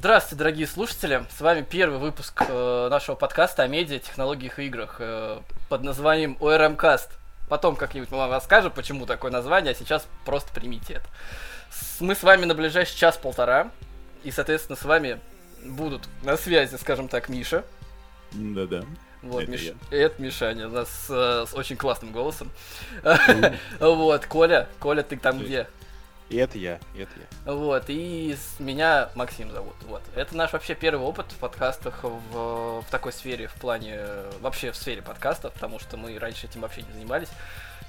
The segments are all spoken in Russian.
Здравствуйте, дорогие слушатели! С вами первый выпуск э, нашего подкаста о медиа, технологиях и играх э, под названием ORM Потом как-нибудь мы вам расскажем, почему такое название, а сейчас просто примите это. С- мы с вами на ближайший час-полтора, и, соответственно, с вами будут на связи, скажем так, Миша. Да-да. Вот, Это Миш... я. Это Мишаня, у нас э, с очень классным голосом. Вот, Коля, Коля, ты там где? И это я, и это я. Вот, и меня Максим зовут. Вот. Это наш вообще первый опыт в подкастах в, в такой сфере, в плане, вообще в сфере подкастов, потому что мы раньше этим вообще не занимались.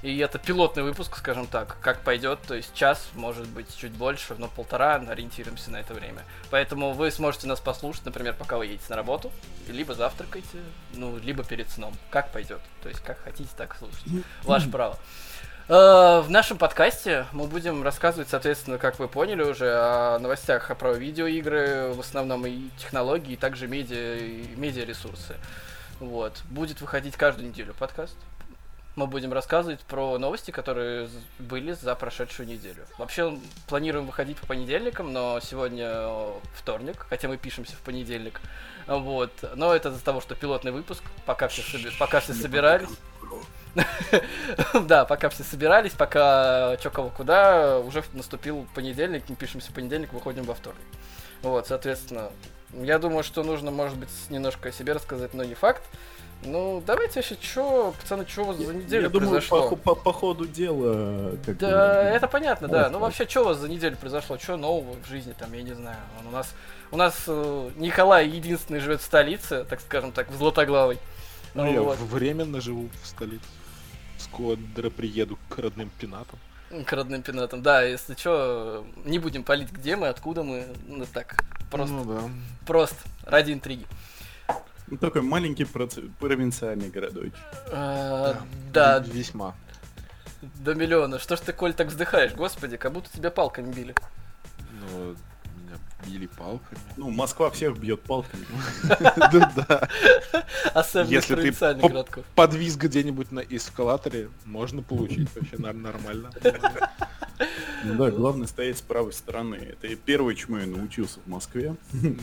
И это пилотный выпуск, скажем так, как пойдет, то есть час, может быть, чуть больше, но полтора, ориентируемся на это время. Поэтому вы сможете нас послушать, например, пока вы едете на работу, либо завтракаете, ну, либо перед сном, как пойдет. То есть, как хотите, так слушать. Ваше право. Э, В нашем подкасте мы будем рассказывать, соответственно, как вы поняли уже, о новостях про видеоигры, в основном и технологии, и также медиа, и медиаресурсы. Вот. Будет выходить каждую неделю подкаст. Мы будем рассказывать про новости, которые были за прошедшую неделю. Вообще планируем выходить по понедельникам, но сегодня э, вторник, хотя мы пишемся в понедельник. Вот. Но это из-за того, что пилотный выпуск, пока все, соби- пока все собирались. Да, пока все собирались, пока чё кого куда, уже наступил понедельник, мы пишемся в понедельник, выходим во вторник. Вот, соответственно, я думаю, что нужно, может быть, немножко о себе рассказать, но не факт. Ну, давайте вообще, чё, пацаны, вас за неделю Я думаю, произошло? по, по- по ходу дела... как Да, бы, это понятно, да. Ну вообще, что у вас за неделю произошло? Что нового в жизни там, я не знаю. Вон У нас, у нас э, Николай единственный живет в столице, так скажем так, в Златоглавой. Ну, Ну я вот. временно живу в столице. Скоро приеду к родным пенатам. К родным пенатам. Да, если что, не будем палить, где мы, откуда мы. Ну так, просто, Ну да. просто, ради интриги. Ну, такой маленький проц- провинциальный городочек. А, да, В- Весьма. до миллиона. Что ж ты, Коль, так вздыхаешь? Господи, как будто тебя палками били. Ну, били палками. Ну, Москва всех бьет палками. Да, да. Особенно Если ты провинциальных по- городков. Подвис где-нибудь на эскалаторе, можно получить вообще нормально. Ну да, главное стоять с правой стороны. Это и первое, чему я научился в Москве.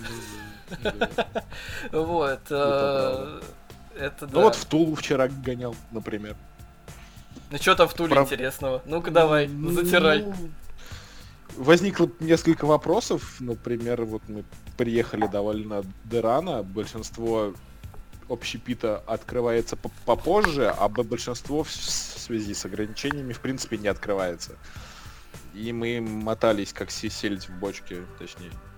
Вот. э, Это да. Ну вот в Тулу вчера гонял, например. Ну что там в Туле интересного? Ну-ка давай, Ну, затирай. Возникло несколько вопросов. Например, вот мы приехали довольно до рано. Большинство общепита открывается по- попозже, а большинство в связи с ограничениями в принципе не открывается. И мы мотались как сельдь в бочке, точнее, не-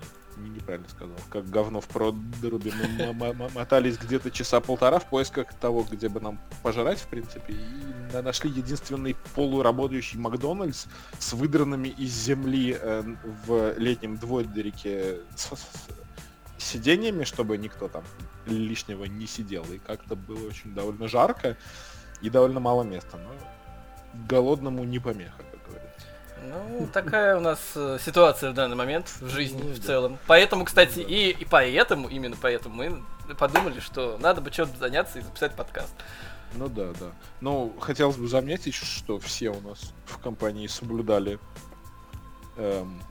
неправильно сказал, как говно в проруби. Мы мотались где-то часа полтора в поисках того, где бы нам пожрать, в принципе, и на- нашли единственный полуработающий Макдональдс с выдранными из земли э, в летнем дворике сиденьями, чтобы никто там лишнего не сидел. И как-то было очень довольно жарко и довольно мало места. Но голодному не помеха. Ну, такая у нас э, ситуация в данный момент в жизни Ну, в да. целом. Поэтому, кстати, и, и поэтому, именно поэтому мы подумали, что надо бы чем-то заняться и записать подкаст. Ну да, да. Ну, хотелось бы заметить, что все у нас в компании соблюдали, эм,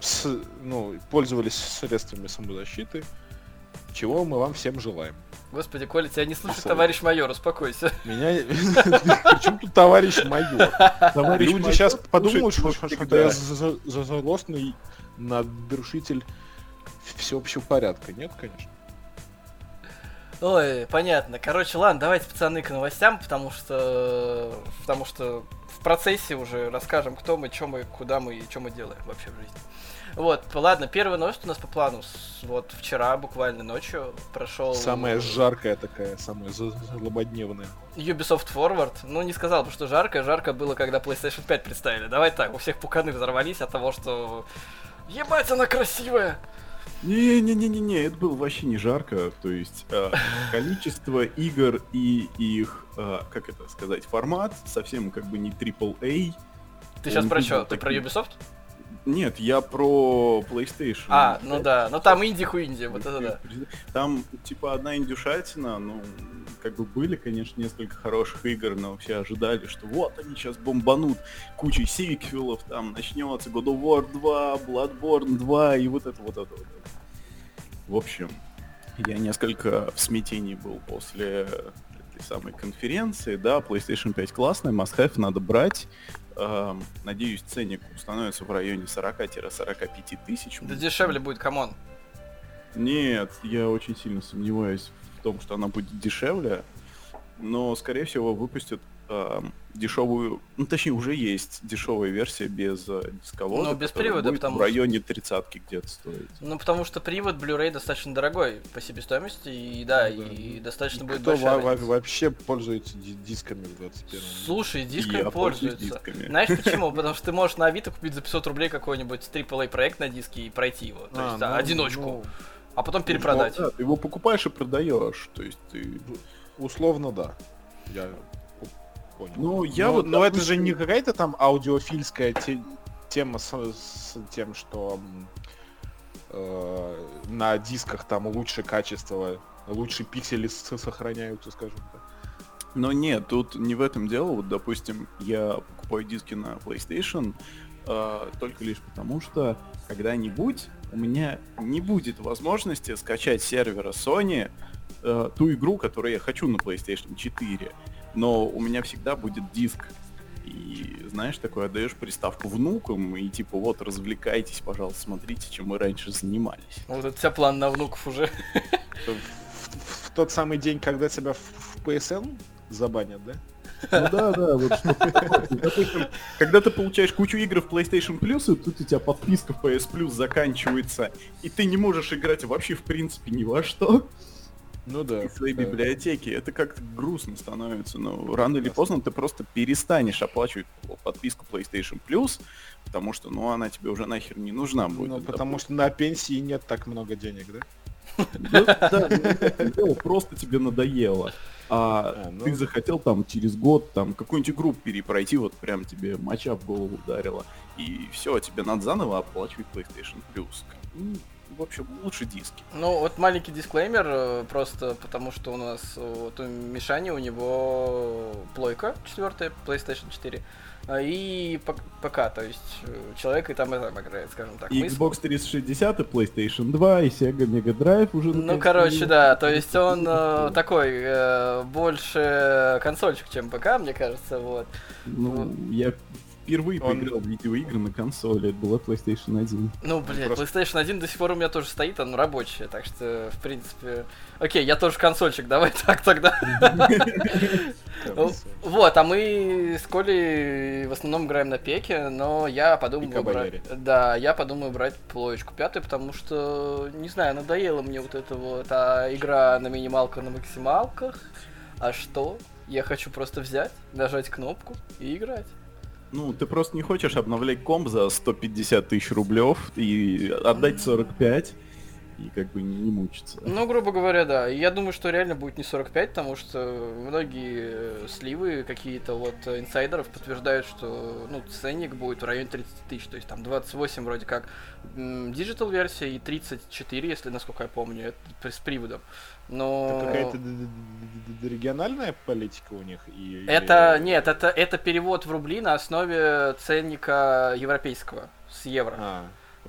с- ну, пользовались средствами самозащиты, чего мы вам всем желаем. Господи, Коля, тебя не слышит Абсолютно. товарищ майор, успокойся. Меня... Причем тут товарищ майор? Товарищ Люди майор, сейчас подумают, что, я злостный нарушитель всеобщего порядка. Нет, конечно. Ой, понятно. Короче, ладно, давайте, пацаны, к новостям, потому что... Потому что в процессе уже расскажем, кто мы, что мы, куда мы и что мы делаем вообще в жизни. Вот, ладно, первая новость у нас по плану. Вот вчера, буквально ночью, прошел... Самая жаркая такая, самая злободневная. Ubisoft Forward. Ну, не сказал бы, что жарко. Жарко было, когда PlayStation 5 представили. Давай так, у всех пуканы взорвались от того, что... Ебать, она красивая! Не-не-не-не-не, это было вообще не жарко. То есть э, количество игр и их, э, как это сказать, формат совсем как бы не AAA. Ты сейчас про что? Ты про Ubisoft? Нет, я про PlayStation. А, ну 5. да. Ну там инди хуинди, вот это да. Там, типа, одна индюшатина, ну, как бы были, конечно, несколько хороших игр, но все ожидали, что вот они сейчас бомбанут кучей сиквелов, там начнется God of War 2, Bloodborne 2 и вот это вот это вот. это. В общем, я несколько в смятении был после этой самой конференции, да, PlayStation 5 классная, must have, надо брать. Эм, надеюсь, ценник установится в районе 40-45 тысяч. Да дешевле будет, come on. Нет, я очень сильно сомневаюсь в том, что она будет дешевле, но, скорее всего, выпустят э, дешевую, ну, точнее, уже есть дешевая версия без э, дисковода. Ну, без привода, потому в районе тридцатки где-то стоит. Ну, потому что привод Blu-ray достаточно дорогой по себестоимости, и да, ну, да. и достаточно и будет кто большая во- вообще пользуется дисками в 21 Слушай, дисками пользуются. Дисками. Знаешь почему? Потому что ты можешь на Авито купить за 500 рублей какой-нибудь AAA проект на диске и пройти его. То а, есть, ну, одиночку. Ну а потом перепродать. Ну, да, ты его покупаешь и продаешь. То есть ты. Условно, да. Я понял. Ну, я но, вот. Но это же не какая-то там аудиофильская те, тема с, с тем, что э, на дисках там лучше качество, лучше пиксели сохраняются, скажем так. Но нет, тут не в этом дело. Вот, допустим, я покупаю диски на PlayStation э, только лишь потому, что когда-нибудь у меня не будет возможности скачать сервера Sony э, ту игру, которую я хочу на PlayStation 4. Но у меня всегда будет диск. И знаешь, такое отдаешь приставку внукам и типа вот развлекайтесь, пожалуйста, смотрите, чем мы раньше занимались. Вот это у тебя план на внуков уже. В, тот самый день, когда тебя в, в PSN забанят, да? Ну да, да, вот что Когда ты получаешь кучу игр в PlayStation Plus, и тут у тебя подписка в PS Plus заканчивается, и ты не можешь играть вообще в принципе ни во что. Ну да. Из своей да. библиотеки. Это как-то грустно становится. Но рано или поздно ты просто перестанешь оплачивать подписку PlayStation Plus, потому что, ну, она тебе уже нахер не нужна будет. Ну, потому что на пенсии нет так много денег, да? Ну, да, ну, просто тебе надоело. А, а ну... ты захотел там через год там какую-нибудь игру перепройти, вот прям тебе моча в голову ударила, и все, тебе надо заново оплачивать PlayStation Plus. В общем, лучше диски. Ну, вот маленький дисклеймер, э, просто потому что у нас вот у Мишани, у него плойка четвертая, PlayStation 4, а, и ПК, то есть э, человек и там и там играет, скажем так. И Xbox 360, и PlayStation 2, и Sega Mega Drive уже. Ну, короче, да, то есть он э, такой э, больше консольчик, чем ПК, мне кажется, вот. Ну, я впервые он... поиграл в видеоигры на консоли, это была PlayStation 1. Ну, блядь, Просто... PlayStation 1 до сих пор у меня тоже стоит, она рабочая, так что, в принципе... Окей, я тоже консольчик, давай так тогда. Вот, а мы с Колей в основном играем на пеке, но я подумаю брать... Да, я подумаю брать плоечку пятую, потому что, не знаю, надоела мне вот эта вот а игра на минималках, на максималках. А что? Я хочу просто взять, нажать кнопку и играть. Ну, ты просто не хочешь обновлять комп за 150 тысяч рублев и отдать 45 и как бы не, не мучиться. Ну, грубо говоря, да. Я думаю, что реально будет не 45, потому что многие сливы какие-то вот инсайдеров подтверждают, что ну, ценник будет в районе 30 тысяч. То есть там 28 вроде как digital версия и 34, если насколько я помню, это с приводом. Но... Это какая-то региональная политика у них? И, это, или... нет, это, это перевод в рубли на основе ценника европейского с евро. А,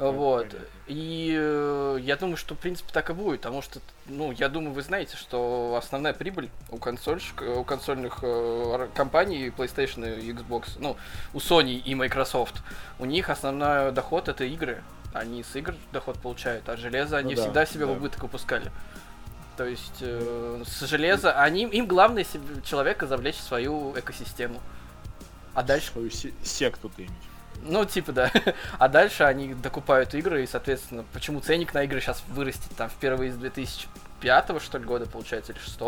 вот. И э, я думаю, что в принципе так и будет, потому что, ну, я думаю, вы знаете, что основная прибыль у консольщик, у консольных э, компаний PlayStation и Xbox, ну, у Sony и Microsoft, у них основной доход это игры. Они с игр доход получают, а железо они ну, да, всегда себе да. в убыток выпускали. То есть э, с железа, они, им главное человека завлечь в свою экосистему. А дальше... Свою секту ты имеешь. Ну, типа, да. а дальше они докупают игры, и, соответственно, почему ценник на игры сейчас вырастет там впервые из 2005 что ли, года, получается, или 6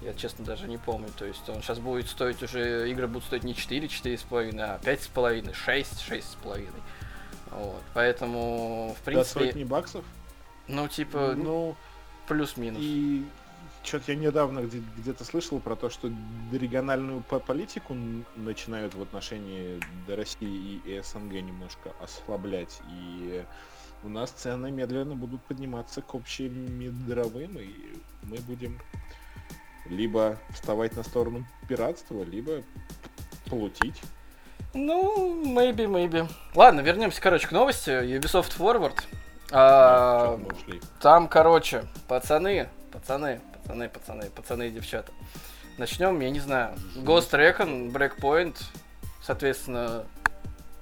я, честно, даже не помню. То есть он сейчас будет стоить уже, игры будут стоить не 4, 4,5, а 5,5, 6, 6,5. Вот, поэтому, в принципе... До сотни баксов? Ну, типа, ну, Плюс-минус. И что-то я недавно где- где-то слышал про то, что региональную политику начинают в отношении до России и СНГ немножко ослаблять. И у нас цены медленно будут подниматься к общим мировым, и мы будем Либо вставать на сторону пиратства, либо полутить. Ну, maybe, maybe. Ладно, вернемся, короче, к новости. Ubisoft Forward. А, там, короче, пацаны, пацаны, пацаны, пацаны, пацаны и девчата. Начнем, я не знаю, Ghost Recon, Breakpoint, соответственно,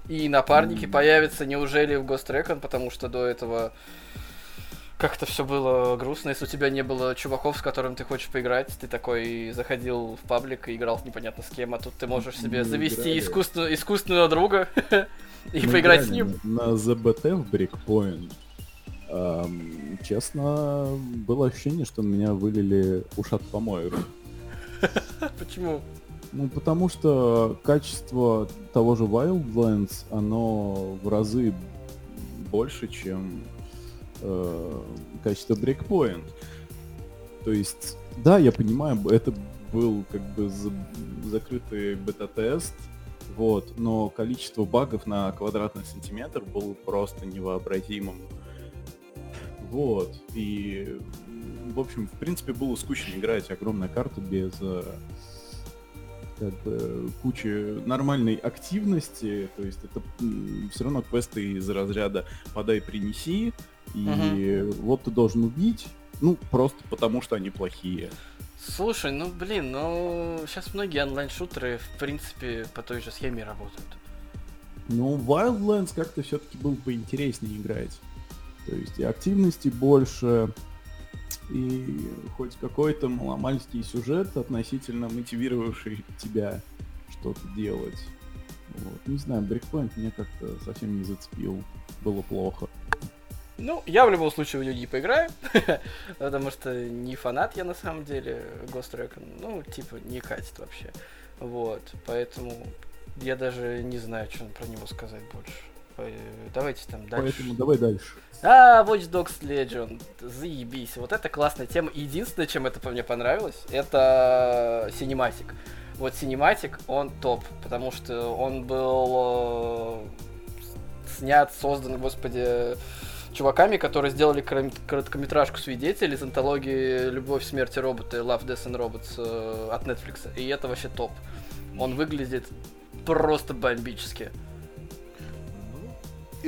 и напарники М. появятся, неужели в Ghost Recon, потому что до этого как-то все было грустно, если у тебя не было чуваков, с которым ты хочешь поиграть, ты такой заходил в паблик и играл непонятно с кем, а тут ты можешь себе Мы завести играли. искусственно- искусственного друга и Мы поиграть с ним. На ЗБТ в Breakpoint. Ам, честно, было ощущение, что на меня вылили ушат помоев. Почему? Ну, потому что качество того же Wildlands, оно в разы больше, чем э, качество Breakpoint. То есть, да, я понимаю, это был как бы за- закрытый бета-тест, вот, но количество багов на квадратный сантиметр было просто невообразимым. Вот, и, в общем, в принципе, было скучно играть. Огромная карта без э, как бы кучи нормальной активности, то есть это все равно квесты из разряда подай, принеси, и вот ты должен убить, ну, просто потому что они плохие. Слушай, ну блин, ну сейчас многие онлайн-шутеры в принципе по той же схеме работают. Ну, Wildlands как-то все-таки был поинтереснее играть. То есть и активности больше, и хоть какой-то маломальский сюжет, относительно мотивировавший тебя что-то делать. Вот. Не знаю, Breakpoint меня как-то совсем не зацепил. Было плохо. Ну, я в любом случае в нее не поиграю, потому что не фанат я на самом деле Ghost Recon, ну, типа, не катит вообще. Вот, поэтому я даже не знаю, что про него сказать больше. Давайте там дальше. Поэтому давай дальше. А, Watch Dogs Legion, заебись. Вот это классная тема. Единственное, чем это по мне понравилось, это Cinematic. Вот Cinematic, он топ, потому что он был э, снят, создан, господи, чуваками, которые сделали корот- короткометражку «Свидетель» из антологии «Любовь, смерть и роботы» Love, Death and Robots э, от Netflix. И это вообще топ. Он выглядит просто бомбически.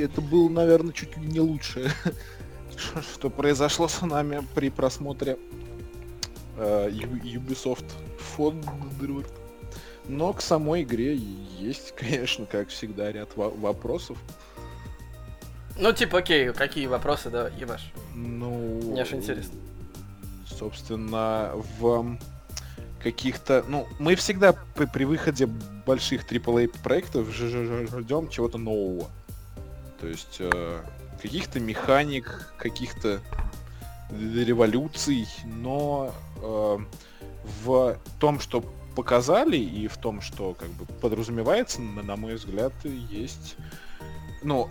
Это было, наверное, чуть ли не лучшее, что произошло с нами при просмотре э, Ubisoft Forward. Но к самой игре есть, конечно, как всегда, ряд во- вопросов. Ну, типа, окей, какие вопросы, давай, ебашь. Ну, Мне аж интересно. Собственно, в каких-то... Ну, мы всегда при, при выходе больших AAA проектов ждем чего-то нового. То есть э, каких-то механик, каких-то революций, но э, в том, что показали, и в том, что как бы подразумевается, на, на мой взгляд, есть... Ну,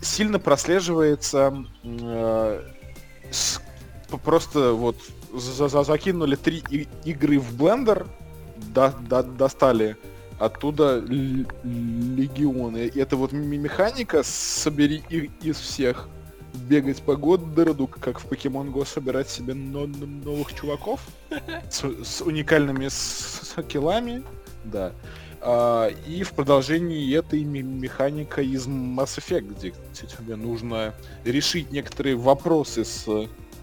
сильно прослеживается э, с- просто вот за- за- закинули три игры в блендер, да- да- достали оттуда легионы. И это вот механика собери их из всех, бегать по городу, как в Pokemon Go, собирать себе но- но- новых чуваков с, с уникальными скиллами, да. А, и в продолжении этой механика из Mass Effect, где тебе нужно решить некоторые вопросы с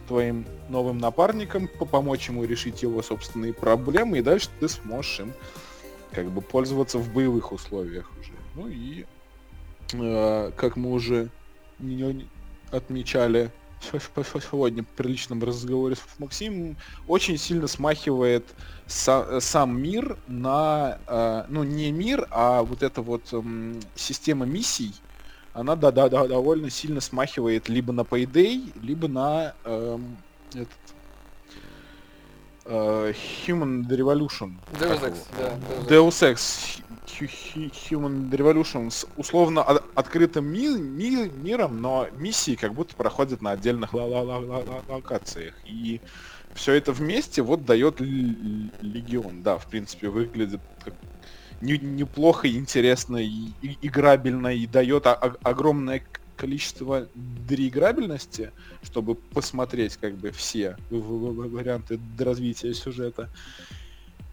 твоим новым напарником, по- помочь ему решить его собственные проблемы, и дальше ты сможешь им как бы пользоваться в боевых условиях уже. Ну и э, как мы уже отмечали сегодня при личном разговоре с Максимом, очень сильно смахивает са- сам мир на, э, ну не мир, а вот эта вот м, система миссий, она да, да, да, довольно сильно смахивает либо на Payday, либо на эм, этот э, Human Revolution. Deus Ex, да. Deus Ex. Deus Human Revolution с условно о- открытым ми- ми- миром, но миссии как будто проходят на отдельных ла- ла- локациях. И все это вместе вот дает л- л- Легион. Да, в принципе, выглядит как не- неплохо, интересно и, и играбельно, и дает о- огромное количество реиграбельности, чтобы посмотреть как бы все варианты развития сюжета.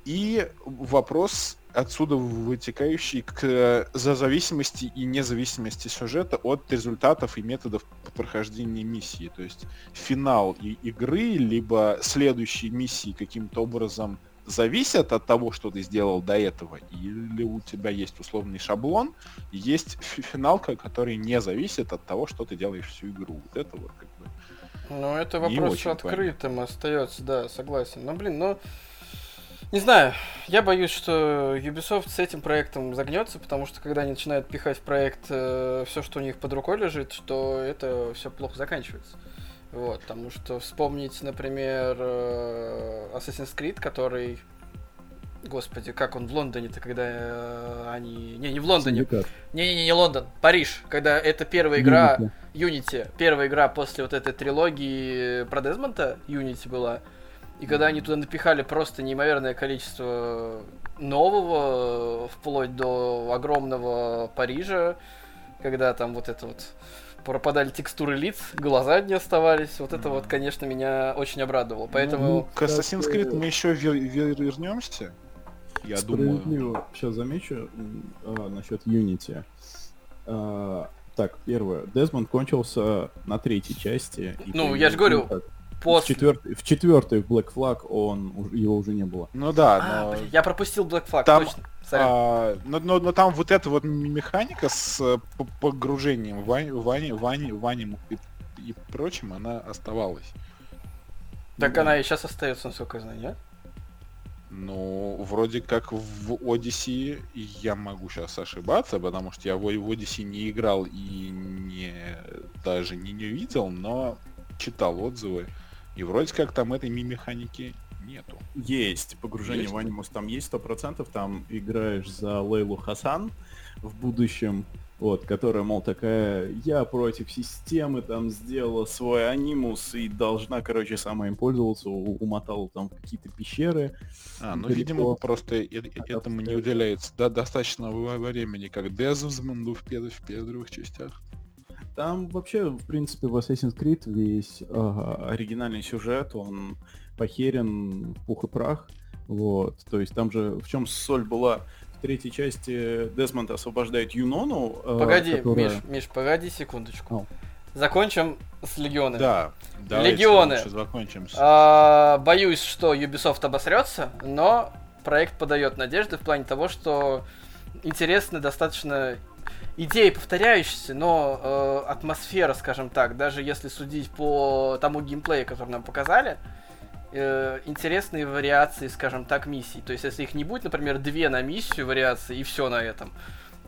И вопрос отсюда вытекающий к за зависимости и независимости сюжета от результатов и методов прохождения миссии. То есть финал и игры, либо следующие миссии каким-то образом зависят от того, что ты сделал до этого, или у тебя есть условный шаблон, и есть финалка, который не зависит от того, что ты делаешь всю игру. Вот это вот как бы. Ну, это вопрос открытым остается, да, согласен. Но, блин, ну. Не знаю, я боюсь, что Ubisoft с этим проектом загнется, потому что когда они начинают пихать в проект э, все, что у них под рукой лежит, что это все плохо заканчивается. Вот, потому что вспомнить, например, э, Assassin's Creed, который Господи, как он в Лондоне-то, когда э, они... Не, не в Лондоне. Не-не-не, не Лондон, Париж. Когда это первая игра... Unity. Unity. Первая игра после вот этой трилогии про Дезмонта Unity была. И когда они туда напихали просто неимоверное количество нового, вплоть до огромного Парижа, когда там вот это вот пропадали текстуры лиц, глаза не оставались. Вот это вот, конечно, меня очень обрадовало. Поэтому... Ну, к Assassin's Creed мы еще вернемся. Я думаю. Сейчас замечу а, насчет Unity. А, так, первое. Дезмонд кончился на третьей части. Ну, я же говорю, ну, После... В, четвертой, в четвертой в Black Flag он, его уже не было. Ну да, а, но... Блин, я пропустил Black Flag, там, точно. А, но, но, но там вот эта вот механика с э, погружением в Вань, Вань, Вань, Вань и, и прочим, она оставалась. Так да. она и сейчас остается, насколько я знаю, нет? Ну, вроде как в Odyssey я могу сейчас ошибаться, потому что я в Odyssey не играл и не даже не, не видел, но читал отзывы. И вроде как там этой механики нету. Есть. Погружение есть? в анимус там есть сто процентов. Там играешь за Лейлу Хасан в будущем. Вот, которая, мол, такая, я против системы, там, сделала свой анимус и должна, короче, сама им пользоваться, умотала там в какие-то пещеры. А, ну, далеко. видимо, просто этому не уделяется да, достаточно времени, как Дезмонду в, в первых частях. Там вообще, в принципе, в Assassin's Creed весь э, оригинальный сюжет, он похерен в пух и прах. Вот, то есть там же в чем соль была в третьей части Десмонд освобождает Юнону. Э, погоди, которая... Миш, Миш, погоди секундочку. Oh. Закончим с легионами. Да. Легионы. Закончим. А, боюсь, что Ubisoft обосрется, но проект подает надежды в плане того, что интересны достаточно идеи повторяющиеся, но э, атмосфера, скажем так, даже если судить по тому геймплею, который нам показали, э, интересные вариации, скажем так, миссий. То есть, если их не будет, например, две на миссию вариации и все на этом,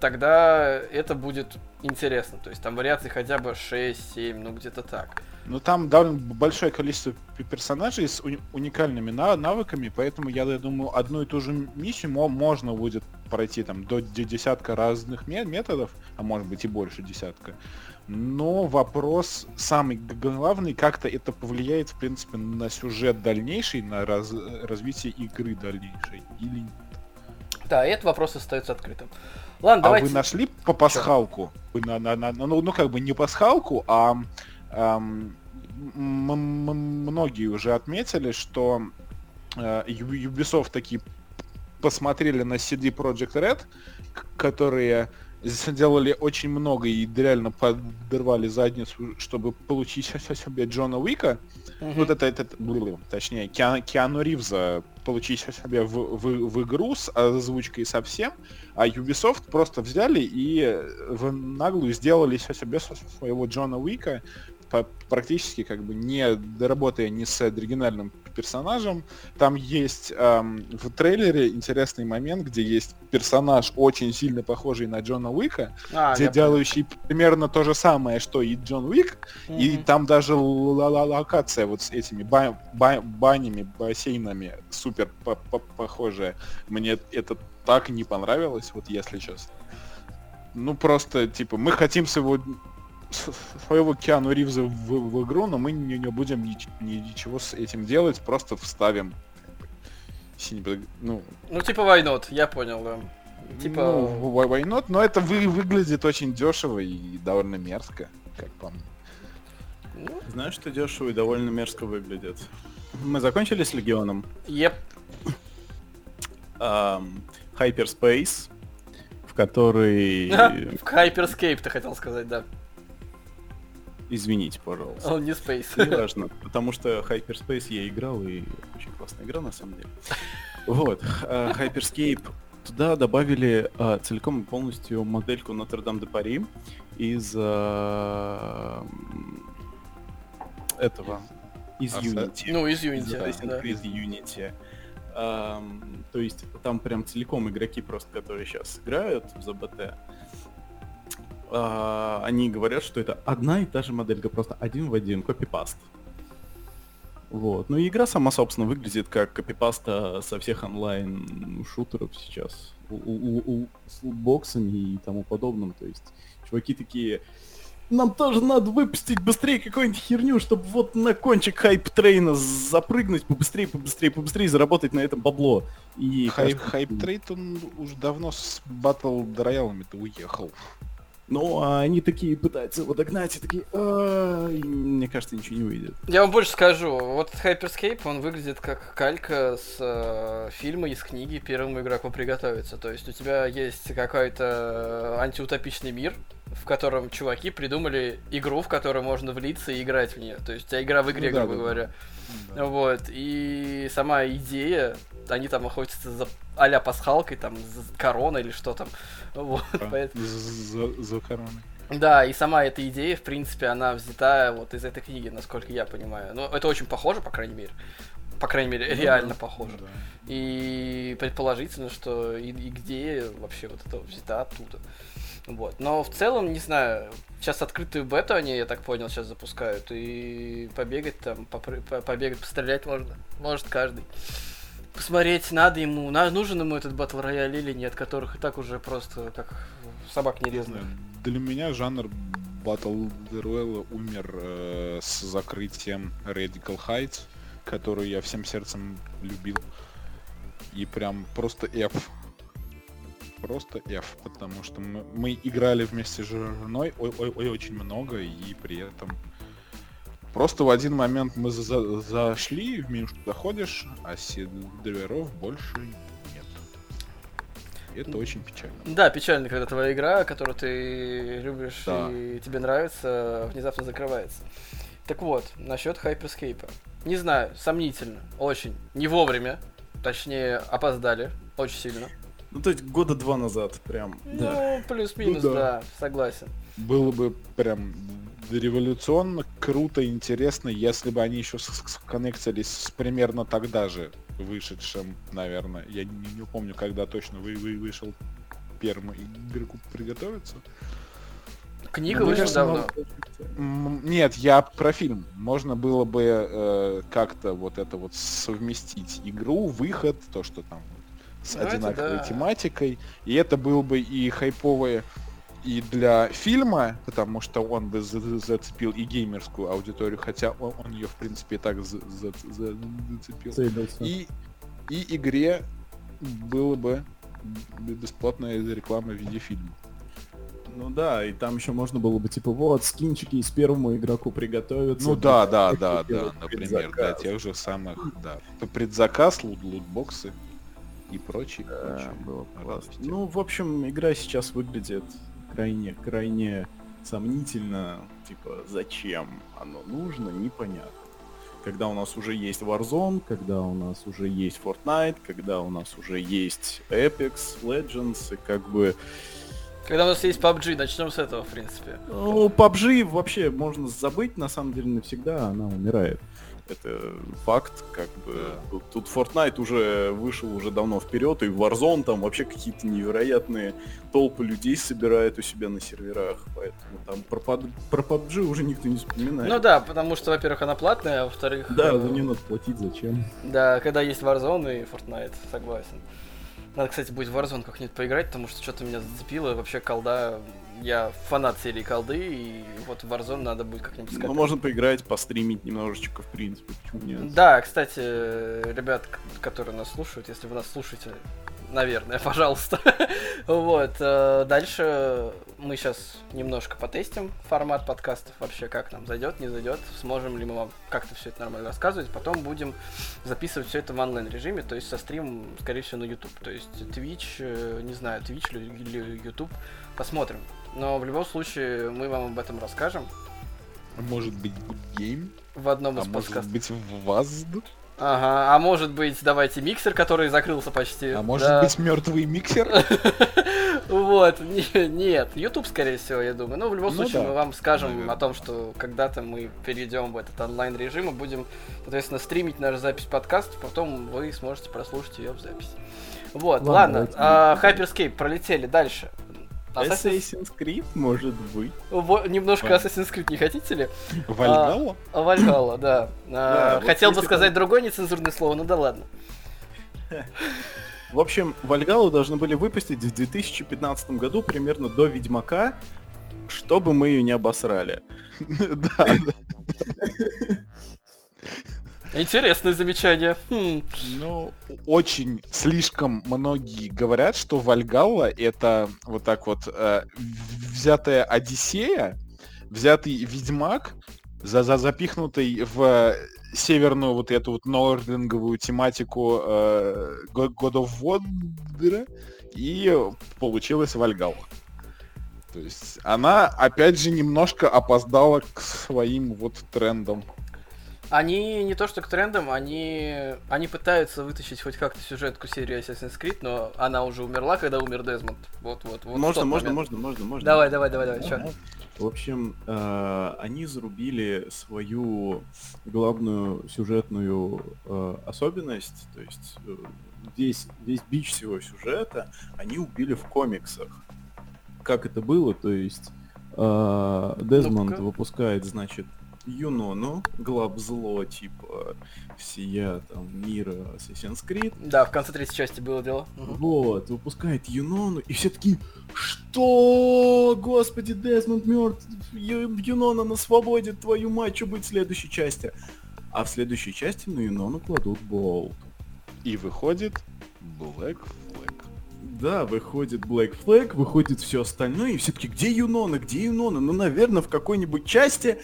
тогда это будет интересно. То есть, там вариаций хотя бы 6-7, ну где-то так. Ну там довольно большое количество персонажей с уни- уникальными навыками, поэтому я, я думаю, одну и ту же миссию можно будет пройти там до десятка разных методов, а может быть и больше десятка. Но вопрос самый главный, как-то это повлияет, в принципе, на сюжет дальнейший, на раз, развитие игры дальнейшей или нет. Да, этот вопрос остается открытым. Ладно, а давайте... вы нашли по пасхалку? Вы на, на, на, ну, ну, как бы не пасхалку, а многие уже отметили, что э, Ubisoft такие посмотрели на CD Project Red, которые сделали очень много и реально подорвали задницу, чтобы получить себе Джона Уика. Uh-huh. Вот это, это, точнее, Киану, Киану Ривза получить себе в, в, в игру с озвучкой совсем, а Ubisoft просто взяли и в наглую сделали себе своего Джона Уика, практически как бы не работая ни с оригинальным персонажем. Там есть эм, в трейлере интересный момент, где есть персонаж очень сильно похожий на Джона Уика, а, где делающий понял. примерно то же самое, что и Джон Уик, mm-hmm. и там даже локация вот с этими ба- ба- банями, бассейнами супер похожая. Мне это так не понравилось, вот если честно. Ну просто, типа, мы хотим своего своего Киану Ривза в, в игру, но мы не, не будем ни, ни, ничего с этим делать, просто вставим. Ну, ну типа Вайнот, я понял, да. Типа... Ну, Вайнот, но это вы, выглядит очень дешево и довольно мерзко. как по мне. Ну, Знаешь, что дешево и довольно мерзко выглядит. Мы закончили с Легионом? Еп. Um, Hyperspace, в который... В Hyperscape ты хотел сказать, да. Извините, пожалуйста. Он не Space. Не важно, потому что Hyperspace я играл, и очень классная игра, на самом деле. Вот, uh, Hyperscape туда добавили uh, целиком и полностью модельку Notre-Dame de Paris из uh, этого, из Unity. Ну, из Unity, из да. Unity. То есть там прям целиком игроки просто, которые сейчас играют в ЗБТ, uh, они говорят, что это одна и та же моделька, просто один в один, копипаст. Вот. Ну и игра сама, собственно, выглядит как копипаста со всех онлайн-шутеров сейчас. У, у, у, с лутбоксами и тому подобным. То есть чуваки такие, нам тоже надо выпустить быстрее какую-нибудь херню, чтобы вот на кончик hype train а запрыгнуть побыстрее, побыстрее, побыстрее, заработать на этом бабло. И хайп, hype train, он уже давно с battle royale ами-то уехал. Ну, а они такие пытаются его догнать, и такие, и мне кажется, ничего не выйдет. Я вам больше скажу, вот Hyperscape, он выглядит как калька с э, фильма из книги «Первому игроку приготовиться». То есть у тебя есть какой-то антиутопичный мир, в котором чуваки придумали игру, в которую можно влиться и играть в нее. То есть у тебя игра в игре, ну, грубо да, говоря. Да. Вот. И сама идея, они там охотятся за а-ля пасхалкой, там, за короной или что там. Вот, а, поэтому... за, за короной. Да, и сама эта идея, в принципе, она взята вот из этой книги, насколько я понимаю. Ну, это очень похоже, по крайней мере. По крайней мере, ну, реально да. похоже. Да. И предположительно, что и, и где вообще вот это взята оттуда. Вот. Но в целом, не знаю, сейчас открытую бету они, я так понял, сейчас запускают. И побегать там, попры- побегать, пострелять можно. Может каждый. Посмотреть, надо ему, на, нужен ему этот батл рояль или нет, которых и так уже просто как собак не резных. Для меня жанр Battle Royale умер э, с закрытием Radical Heights, которую я всем сердцем любил. И прям просто F просто F, потому что мы, мы играли вместе с женой ой, ой, ой, очень много, и при этом просто в один момент мы за зашли, в меню заходишь, а серверов больше нет. Это очень печально. Да, печально, когда твоя игра, которую ты любишь да. и тебе нравится, внезапно закрывается. Так вот, насчет Hyperscape. Не знаю, сомнительно, очень. Не вовремя, точнее, опоздали очень сильно. Ну, то есть года два назад прям. Ну, да. плюс-минус, ну, да. да, согласен. Было бы прям революционно, круто, интересно, если бы они еще сконнектились с примерно тогда же вышедшим, наверное. Я не, не помню, когда точно вы, вы вышел первым игроку приготовиться. Книга ну, вышла давно. Нет, я про фильм. Можно было бы э, как-то вот это вот совместить игру, выход, то, что там с ну, одинаковой да. тематикой. И это был бы и хайповое и для фильма, потому что он бы зацепил и геймерскую аудиторию, хотя он, он ее, в принципе, и так за за зацепил. И, и игре было бы бесплатная реклама в виде фильма. Ну да, и там еще можно было бы типа вот скинчики из первому игроку приготовиться. Ну да, да, да, да, например, для тех же самых, да. Предзаказ, лут лутбоксы и прочее. Да, прочее. было классно. Ну, в общем, игра сейчас выглядит крайне, крайне сомнительно. Типа, зачем оно нужно, непонятно. Когда у нас уже есть Warzone, когда у нас уже есть Fortnite, когда у нас уже есть Apex Legends, и как бы... Когда у нас есть PUBG, начнем с этого, в принципе. Ну, PUBG вообще можно забыть, на самом деле, навсегда, она умирает. Это факт, как бы. Да. Тут, тут Fortnite уже вышел уже давно вперед, и Warzone там вообще какие-то невероятные толпы людей собирает у себя на серверах, поэтому там про, про PUBG уже никто не вспоминает. Ну да, потому что, во-первых, она платная, а во-вторых... Да, за нее надо платить, зачем? Да, когда есть Warzone и Fortnite, согласен. Надо, кстати, будет в Warzone как-нибудь поиграть, потому что что-то меня зацепило. Вообще колда я фанат серии колды, и вот в Warzone надо будет как-нибудь сказать. Ну, можно поиграть, постримить немножечко, в принципе, почему нет? Да, кстати, ребят, которые нас слушают, если вы нас слушаете, наверное, пожалуйста. вот, э, дальше мы сейчас немножко потестим формат подкастов, вообще как нам зайдет, не зайдет, сможем ли мы вам как-то все это нормально рассказывать. Потом будем записывать все это в онлайн режиме, то есть со стримом, скорее всего, на YouTube. То есть Twitch, э, не знаю, Twitch или YouTube, посмотрим. Но в любом случае мы вам об этом расскажем. Может быть, гейм? В одном а из может подкастов. быть, в вас? Ага, а может быть, давайте миксер, который закрылся почти. А может Да. быть, мертвый миксер? Вот, не- нет, YouTube, скорее всего, я думаю. Ну, в любом Ну случае, мы вам скажем наверное. о том, что когда-то мы перейдем в этот онлайн режим и будем, соответственно, стримить нашу запись подкаста, потом вы сможете прослушать ее в записи. Вот, Ладно, давайте а, Hyperscape, пролетели дальше. Assassin's- Assassin's Creed может быть. Во- Немножко Да. Assassin's Creed не хотите ли? Вальгалла? А, Вальгалла, да. А, Да, вот Хотел бы сказать там- другое нецензурное слово, ну да ладно. В общем, Вальгалу должны были выпустить в 2015 году, примерно до Ведьмака, чтобы мы ее не обосрали. Да, Интересное замечание. Хм. Ну, очень слишком многие говорят, что Вальгалла это вот так вот э, взятая Одиссея, взятый Ведьмак, за, за запихнутый в северную вот эту вот нординговую тематику э, Go- God of War, и получилась Вальгалла. То есть она, опять же, немножко опоздала к своим вот трендам. Они не то что к трендам, они, они пытаются вытащить хоть как-то сюжетку серии Assassin's Creed, но она уже умерла, когда умер Дезмонд. Вот, вот, вот. можно, можно, можно, можно, можно. Давай, давай, давай, давай, чё? В общем, э, они зарубили свою главную сюжетную э, особенность, то есть э, весь, весь бич всего сюжета они убили в комиксах. Как это было, то есть э, Дезмонд Ну-ка. выпускает, значит, Юнону, глав зло, типа всея там мира Assassin's Creed, Да, в конце третьей части было дело. Вот, выпускает Юнону, и все таки что? Господи, Дезмонд мертв, Ю- Юнона на свободе, твою мать, что будет в следующей части? А в следующей части на Юнону кладут болт. И выходит Black Flag. Да, выходит Black Flag, выходит все остальное, и все таки где Юнона, где Юнона? Ну, наверное, в какой-нибудь части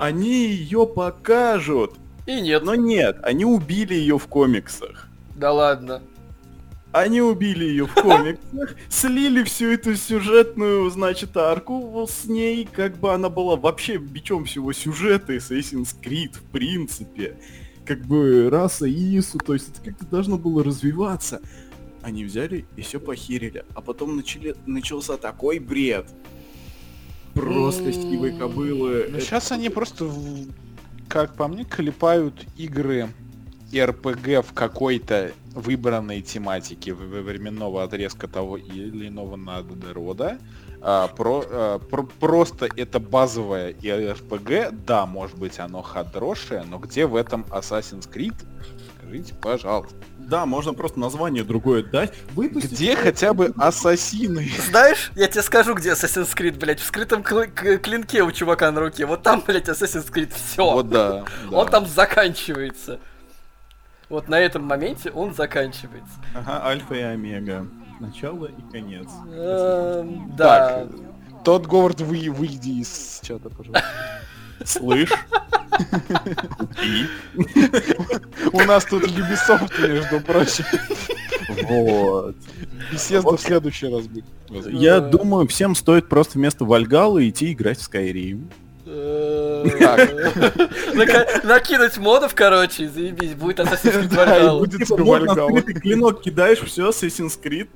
они ее покажут. И нет. Но нет, они убили ее в комиксах. Да ладно. Они убили ее в комиксах, слили всю эту сюжетную, значит, арку с ней, как бы она была вообще бичом всего сюжета Assassin's Creed, в принципе. Как бы раса Ису, то есть это как-то должно было развиваться. Они взяли и все похерили. А потом начали, начался такой бред. Просто стивой кобылы. Ну, Это- сейчас они просто, как по мне, клепают игры РПГ в какой-то выбранной тематике временного отрезка того или иного народа. А, про, а, про- просто это базовое РПГ, да, может быть оно хорошее, но где в этом Assassin's Creed? Скажите, пожалуйста. Да, можно просто название другое дать. Выпустить Где хотя бы ассасины? Знаешь, я тебе скажу, где Assassin's Creed, блядь, в скрытом кл- к- клинке у чувака на руке. Вот там, блядь, Assassin's Creed, все. Вот да. да. Он там заканчивается. Вот на этом моменте он заканчивается. Ага, альфа и омега. Начало и конец. Эм, Да. Так, Тот Говард, вы, выйди из чата, пожалуйста. Слышь? У нас тут Ubisoft, между прочим. Вот. Беседа в следующий раз будет. Я думаю, всем стоит просто вместо Вальгалы идти играть в Skyrim. Накинуть модов, короче, заебись, будет Assassin's Creed Valhalla. будет Типа, клинок кидаешь, все, Assassin's Creed.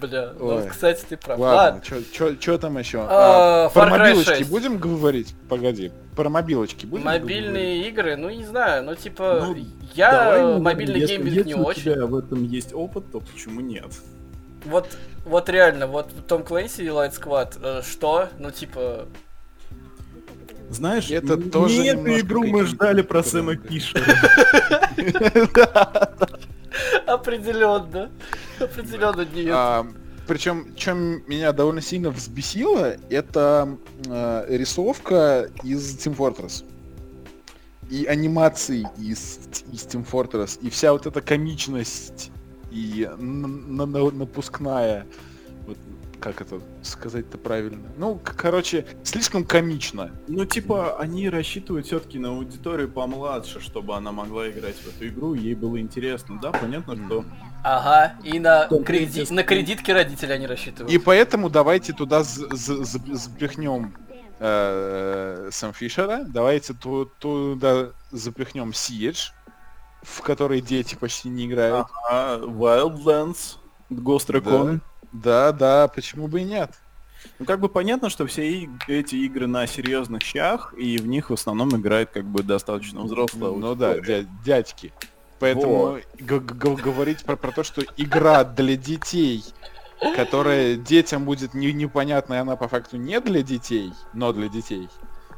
Бля, ну, кстати, ты прав. Ладно, Ладно. что там еще? А, про Far Cry мобилочки 6. будем говорить? Погоди, про мобилочки будем говорить? Мобильные игры, ну не знаю, ну типа, Ну, я Давай, ну, мобильный если- гейминг если не у очень. тебя в этом есть опыт, то почему нет? Вот, вот реально, вот Том Клэнси и Light Squad, э, что? Ну типа, Знаешь, Это тоже не эту игру мы ждали про. Сэма Фишера. определенно, определенно нет. А, причем, чем меня довольно сильно взбесило, это э, рисовка из Team Fortress. И анимации из, из Team Fortress. И вся вот эта комичность и напускная. Вот, как это сказать-то правильно? Ну, короче, слишком комично. Ну, типа, они рассчитывают все-таки на аудиторию помладше, чтобы она могла играть в эту игру, ей было интересно. Да, понятно, что... Ага, и на, креди- на кредитки родители они рассчитывают. И поэтому давайте туда запихнем э, Сэм Фишера, давайте ту- туда запихнем Siege, в который дети почти не играют. А, Wildlands, Ghost Recon. Да, да, почему бы и нет? Ну, как бы понятно, что все и- эти игры на серьезных щах, и в них в основном играет как бы достаточно взрослая Ну да, аудитория. дя- дядьки. Поэтому г- г- говорить про, про то, что игра для детей, которая детям будет не, непонятна, и она по факту не для детей, но для детей.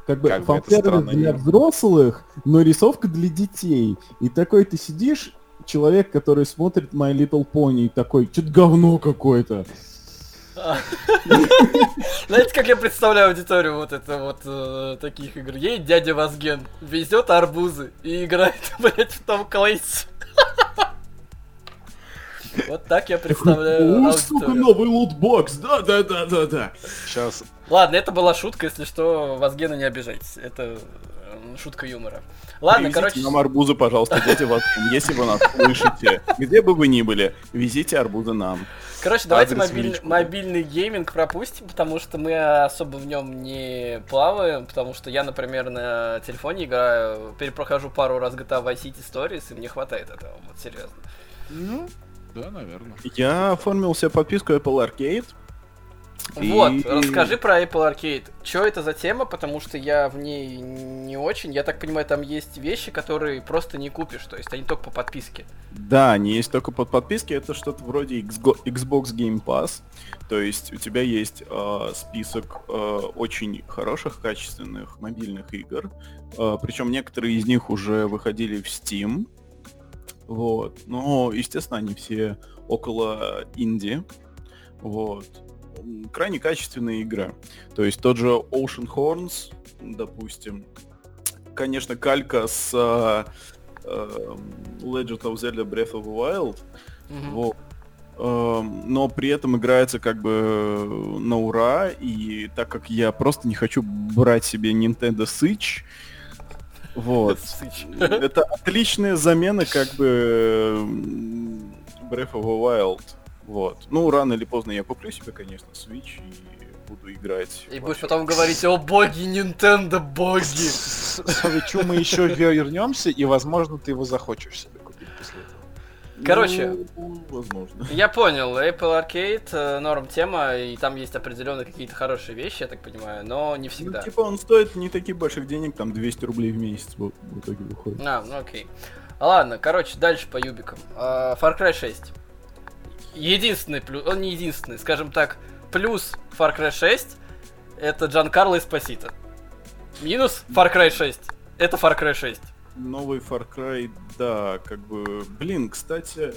Как бы Как бы это фан-сервис странно для не- взрослых, но рисовка для детей. И такой ты сидишь, человек, который смотрит My Little Pony, и такой, что-то говно какое-то. Знаете, как я представляю аудиторию вот это вот э, таких игр? Едет дядя Вазген, везет арбузы и играет, блять, в Том Клейс. Вот так я представляю О, сука, новый лутбокс, да-да-да-да-да. Сейчас Ладно, это была шутка, если что, Вазген, не обижайтесь. Это шутка юмора. Ладно, Привезите короче, нам арбузы, пожалуйста, дети вас, если вы нас слышите. Где бы вы ни были, везите арбузы нам. короче, давайте мобиль- мобильный гейминг пропустим, потому что мы особо в нем не плаваем, потому что я, например, на телефоне играю, перепрохожу пару раз GTA Vice City Stories, и мне хватает этого, вот серьезно. Ну, да, наверное. Я оформил себе подписку Apple Arcade. Вот, И- расскажи про Apple Arcade. Что это за тема, потому что я в ней не очень. Я так понимаю, там есть вещи, которые просто не купишь, то есть они только по подписке. Да, они есть только под подписки. Это что-то вроде Xbox Game Pass. То есть у тебя есть э, список э, очень хороших, качественных мобильных игр. причем некоторые из них уже выходили в Steam. Вот. Но, естественно, они все около инди. Вот. Крайне качественные игры. То есть тот же Ocean Horns, допустим. Конечно, калька с эм, Legend of Zelda Breath of the Wild. Мгм. Вот. Эм, Но при этом играется как бы на ура, и так как я просто не хочу брать себе Nintendo Switch, вот. Это отличная замена как бы Breath of the Wild. Вот. Ну, рано или поздно я куплю себе, конечно, Switch и буду играть. И будешь потом говорить, о боги, Nintendo, боги. Свечу мы еще вернемся, и, возможно, ты его захочешь себе купить после этого. Короче. Ну, возможно. Я понял, Apple Arcade, э, норм тема, и там есть определенные какие-то хорошие вещи, я так понимаю, но не всегда. Ну, типа он стоит не таких больших денег, там 200 рублей в месяц в в итоге выходит. А, ну окей. Ладно, короче, дальше по юбикам. А, Far Cry 6. Единственный плюс, он не единственный, скажем так, плюс Far Cry 6 это Джан Карло Эспосито. Минус Far Cry 6 это Far Cry 6. Новый Far Cry, да, как бы... Блин, кстати,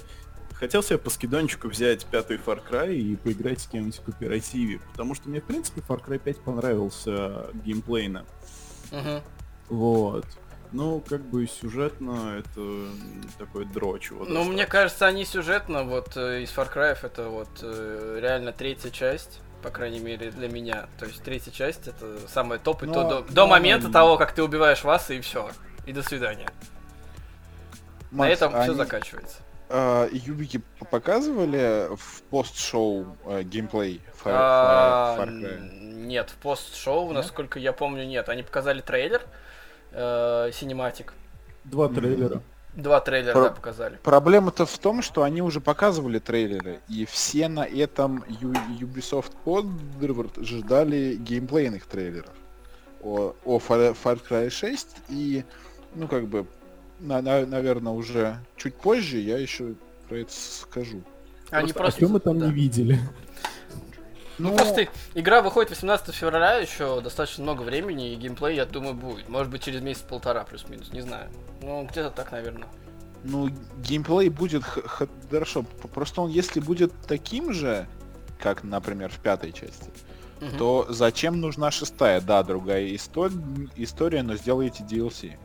хотел себе по скидончику взять пятый Far Cry и поиграть с кем-нибудь в кооперативе, потому что мне, в принципе, Far Cry 5 понравился геймплейно. Мгм. Вот. Ну, как бы сюжетно это такой дрочь. вот Ну, мне кажется, они сюжетно, вот э, из Far Cry это вот э, реально третья часть, по крайней мере, для меня. То есть третья часть это самая топ, и Но- то до, но до момента они- того, как ты убиваешь вас, и все. И до свидания. На Макс, этом все они, заканчивается. а, юбики показывали в пост-шоу э, геймплей Far, А, Far- Cry? Нет, в пост-шоу, Нет? насколько я помню, нет. Они показали трейлер, э, синематик. Два трейлера. Два трейлера Про- да, показали. Проблема-то в том, что они уже показывали трейлеры, и все на этом Ю- Ubisoft Forward ждали геймплейных трейлеров о, о Far, Far Cry 6, и, ну, как бы, наверное, уже чуть позже я еще про это скажу. Они А просто... что мы там да. не видели? Ну, просто игра выходит 18 февраля, еще достаточно много времени, и геймплей, я думаю, будет. Может быть, через месяц-полтора, плюс-минус, не знаю. Ну, где-то так, наверное. Ну, геймплей будет хорошо. Просто он, если будет таким же, как, например, в пятой части, Мгм. то зачем нужна шестая? Да, другая исто- история, но сделайте DLC.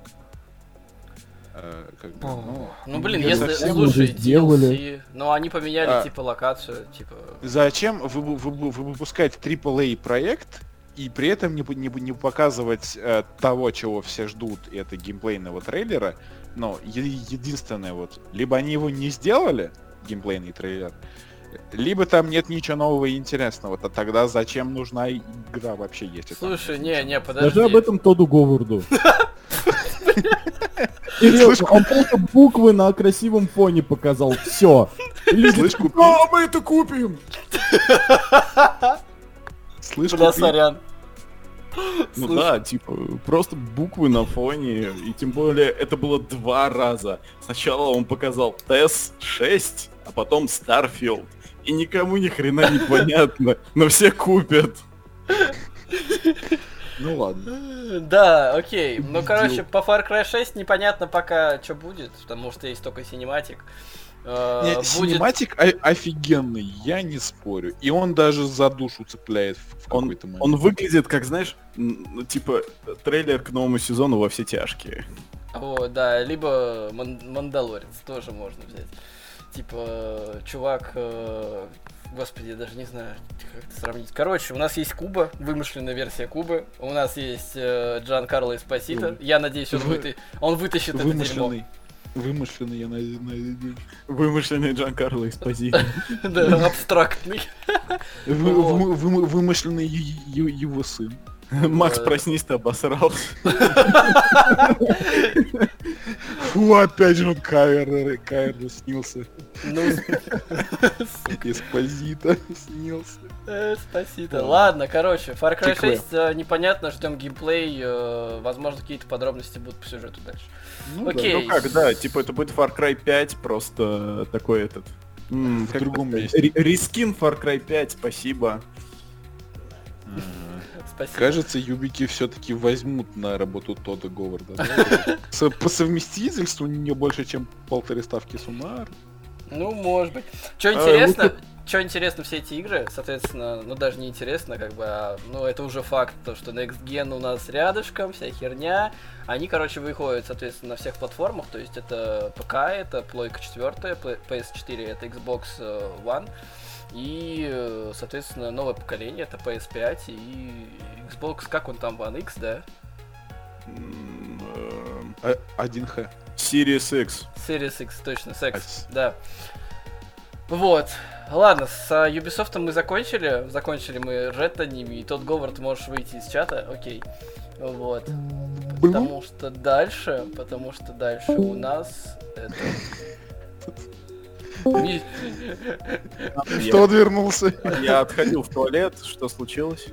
Э, как бы, ну, Ну блин, если совсем слушай, сделали. DLC, ну они поменяли А. типа локацию, типа. Зачем вы, вы- вы- вы выпускать AAA проект и при этом не, не, не показывать э, того, чего все ждут, и это геймплейного трейлера? Но е- единственное вот, либо они его не сделали, геймплейный трейлер, либо там нет ничего нового и интересного. То тогда зачем нужна игра вообще есть? Слушай, не, не, подожди. Скажи об этом Тоду Говарду. Серьезно, он просто буквы на красивом фоне показал. Все. Слышь, купи, А, мы это купим! слышь, Бля, сорян. Ну да, типа, просто буквы на фоне, и тем более это было два раза. Сначала он показал TES 6, а потом Starfield. И никому ни хрена не понятно, но все купят. Ну ладно. Да, окей. Ну, короче, по Far Cry 6 непонятно пока, что будет, потому что есть только cinematic. Э, Не, будет- синематик офигенный, я не спорю. И он даже за душу цепляет в, какой-то момент. он выглядит как, знаешь, типа трейлер к новому сезону во все тяжкие. О, да, либо Ман- Мандалорец тоже можно взять. Типа, чувак, э, господи, я даже не знаю, как это сравнить. Короче, у нас есть Куба, вымышленная версия Кубы. У нас есть э, Джан Карло Эспосито. Я надеюсь, он, Вы- выта- он вытащит это дерьмо. Вымышленный. Вымышленный, я надеюсь. Вымышленный Джан Карло Эспозито. Да, абстрактный. Вымышленный его сын. Макс, проснись, ты обосрался. Фу, опять же он кавер, кавер снился. Ну, Эспозита снился. э, спасибо. Да. Ладно, короче, Far Cry Приквел. 6 э, непонятно, ждем геймплей, э, возможно, какие-то подробности будут по сюжету дальше. Ну да. Окей. Ну как, да, типа это будет Far Cry 5, просто такой этот... м, В другом месте. Рескин Far Cry 5, спасибо. Спасибо. Кажется, юбики все-таки возьмут на работу Тода Говарда. По совместительству не больше, чем полторы ставки суммар. Ну, может быть. Что А, интересно, что интересно все эти игры, соответственно, ну даже не интересно, как бы, а, ну это уже факт, то, что Next Gen у нас рядышком, вся херня. Они, короче, выходят, соответственно, на всех платформах, то есть это ПК, это Плойка 4, П- PS4, это Xbox э, One. И, э, соответственно, новое поколение, это PS5 и Xbox, как он там, One X, да? Эм, А- 1Х. Series X. Series X, точно, секс, да. Вот. Ладно, с а, Ubisoft мы закончили. Закончили мы ретаниями, и тот Говард можешь выйти из чата, окей. Вот. Потому что дальше, потому что дальше у нас это... Кто вернулся? Я отходил в туалет, что случилось?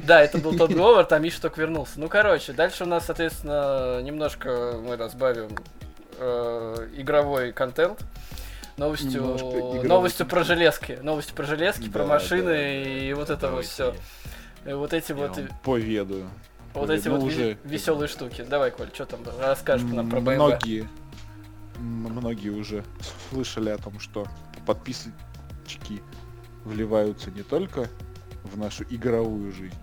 Да, это был тот Говард, а Миша только вернулся. Ну, короче, дальше у нас, соответственно, немножко мы разбавим э, игровой контент. Новостью, новостью про железки. Новости про железки, про машины и вот это вот все. Вот эти вот, поведаю. вот эти вот уже- веселые штуки. Давай, Коль, что там расскажешь нам про BMW? Многие, многие уже слышали о том, что подписчики вливаются не только в нашу игровую жизнь,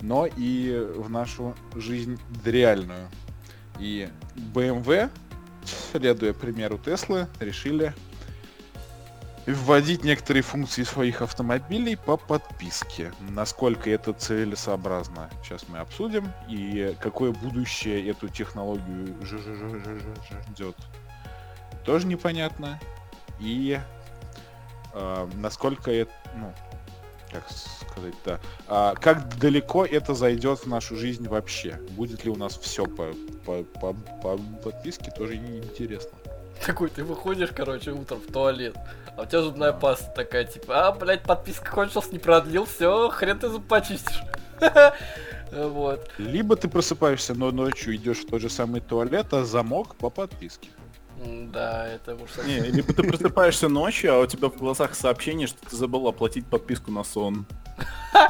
но и в нашу жизнь реальную. И BMW, следуя примеру Теслы, решили вводить некоторые функции своих автомобилей по подписке. Насколько это целесообразно, сейчас мы обсудим. И какое будущее эту технологию ждет, тоже непонятно. И э, насколько это, ну, как сказать-то, а, как далеко это зайдет в нашу жизнь вообще? Будет ли у нас все по, по, по, по подписке, тоже интересно. Такой, ты выходишь, короче, утром в туалет, а у тебя зубная паста такая, типа, а, блядь, подписка кончилась, не продлил, все, хрен ты зуб почистишь. Вот. Либо ты просыпаешься, но ночью идешь в тот же самый туалет, а замок по подписке. Да, это уж совсем- Не, либо ты просыпаешься ночью, а у тебя в глазах сообщение, что ты забыл оплатить подписку на сон.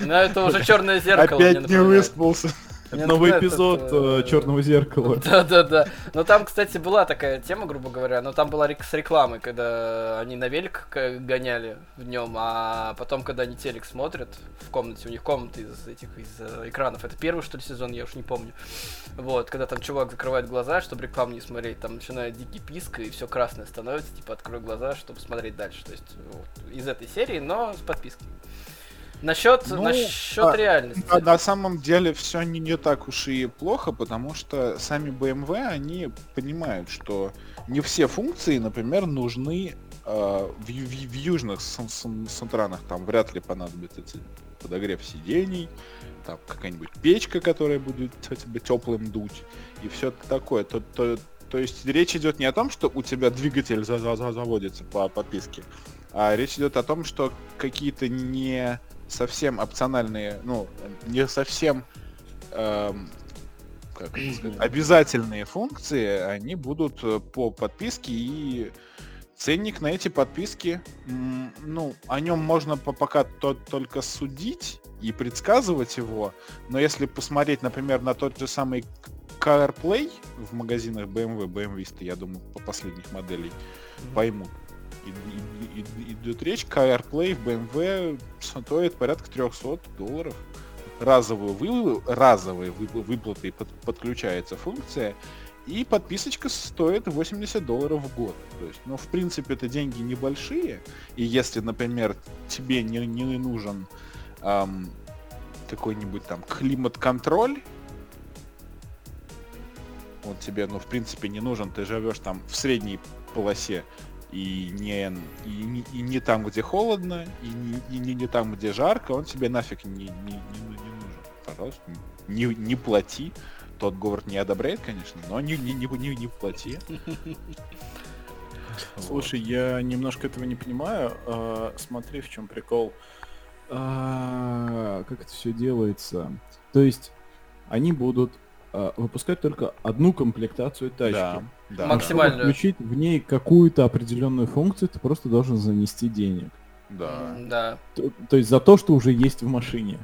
Ну, это уже черное зеркало. мне Опять не выспался. Мне Новый напоминает эпизод это, э, Черного зеркала. Да-да-да. Но там, кстати, была такая тема, грубо говоря, но там была с рекламой, когда они на велик гоняли в нем, а потом, когда они телек смотрят в комнате, у них комната из этих из э, экранов. Это первый, что ли, сезон, я уж не помню. Вот, когда там чувак закрывает глаза, чтобы рекламу не смотреть, там начинает дикий писк, и все красное становится, типа, открой глаза, чтобы смотреть дальше. То есть вот, из этой серии, но с подпиской. Насчет, Ну, насчет а, реальности. А на самом деле все не, не так уж и плохо, потому что сами BMW, они понимают, что не все функции, например, нужны э, в, в- в южных странах. Там вряд ли понадобится подогрев сидений, там какая-нибудь печка, которая будет т- тебе теплым дуть, и все такое. То, то, то есть речь идет не о том, что у тебя двигатель за- за- за- заводится по подписке, а речь идет о том, что какие-то не совсем опциональные, ну, не совсем эм, как сказать, обязательные функции, они будут э, по подписке и ценник на эти подписки, ну, о нем можно по- пока то- только судить и предсказывать его, но если посмотреть, например, на тот же самый CarPlay в магазинах BMW, BMW, я думаю, по последних моделей поймут. Идет речь, CarPlay в BMW стоит порядка 300 долларов. Разовую вы, разовые вы- выплаты под- подключается функция, и подписочка стоит 80 долларов в год. То есть, ну, в принципе, это деньги небольшие. И если, например, тебе не, не нужен ам, какой-нибудь там климат-контроль, он тебе, ну, в принципе, не нужен, ты живешь там в средней полосе, и не, и, не- и не там, где холодно, и не, и не, не там, где жарко, он тебе нафиг не, не, не, не нужен. Пожалуйста, не, не плати. Тот город не одобряет, конечно, но не, не, не, не, не плати. Слушай, я немножко этого не понимаю. А, смотри, в чем прикол. А, Как это все делается? То есть они будут а, выпускать только одну комплектацию тачки. Да, да. Максим- Чтобы Максимальную. включить в ней какую-то определенную функцию, ты просто должен занести денег. Да. Да. То, то есть за то, что уже есть в машине.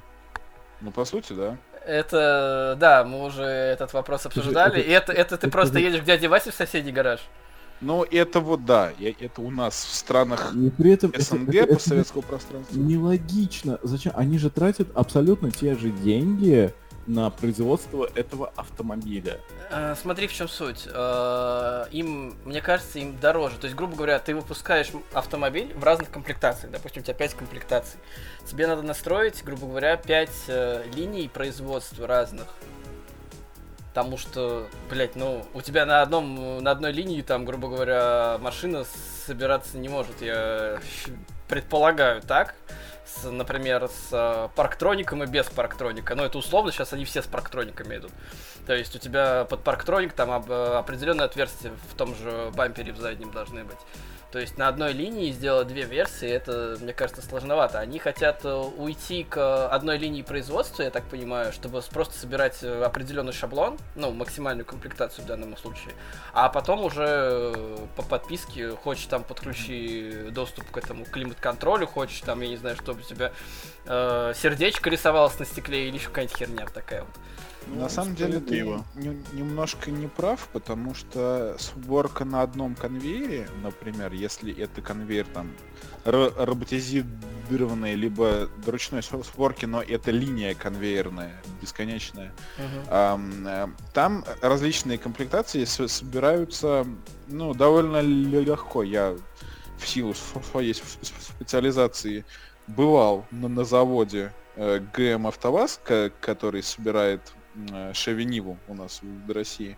Ну, по сути, да. Это, да, мы уже этот вопрос обсуждали. это- И это, это ты это просто же- едешь к дяде Васе в соседний гараж. Ну, это вот, да, я- это у нас в странах И при этом это- СНГ, это- это постсоветского пространства. нелогично. Зачем? Они же тратят абсолютно те же деньги на производство этого автомобиля. Э, Смотри, в чем суть. Э, Им, мне кажется, им дороже. То есть, грубо говоря, ты выпускаешь автомобиль в разных комплектациях. Допустим, у тебя 5 комплектаций. Тебе надо настроить, грубо говоря, 5 линий производства разных. Потому что, блять, ну, у тебя на одном, на одной линии, там, грубо говоря, машина собираться не может. Я предполагаю так. С, например, с э, парктроником и без парктроника. Но это условно, сейчас они все с парктрониками идут. То есть у тебя под парктроник там об- э, определенные отверстия в том же бампере в заднем должны быть. То есть на одной линии сделать две версии, это, мне кажется, сложновато. Они хотят э, уйти к одной линии производства, я так понимаю, чтобы просто собирать э, определенный шаблон, ну, максимальную комплектацию в данном случае, а потом уже э, по подписке хочешь там подключи доступ к этому климат-контролю, хочешь там, я не знаю, чтобы у тебя э, сердечко рисовалось на стекле или еще какая-нибудь херня такая вот. На самом деле ты не- немножко не прав, потому что сборка на одном конвейере, например, если это конвейер там ро- роботизированный, либо до ручной сборки, но это линия конвейерная, бесконечная, э, там различные комплектации собираются, ну, довольно легко. Я в силу св- своей специализации бывал на, на заводе э, ГМ АвтоВАЗ, ко- который собирает м, Шевиниву у нас в России.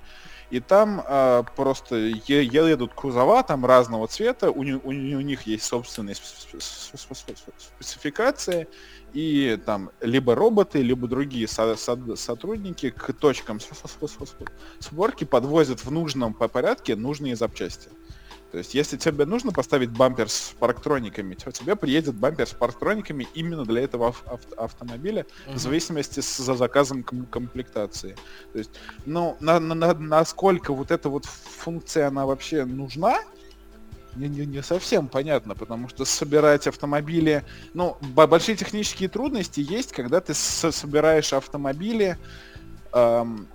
И там а, просто е- едут кузова там разного цвета, у, у у них есть собственные спе- спе- спе- спе- спецификации, и там либо роботы, либо другие со- со- сотрудники к точкам сборки подвозят в нужном по порядке нужные запчасти. То есть, если тебе нужно поставить бампер с парктрониками, то тебе приедет бампер с парктрониками именно для этого ав- авт- автомобиля, в зависимости с, за заказом ком- комплектации. То есть, ну, на, на- на- насколько вот эта вот функция, она вообще нужна, не, не, не совсем понятно, потому что собирать автомобили... Ну, бо- большие технические трудности есть, когда ты с- собираешь автомобили эм,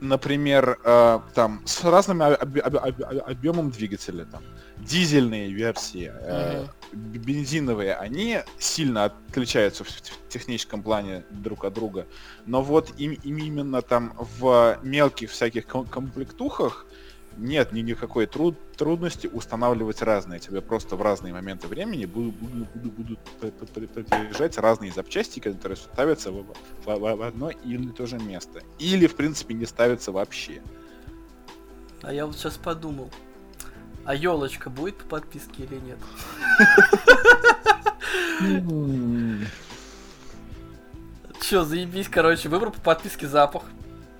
например, э, там с разным об- об- об- об- объемом двигателя, там дизельные версии, э, б- бензиновые, они сильно отличаются в в техническом плане друг от друга. Но вот им, им именно там в мелких всяких ком- комплектухах нет ни- никакой труд, трудности устанавливать разные. Тебе просто в разные моменты времени будут, будут, будут, будут приезжать разные запчасти, которые ставятся в, в- в- в одно или то же место. Или, в принципе, не ставятся вообще. А я вот сейчас подумал. А елочка будет по подписке или нет? Че, заебись, короче, выбор по подписке запах.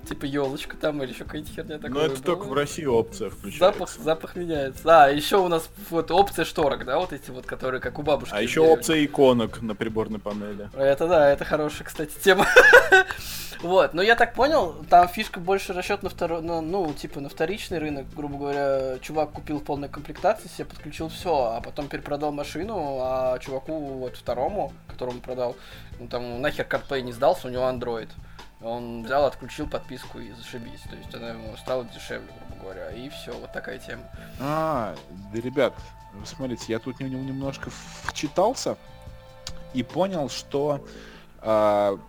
Типа елочка там или еще какая-то херня такая. Но это только в России опция включается. Запах, запах меняется. А, еще у нас вот опция шторок, да, вот эти вот, которые как у бабушки. А еще опция иконок на приборной панели. Это да, это хорошая, кстати, тема. Вот, но я так понял, там фишка больше расчет на второй, ну, типа на вторичный рынок, грубо говоря, чувак купил полной комплектации, себе подключил все, а потом перепродал машину, а чуваку вот второму, которому продал, ну там нахер CarPlay не сдался, у него Android. Он взял, отключил подписку и зашибись. То есть она ему стала дешевле, грубо говоря. И все, вот такая тема. А, да, ребят, вы смотрите, я тут нем- немножко вчитался и понял, что, а,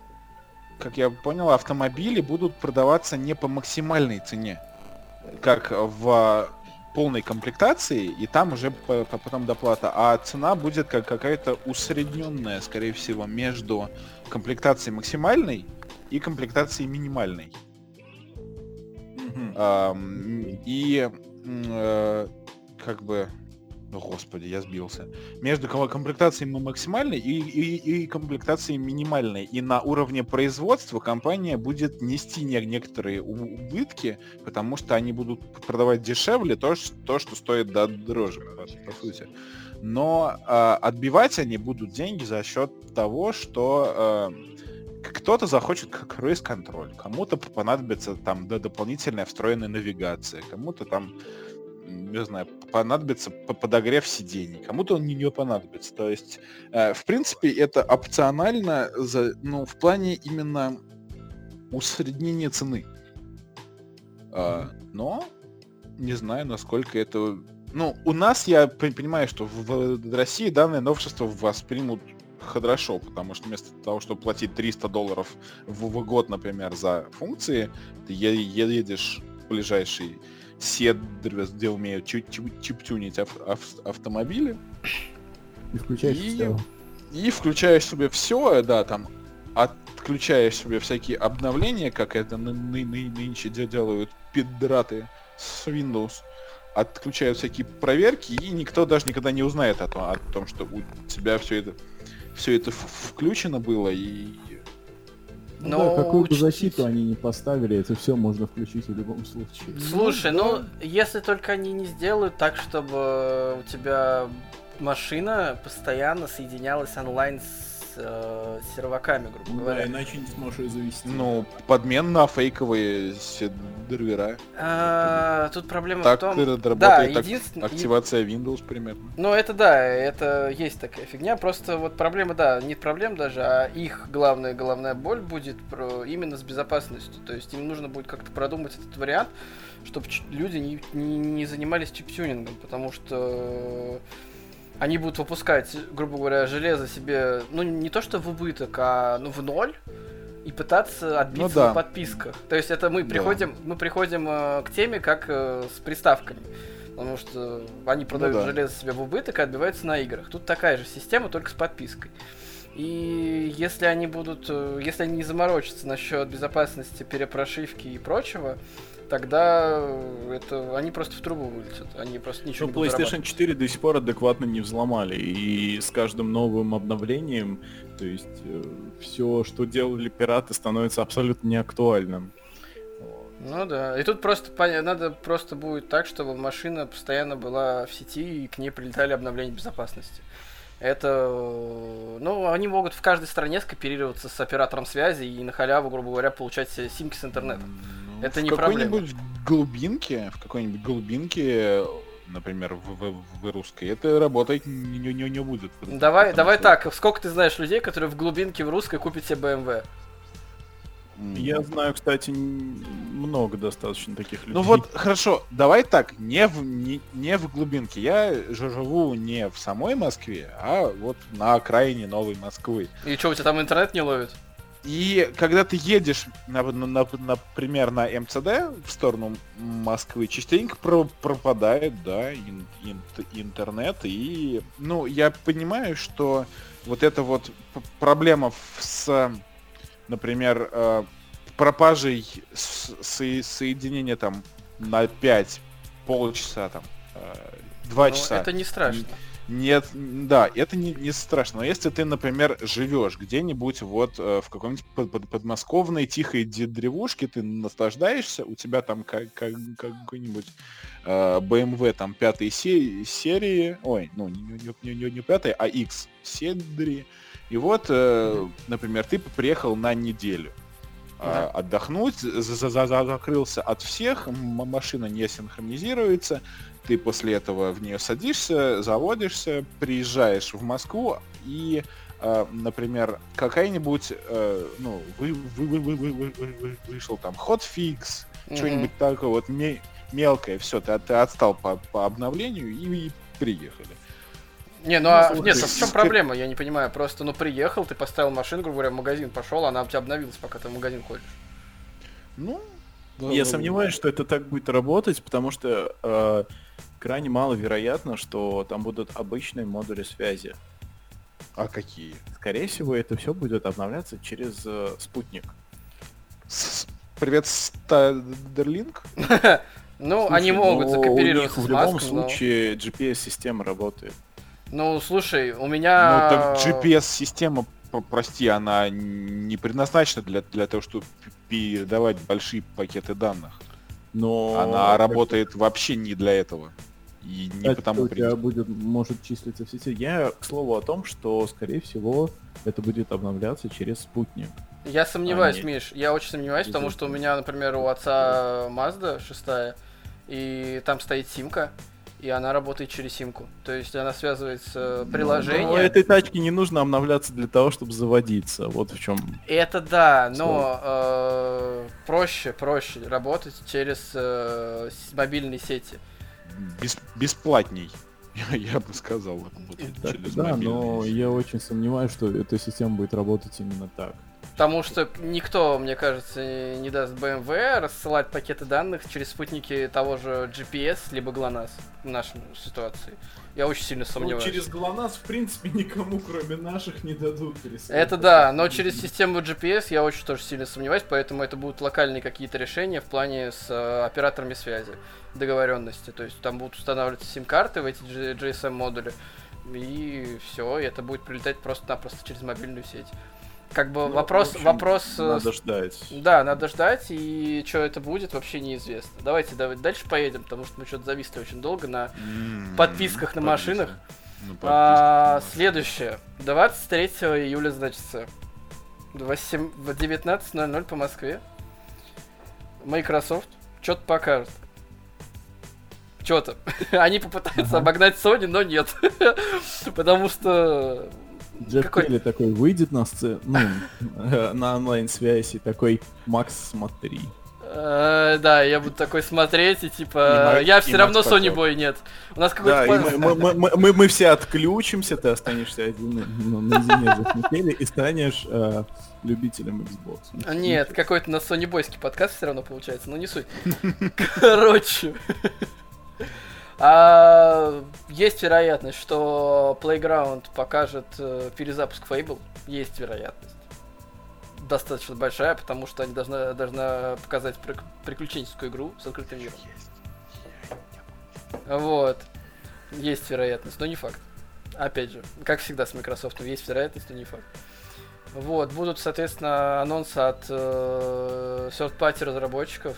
как я понял, автомобили будут продаваться не по максимальной цене, как в полной комплектации, и там уже по- по- потом доплата, а цена будет как какая-то усредненная, скорее всего, между комплектацией максимальной и комплектацией минимальной. Ам, и э, как бы, о, господи, я сбился. Между ко- комплектацией максимальной и, и- и комплектацией минимальной. И на уровне производства компания будет нести не- некоторые убытки, потому что они будут продавать дешевле то, ш- то что стоит да, дороже, по, по сути. Но а, отбивать они будут деньги за счет того, что к- кто-то захочет круиз-контроль, кому-то понадобится там дополнительная встроенная навигация, кому-то там, не знаю, понадобится подогрев сидений, кому-то он не, понадобится. То есть, э, в принципе, это опционально, за, ну, в плане именно усреднения цены. А, но не знаю, насколько это... Ну, у нас, я понимаю, что в, в России данное новшество воспримут хорошо, потому что вместо того, чтобы платить 300 долларов в, год, например, за функции, ты едешь в ближайший сервис, где умеют чип- чип- чип-тюнить ав- ав- автомобили, И включаешь И- всё. и включаешь себе все, да, там, отключаешь себе всякие обновления, как это ны- ны- ны- нынче де- делают пидраты с Windows, отключают всякие проверки, и никто даже никогда не узнает о том, о том что у тебя все это все это включено было, и Ну Но да, какую бы учтите- защиту они не поставили, это все можно включить в любом случае. Слушай, ну, если только они не сделают так, чтобы у тебя машина постоянно соединялась онлайн с э, серваками, грубо Ну говоря. да, иначе не сможешь ее завести. ну, подмен на фейковые сервера. А, тут проблема Так в том... и Да, работает так- единственное... активация Windows примерно. Ну, это да, это есть такая фигня. Просто вот проблема, да, не проблем даже, а их главная головная боль будет про, именно с безопасностью. То есть им нужно будет как-то продумать этот вариант, чтобы люди не, не, не занимались чип-тюнингом, потому что они будут выпускать, грубо говоря, железо себе, ну, не то что в убыток, а ну, в ноль, и пытаться отбиться да. на подписках. То есть это мы Да. приходим, мы приходим э, к теме, как э, с приставками. Потому что они продают да. железо себе в убыток и отбиваются на играх. Тут такая же система, только с подпиской. И если они будут, э, если они не заморочатся насчет безопасности, перепрошивки и прочего, тогда э, это они просто в трубу вылетят. Они просто ничего Ну, не PlayStation 4 до сих пор адекватно не взломали. И с каждым новым обновлением, то есть все, что делали пираты, становится абсолютно неактуальным. Ну да. И тут просто надо просто будет так, чтобы машина постоянно была в сети и к ней прилетали обновления безопасности. Это, э, ну, они могут в каждой стране скооперироваться с оператором связи и на халяву, грубо говоря, получать симки с интернетом. Ну, Это в не какой-нибудь глубинке, в какой-нибудь глубинке, например, в, в- в русской, это работать не, не- не- будет. Давай, Потому давай что- так, сколько ты знаешь людей, которые в глубинке в русской купят себе BMW? Я знаю, кстати, много достаточно таких людей. Ну вот, хорошо, давай так, не в, не, не в глубинке. Я ж- живу не в самой Москве, а вот на окраине Новой Москвы. И что, у тебя там интернет не ловит? И когда ты едешь, на- на- на- например, на МЦД в сторону Москвы, частенько про- пропадает, да, ин- ин- интернет. И, ну, я понимаю, что вот эта вот проблема с, например, э, пропажей со- соединения там на 5, полчаса там, э, 2 Ну, часа. это не страшно. Нет, да, это не, не страшно. Но если ты, например, живешь где-нибудь вот э, в каком-нибудь под- под- подмосковной тихой древушке, ты наслаждаешься, у тебя там как, как- какой-нибудь э, BMW там пятой се- серии, ой, ну не, не, не- не- не пятой, а X серии. И вот, э, например, ты приехал на неделю Да. а, отдохнуть, за- за- закрылся от всех, машина не синхронизируется, ты после этого в нее садишься, заводишься, приезжаешь в Москву и, э, например, какая-нибудь, э, ну, вы, вы- вы- вы- вы- вы- вы- вы- вышел там хотфикс, Мгм. что-нибудь такое вот ме- мелкое, все, ты, ты отстал по, по обновлению и, и приехали. Не, ну а слушай, нет, а в чем проблема? Я не понимаю. Просто, ну, приехал, ты поставил машину, грубо говоря, в магазин пошел, она у тебя обновилась, пока ты в магазин ходишь. Ну, Я сомневаюсь, что это так будет работать, потому что э, крайне маловероятно, что там будут обычные модули связи. А какие? Скорее всего, это все будет обновляться через э, спутник. С- Привет, Старлинг? Ну, Слушай, они могут но закооперироваться у них с в любом Маском, но- случае GPS-система работает. Ну, слушай, у Ну, меня... так GPS-система, прости, она не предназначена для, для того, чтобы передавать большие пакеты данных. Но Она работает вообще не для этого. И не Кстати, потому у тебя будет, может числиться в сети. Я, к слову, о том, что, скорее всего, это будет обновляться через спутник. Я сомневаюсь, Они- Миш, я очень сомневаюсь, потому Из-за что у меня, например, у отца Mazda 6, и там стоит симка, и она работает через симку. То есть она связывается Но приложение. этой тачке не нужно обновляться для того, чтобы заводиться. Вот в чем. Это да, но э, проще, проще работать через э, с- мобильные сети. Бес- бесплатней, я, я бы сказал. вот, Так, через да, мобильные но сети. я очень сомневаюсь, что эта система будет работать именно так. Потому что никто, мне кажется, не даст BMW рассылать пакеты данных через спутники того же GPS, либо GLONASS в нашей ситуации. Я очень сильно сомневаюсь. ГЛОНАСС, в принципе, никому, кроме наших, не дадут Это да, но через систему GPS я очень тоже сильно сомневаюсь, поэтому это будут локальные какие-то решения в плане с э, операторами связи, договоренности. То есть там будут устанавливаться сим-карты в эти GSM-модули, и все, и это будет прилетать просто-напросто через мобильную сеть. Как бы Ну, вопрос, общем, вопрос... э, Надо ждать. Да, надо ждать, и что это будет, вообще неизвестно. Давайте, давайте дальше поедем, потому что мы что-то зависли очень долго на М, подписках на подписка. машинах. Ну, А, следующее. 23 июля, значит, 8 в 19.00 по Москве. Microsoft что-то покажет. Что-то. Они попытаются Ага. обогнать Sony, но нет. Потому что... Джефф Какой- Келли такой выйдет на сцену, ну, э, на онлайн-связь и такой, Макс, смотри. э, да, я буду такой смотреть, и типа, я и все равно Sony. Boy нет. У нас Да, какой-то... план- мы, мы- мы- мы- мы все отключимся, ты останешься один. Ну, Джеффом Келли и станешь э, любителем Xbox. А, Нет, какой-то на Sony Бойский подкаст все равно получается, но не суть. Короче. А, есть вероятность, что Playground покажет э, перезапуск Fable. Есть вероятность. Достаточно большая, потому что они должны, должна показать прик- приключенческую игру с открытым миром. Вот. Есть вероятность, но не факт. Опять же, как всегда с Microsoft, есть вероятность, но не факт. Вот, будут, соответственно, анонсы от э, third-party разработчиков.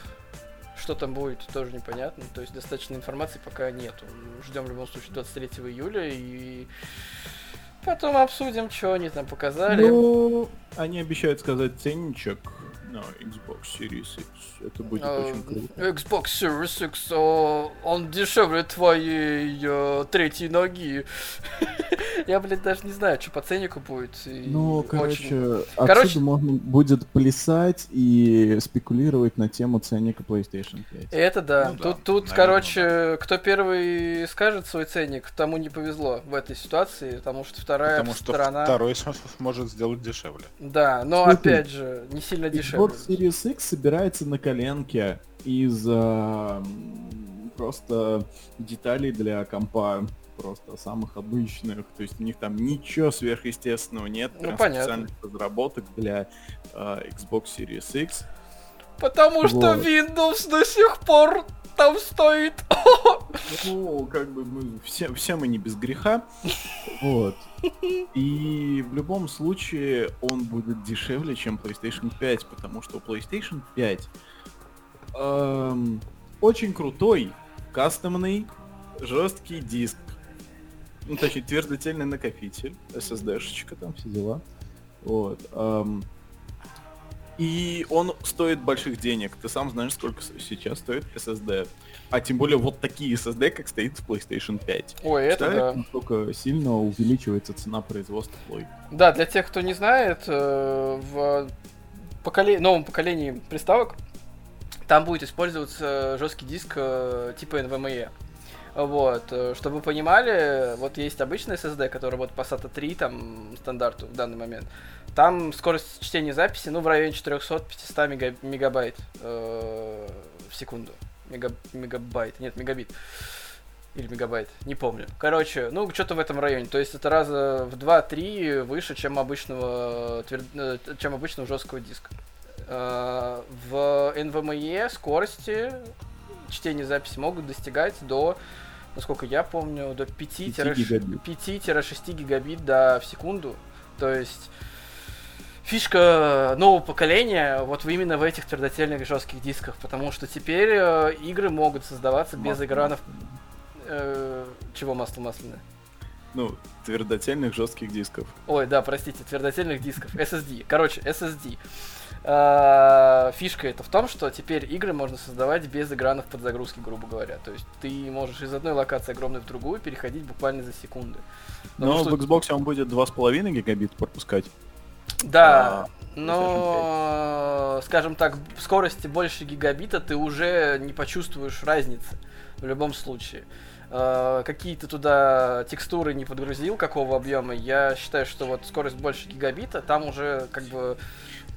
Что там будет, тоже непонятно. То есть достаточно информации пока нету. Ждем в любом случае 23 июля и потом обсудим, что они там показали. Ну, они обещают сказать ценничек на Xbox Series X. Это будет Э, очень круто. Xbox Series X, э, он дешевле твоей э, третьей ноги. Я, блядь, даже не знаю, что по ценнику будет. Ну, короче, Короче- можно будет плясать и спекулировать на тему ценника PlayStation 5. Это да. Ну тут, короче, кто первый скажет свой ценник, тому не повезло в этой ситуации, потому что вторая Потому что сторона... второй может сделать дешевле. Да, но опять же, не сильно дешевле. Xbox Series X собирается на коленке из м, просто деталей для компа просто самых обычных, то есть у них там ничего сверхъестественного нет, Ну, понятно. специальных разработок для а, Xbox Series X. Потому что Вот. Windows до сих пор там стоит. Ну, как бы мы все, все мы не без греха. Вот. И в любом случае он будет дешевле, чем PlayStation 5, потому что PlayStation 5 эм, очень крутой, кастомный, жесткий диск. Ну, точнее, твердотельный накопитель, SSD-шечка, там все дела. Вот. эм, и он стоит больших денег. Ты сам знаешь, сколько сейчас стоит SSD. А тем более вот такие SSD, как стоит в PlayStation 5. Ой, это Представляешь, да. насколько сильно увеличивается цена производства плойки. Да, для тех, кто не знает, э, в поколе- новом поколении приставок там будет использоваться жесткий диск э, типа NVMe. Вот, э, чтобы вы понимали, вот есть обычный SSD, который вот по SATA 3 там стандарту в данный момент. Там скорость чтения записи, ну, в районе 400-500 мега- мегабайт э, в секунду. Мега- мегабайт, нет, мегабит. Или мегабайт, не помню. Короче, ну, что-то в этом районе. То есть это раза в 2-3 выше, чем обычного, твер- э, чем обычного жесткого диска. Э, В NVMe скорости чтения записи могут достигать до, насколько я помню, до 5 5 гигабит. 5-6 гигабит да, в секунду. То есть фишка нового поколения вот именно в этих твердотельных жестких дисках, потому что теперь э, игры могут создаваться без Масло экранов. Э, чего масло масляное? Ну, твердотельных жестких дисков. Ой, да, простите, твердотельных дисков. SSD. Короче, SSD. А, Фишка это в том, что теперь игры можно создавать без экранов под загрузки, грубо говоря. То есть ты можешь из одной локации огромной в другую переходить буквально за секунды. Потому Но что- в Xbox он будет 2,5 гигабит пропускать. Да, А, но, скажем так, в скорости больше гигабита ты уже не почувствуешь разницы в любом случае. Э, Какие ты туда текстуры не подгрузил, какого объема, я считаю, что вот скорость больше гигабита, там уже как бы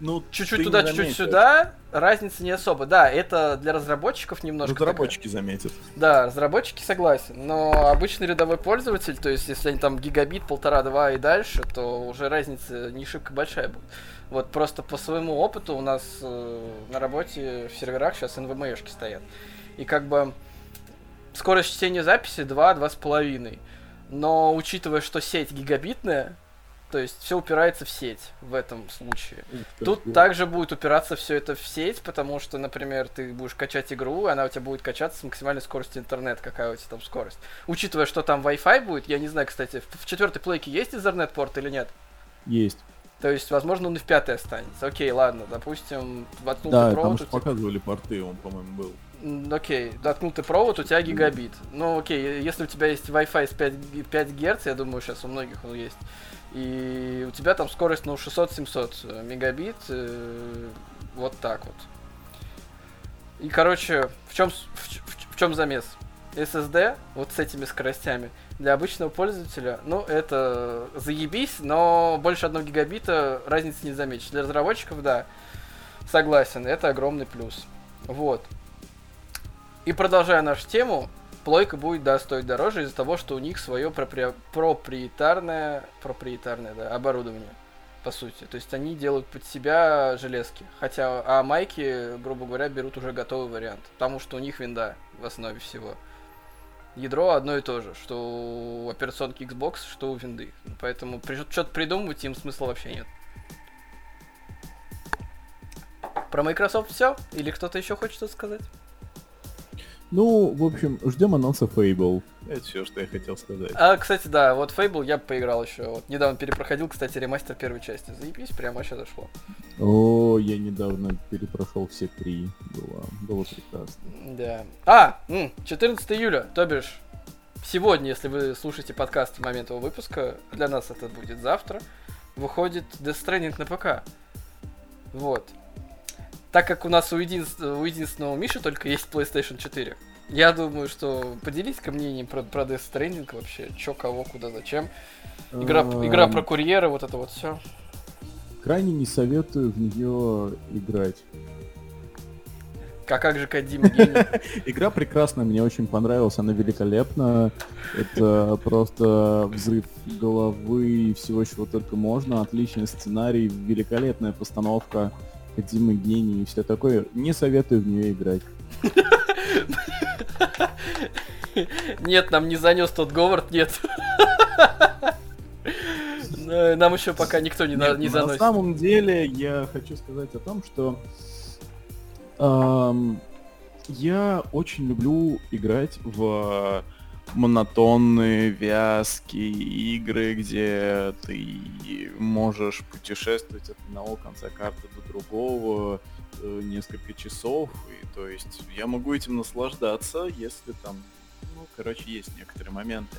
Ну, чуть-чуть туда, чуть-чуть сюда, разницы не особо. Да, это для разработчиков немножко. такая- Разработчики заметят. да, разработчики согласен, но обычный рядовой пользователь, то есть если они там гигабит, полтора-два и дальше, то уже разница не шибко большая будет. Вот просто по своему опыту у нас э, на работе в серверах сейчас NVMe-шки стоят. И как бы скорость чтения записи 2-2,5. Но учитывая, что сеть гигабитная, то есть все упирается в сеть в этом случае. Тут также будет упираться все это в сеть, потому что, например, ты будешь качать игру, и она у тебя будет качаться с максимальной скоростью интернет, какая у тебя там скорость. Учитывая, что там Wi-Fi будет, я не знаю, кстати, в, четвертой плейке есть Ethernet порт или нет? Есть. То есть, возможно, он и в пятой останется. Окей, ладно, допустим, воткнутый Да, там провод тебя- показывали порты, он, по-моему, был. Окей, воткнутый провод, у тебя гигабит. Ну, окей, если у тебя есть Wi-Fi с 5, г- 5 Гц, я думаю, сейчас у многих он есть, и у тебя там скорость, ну, 600-700 мегабит, э, вот так вот. И, короче, в чем, в, в чем замес? SSD вот с этими скоростями для обычного пользователя, ну, это заебись, но больше одного гигабита разницы не заметишь. Для разработчиков, да, согласен, это огромный плюс. Вот. И продолжая нашу тему, плойка будет, да, стоить дороже из-за того, что у них свое пропри- проприетарное, проприетарное, да, оборудование, по сути. То есть они делают под себя железки. Хотя, а майки, грубо говоря, берут уже готовый вариант. Потому что у них винда в основе всего. Ядро одно и то же, что у операционки Xbox, что у винды. Поэтому что-то придумывать им смысла вообще нет. Про Microsoft все? Или кто-то еще хочет что-то сказать? Ну, в общем, ждем анонса Fable. Это все, что я хотел сказать. А, кстати, да, вот Fable я бы поиграл еще. Вот недавно перепроходил, кстати, ремастер первой части. Заебись, прям вообще зашло. О, я недавно перепрошел все три. Было, было прекрасно. Да. А, м, 14 июля, то бишь сегодня, если вы слушаете подкаст в момент его выпуска, для нас это будет завтра, выходит Death Stranding на ПК. Вот. Так как у нас у, единств... у единственного Миши только есть PlayStation 4, я думаю, что поделись-ка мнением про, про Death Stranding вообще, чё, кого, куда, зачем. Игра, игра про курьера, вот это вот все. Крайне не советую в нее играть. А как же Кадима Игра прекрасная, мне очень понравилась, она великолепна. Это просто взрыв головы и всего, чего только можно. Отличный сценарий, великолепная постановка. Кадима гений и все такое. Не советую в нее играть. Нет, нам не занес тот Говард, нет. Нам еще пока никто не, Нет, не на заносит. самом деле я хочу сказать о том, что эм, я очень люблю играть в монотонные, вязкие игры, где ты можешь путешествовать от одного конца карты до другого э, несколько часов. И, то есть я могу этим наслаждаться, если там, ну, короче, есть некоторые моменты.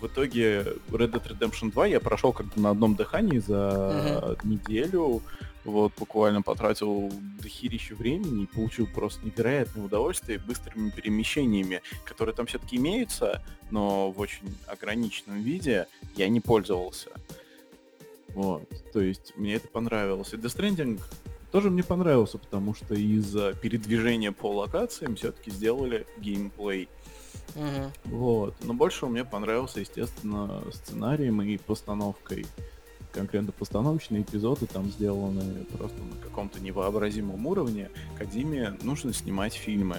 В итоге Red Dead Redemption 2 я прошел как бы на одном дыхании за неделю. Вот, буквально потратил дохерища времени и получил просто невероятное удовольствие быстрыми перемещениями, которые там все-таки имеются, но в очень ограниченном виде я не пользовался. Вот, то есть мне это понравилось. И Death Stranding тоже мне понравился, потому что из-за передвижения по локациям все-таки сделали геймплей. Мгм. Вот. Но больше мне понравился, естественно, сценарием и постановкой. Конкретно постановочные эпизоды там сделаны просто на каком-то невообразимом уровне. Кадиме нужно снимать фильмы.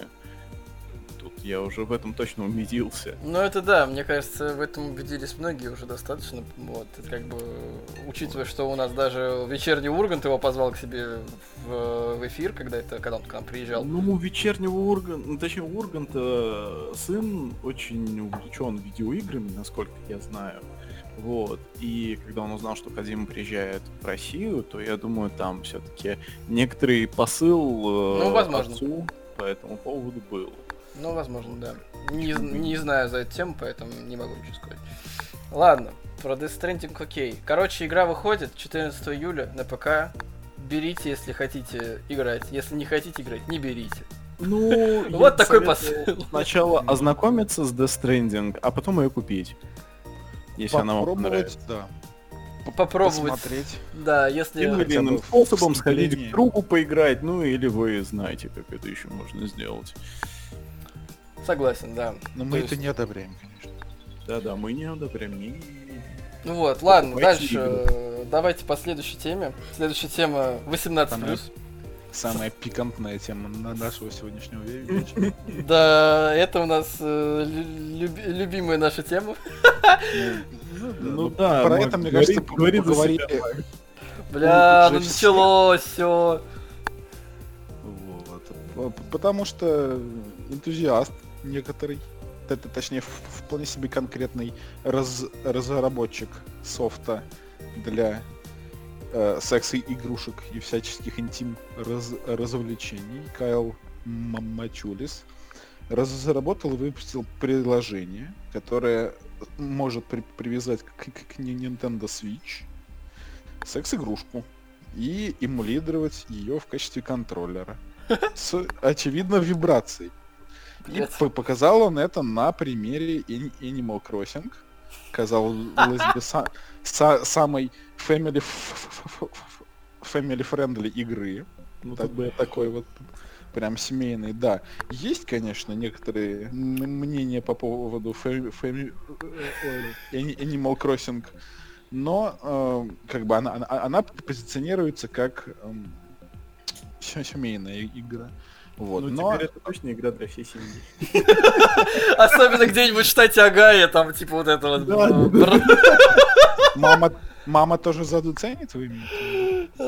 Тут я уже в этом точно убедился. Ну это да, мне кажется, в этом убедились многие уже достаточно. Вот, это как бы, учитывая, что у нас даже вечерний Ургант его позвал к себе в, в эфир, когда это, когда он к нам приезжал. Ну, у вечернего Урганта, ну, точнее, у Урганта сын очень увлечен видеоиграми, насколько я знаю. Вот. И когда он узнал, что Кадима приезжает в Россию, то я думаю, там все-таки некоторый посыл э, Ну, возможно. отцу по этому поводу был. Ну, возможно, да. Не, не знаю за эту тему, поэтому не могу ничего сказать. Ладно, про Death Stranding окей. Короче, игра выходит 14 июля на ПК. Берите, если хотите играть. Если не хотите играть, не берите. Ну, Вот такой посыл. Сначала ознакомиться с Death Stranding, а потом ее купить. Если она вам понравится. Попробовать, да. Попробовать. Посмотреть. Да, если... Тем или иным в способом сходить к другу поиграть, ну или вы знаете, как это еще можно сделать. Согласен, да. Но То мы есть- это не одобряем, конечно. Да-да, мы не одобряем. не-. Ну вот, ладно, Покупайте дальше. э, Давайте по следующей теме. Следующая тема 18+. Самая пикантная тема на нашего сегодняшнего ве- вечера. Да, это у нас э, лю- люби- любимая наша тема. Ну, Ну да, про это, мне кажется, поговорили. Бля, ну все- началось все. Вот. Потому что энтузиаст некоторый, т- точнее, в- вполне себе конкретный раз- разработчик софта для э, секс-игрушек и всяческих интим раз- развлечений, Кайл М- Мачулис, разработал и выпустил приложение, которое может при- привязать к, к- к Nintendo Switch секс-игрушку и эмулировать ее в качестве контроллера с, очевидно, вибрацией. И показал он это на примере Animal Crossing. Казалось бы, са- са- самой family, family friendly игры. Ну, Так- бы такой вот прям семейный, да. Есть, конечно, некоторые мнения по поводу фэ- фэми- э, Ani- Animal Crossing, но э, как бы она, она, она позиционируется как се- семейная игра. Вот. Ну, но теперь это точно игра для всей семьи. Особенно где-нибудь в штате Агая, там типа вот это вот. Бр- мама, мама тоже задуценит, вы имеете?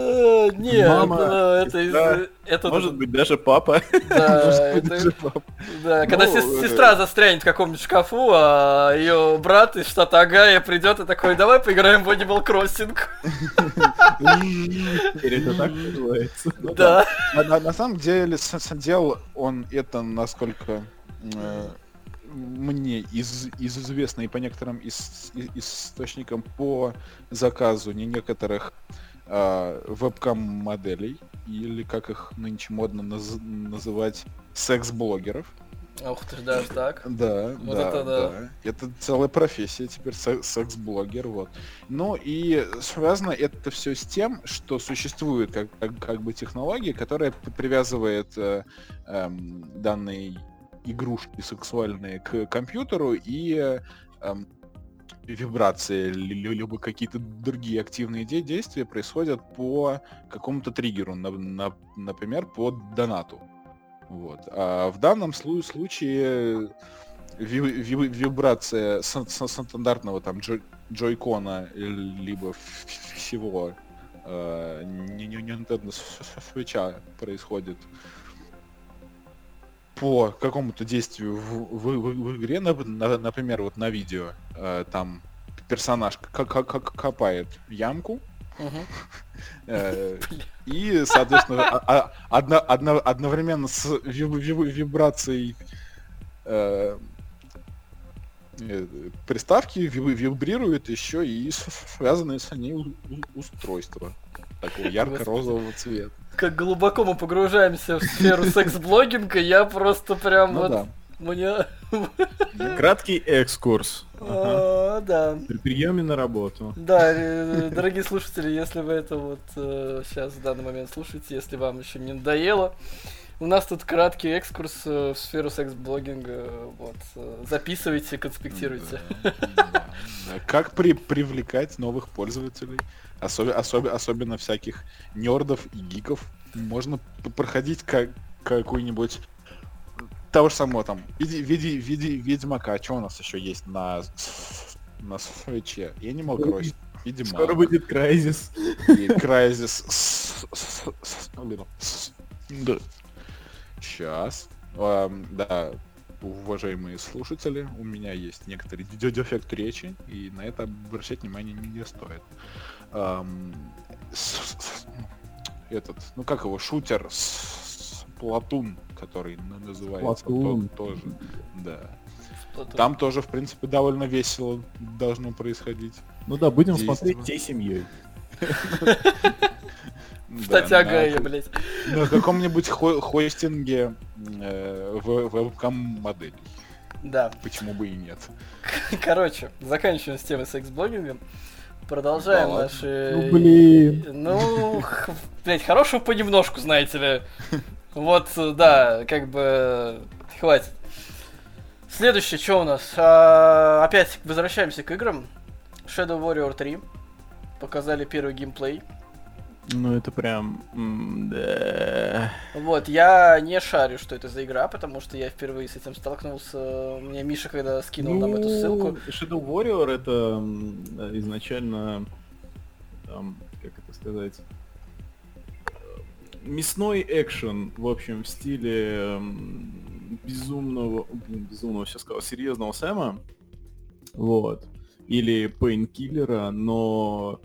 Э, Нет, Мама, ну, это из... сестра, Это Может быть, даже папа. Да, это-. Да, когда Ну, сес- э, сестра застрянет в каком-нибудь шкафу, а ее брат из штата Агая придет и такой, давай поиграем в Animal Crossing. Теперь это так называется. Ну Да. На, на- самом деле с- с- делал он это насколько э, мне из, из известно и по некоторым из, из, источникам по заказу не некоторых э, вебкам-моделей, или как их нынче модно наз, называть, секс-блогеров. Ух ты даже так. Да, Вот да, это да. да. Это целая профессия теперь, се- секс-блогер, вот. Ну и связано это все с тем, что существует как, как, как бы технология, которая привязывает э, эм, данные игрушки сексуальные к компьютеру и э, эм, вибрации, ли- ли- либо какие-то другие активные де- действия происходят по какому-то триггеру, на- на- например, по донату. Вот. А в данном слу- случае ви- ви- вибрация стандартного там джой- джойкона либо всего э, не- не- Nintendo Switch происходит по какому-то действию в, в- в- в игре, нап- на- например, вот на видео, э, там персонаж к- к- к- копает ямку. Э, И, соответственно, а- а- одно- одно- одновременно с ви- ви- вибрацией э, э, приставки ви- вибрирует еще и связанные с ней у- у- устройства такого ярко-розового цвета. Как глубоко мы погружаемся в сферу секс-блогинга, я просто прям Ну вот... да. Мне... Краткий экскурс А, Да. при приеме на работу. Да, э, дорогие слушатели, если вы это вот сейчас в данный момент слушаете, если вам еще не надоело, у нас тут краткий экскурс э, в сферу секс-блогинга. Вот. э, Записывайте, конспектируйте. Да, да. Как при, привлекать новых пользователей, особи- особи- особенно всяких нердов и гиков. Можно проходить как какой-нибудь того же самого там, види, види, види, Ведьмака, что у нас еще есть на на свече? Animal Crossing, Ведьмак, Скоро будет Крайзис. и Crysis. с- с- с- блин, с- да. Сейчас. Ам, Да, уважаемые слушатели, у меня есть некоторый де- дефект речи, и на это обращать внимание не не стоит. Ам, с- с- Этот, ну как его, шутер с Платун, который называется, Splatoon. тот тоже, да. Там тоже, в принципе, довольно весело должно происходить. Ну да, будем Действие. смотреть всей семьей. Кстати, Да, ага, на- я, блядь. На каком-нибудь хо- хостинге э, в- вебкам-моделей. Да. Почему бы и нет? Короче, заканчиваем с темой секс-блогинга. Продолжаем Да наши... Ну, блин. Ну, х- блядь, хорошего понемножку, знаете ли. Вот, да, как бы хватит. Следующее, что у нас? А, опять возвращаемся к играм. Shadow Warrior 3. Показали первый геймплей. Ну это прям... Да. Вот, я не шарю, что это за игра, потому что я впервые с этим столкнулся. Мне Миша когда скинул нам эту ссылку. Ну, Shadow Warrior это э, изначально, там, как это сказать, э, мясной экшен, в общем, в стиле безумного, безумного, сейчас сказал, серьезного Сэма, вот, или пейнкиллера, но,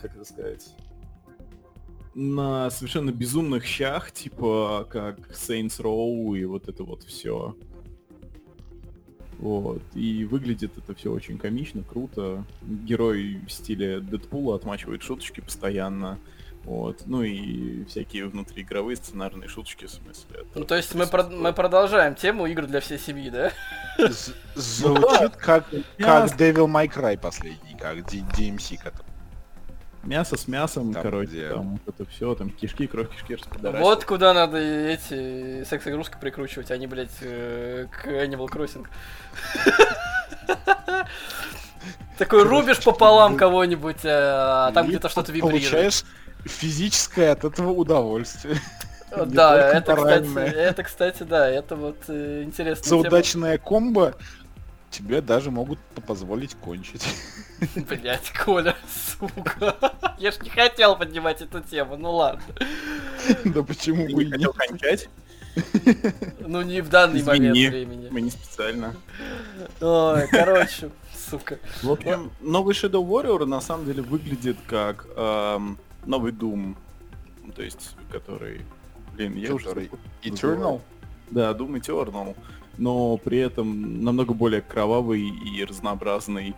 как это сказать, на совершенно безумных щах, типа как Saints Row и вот это вот все. Вот. И выглядит это все очень комично, круто. Герой в стиле Дэдпула отмачивает шуточки постоянно. Вот. Ну и всякие внутриигровые сценарные шуточки, в смысле. это Ну, то есть мы, прод- мы продолжаем тему игр для всей семьи, да? Звучит как, как Devil May Cry последний, как D- DMC, который... Мясо с мясом, Там, короче, где- там вот это все, там кишки, кровь, кишки распидорасил. Вот куда надо эти секс-игрушки прикручивать, а не, блядь, э, к Animal Crossing. Такой рубишь пополам кого-нибудь, а там где-то что-то вибрирует. Получаешь физическое от этого удовольствие. Э, Да, это, кстати, это, кстати, да, это вот э, интересно. За удачное комбо тебе даже могут позволить кончить. Блять, Коля, сука. Я ж не хотел поднимать эту тему, ну ладно. Да почему бы не хотел кончать? Ну не в данный момент времени. Мы не специально. Ой, короче, сука. В общем, новый Shadow Warrior на самом деле выглядит как эм, новый Doom. То есть, который... Блин, я уже. Eternal? Да, Doom Eternal, но при этом намного более кровавый и разнообразный.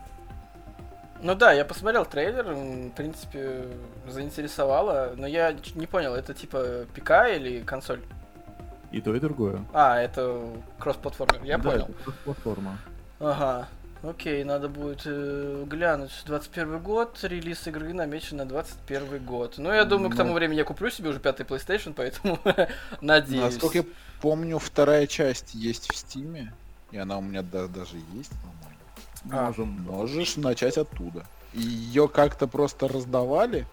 Ну да, я посмотрел трейлер, в принципе, заинтересовало, но я не понял, это типа ПК или консоль? И то, и другое. А, это кросс-платформер, я да, понял. это кросс-платформа. Ага, окей, надо будет э, глянуть. 21 год, релиз игры намечен на 21 год. Ну, я думаю, к Ну. тому времени я куплю себе уже пятый PlayStation, поэтому надеюсь. Насколько я помню, вторая часть есть в Стиме, и она у меня да- даже есть, по-моему. А. Можем. Можешь начать оттуда. Ее как-то просто раздавали,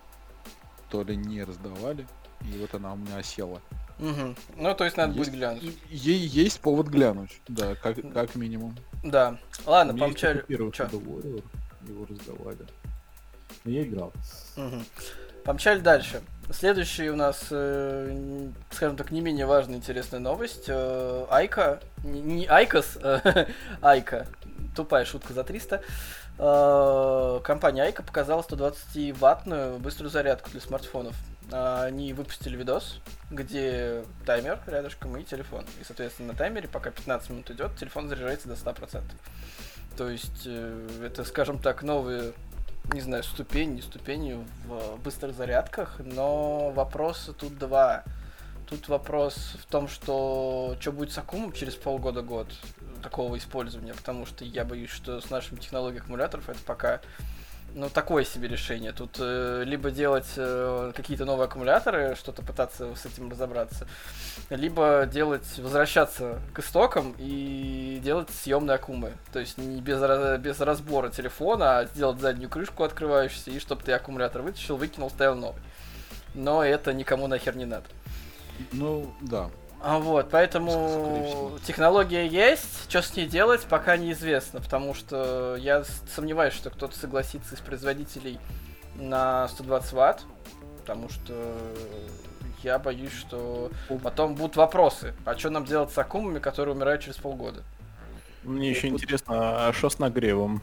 то ли не раздавали, и вот она у меня осела. Мгм. Ну, то есть надо Есть- будет глянуть. Ей есть повод глянуть, да, как, как минимум. Да. Ладно, помчали. первый Warrior, его раздавали. Но я играл. Мгм. Помчали дальше. Следующий у нас, э, скажем так, не менее важная интересная новость. Э, Айка, не, не IQOS, э, Айка, тупая шутка за 300. Э, компания Айка показала 120-ваттную быструю зарядку для смартфонов. А, Они выпустили видос, где таймер рядышком и телефон. И, соответственно, на таймере, пока 15 минут идет, телефон заряжается до 100%. То есть, э, это, скажем так, новые не знаю, ступень, не ступени в быстрых зарядках, но вопросы тут два. Тут вопрос в том, что что будет с Акумом через полгода-год такого использования, потому что я боюсь, что с нашими технологией аккумуляторов это пока ну, такое себе решение. Тут э, либо делать э, какие-то новые аккумуляторы, что-то пытаться с этим разобраться, либо делать, возвращаться к истокам и делать съемные аккумы. То есть не без, без разбора телефона, а сделать заднюю крышку открывающуюся, и чтобы ты аккумулятор вытащил, выкинул, ставил новый. Но это никому нахер не надо. Ну, да. А вот, поэтому технология есть, что с ней делать, пока неизвестно, потому что я сомневаюсь, что кто-то согласится из производителей на 120 ватт, потому что я боюсь, что потом будут вопросы, а что нам делать с аккумами, которые умирают через полгода. Мне еще интересно, а что с нагревом?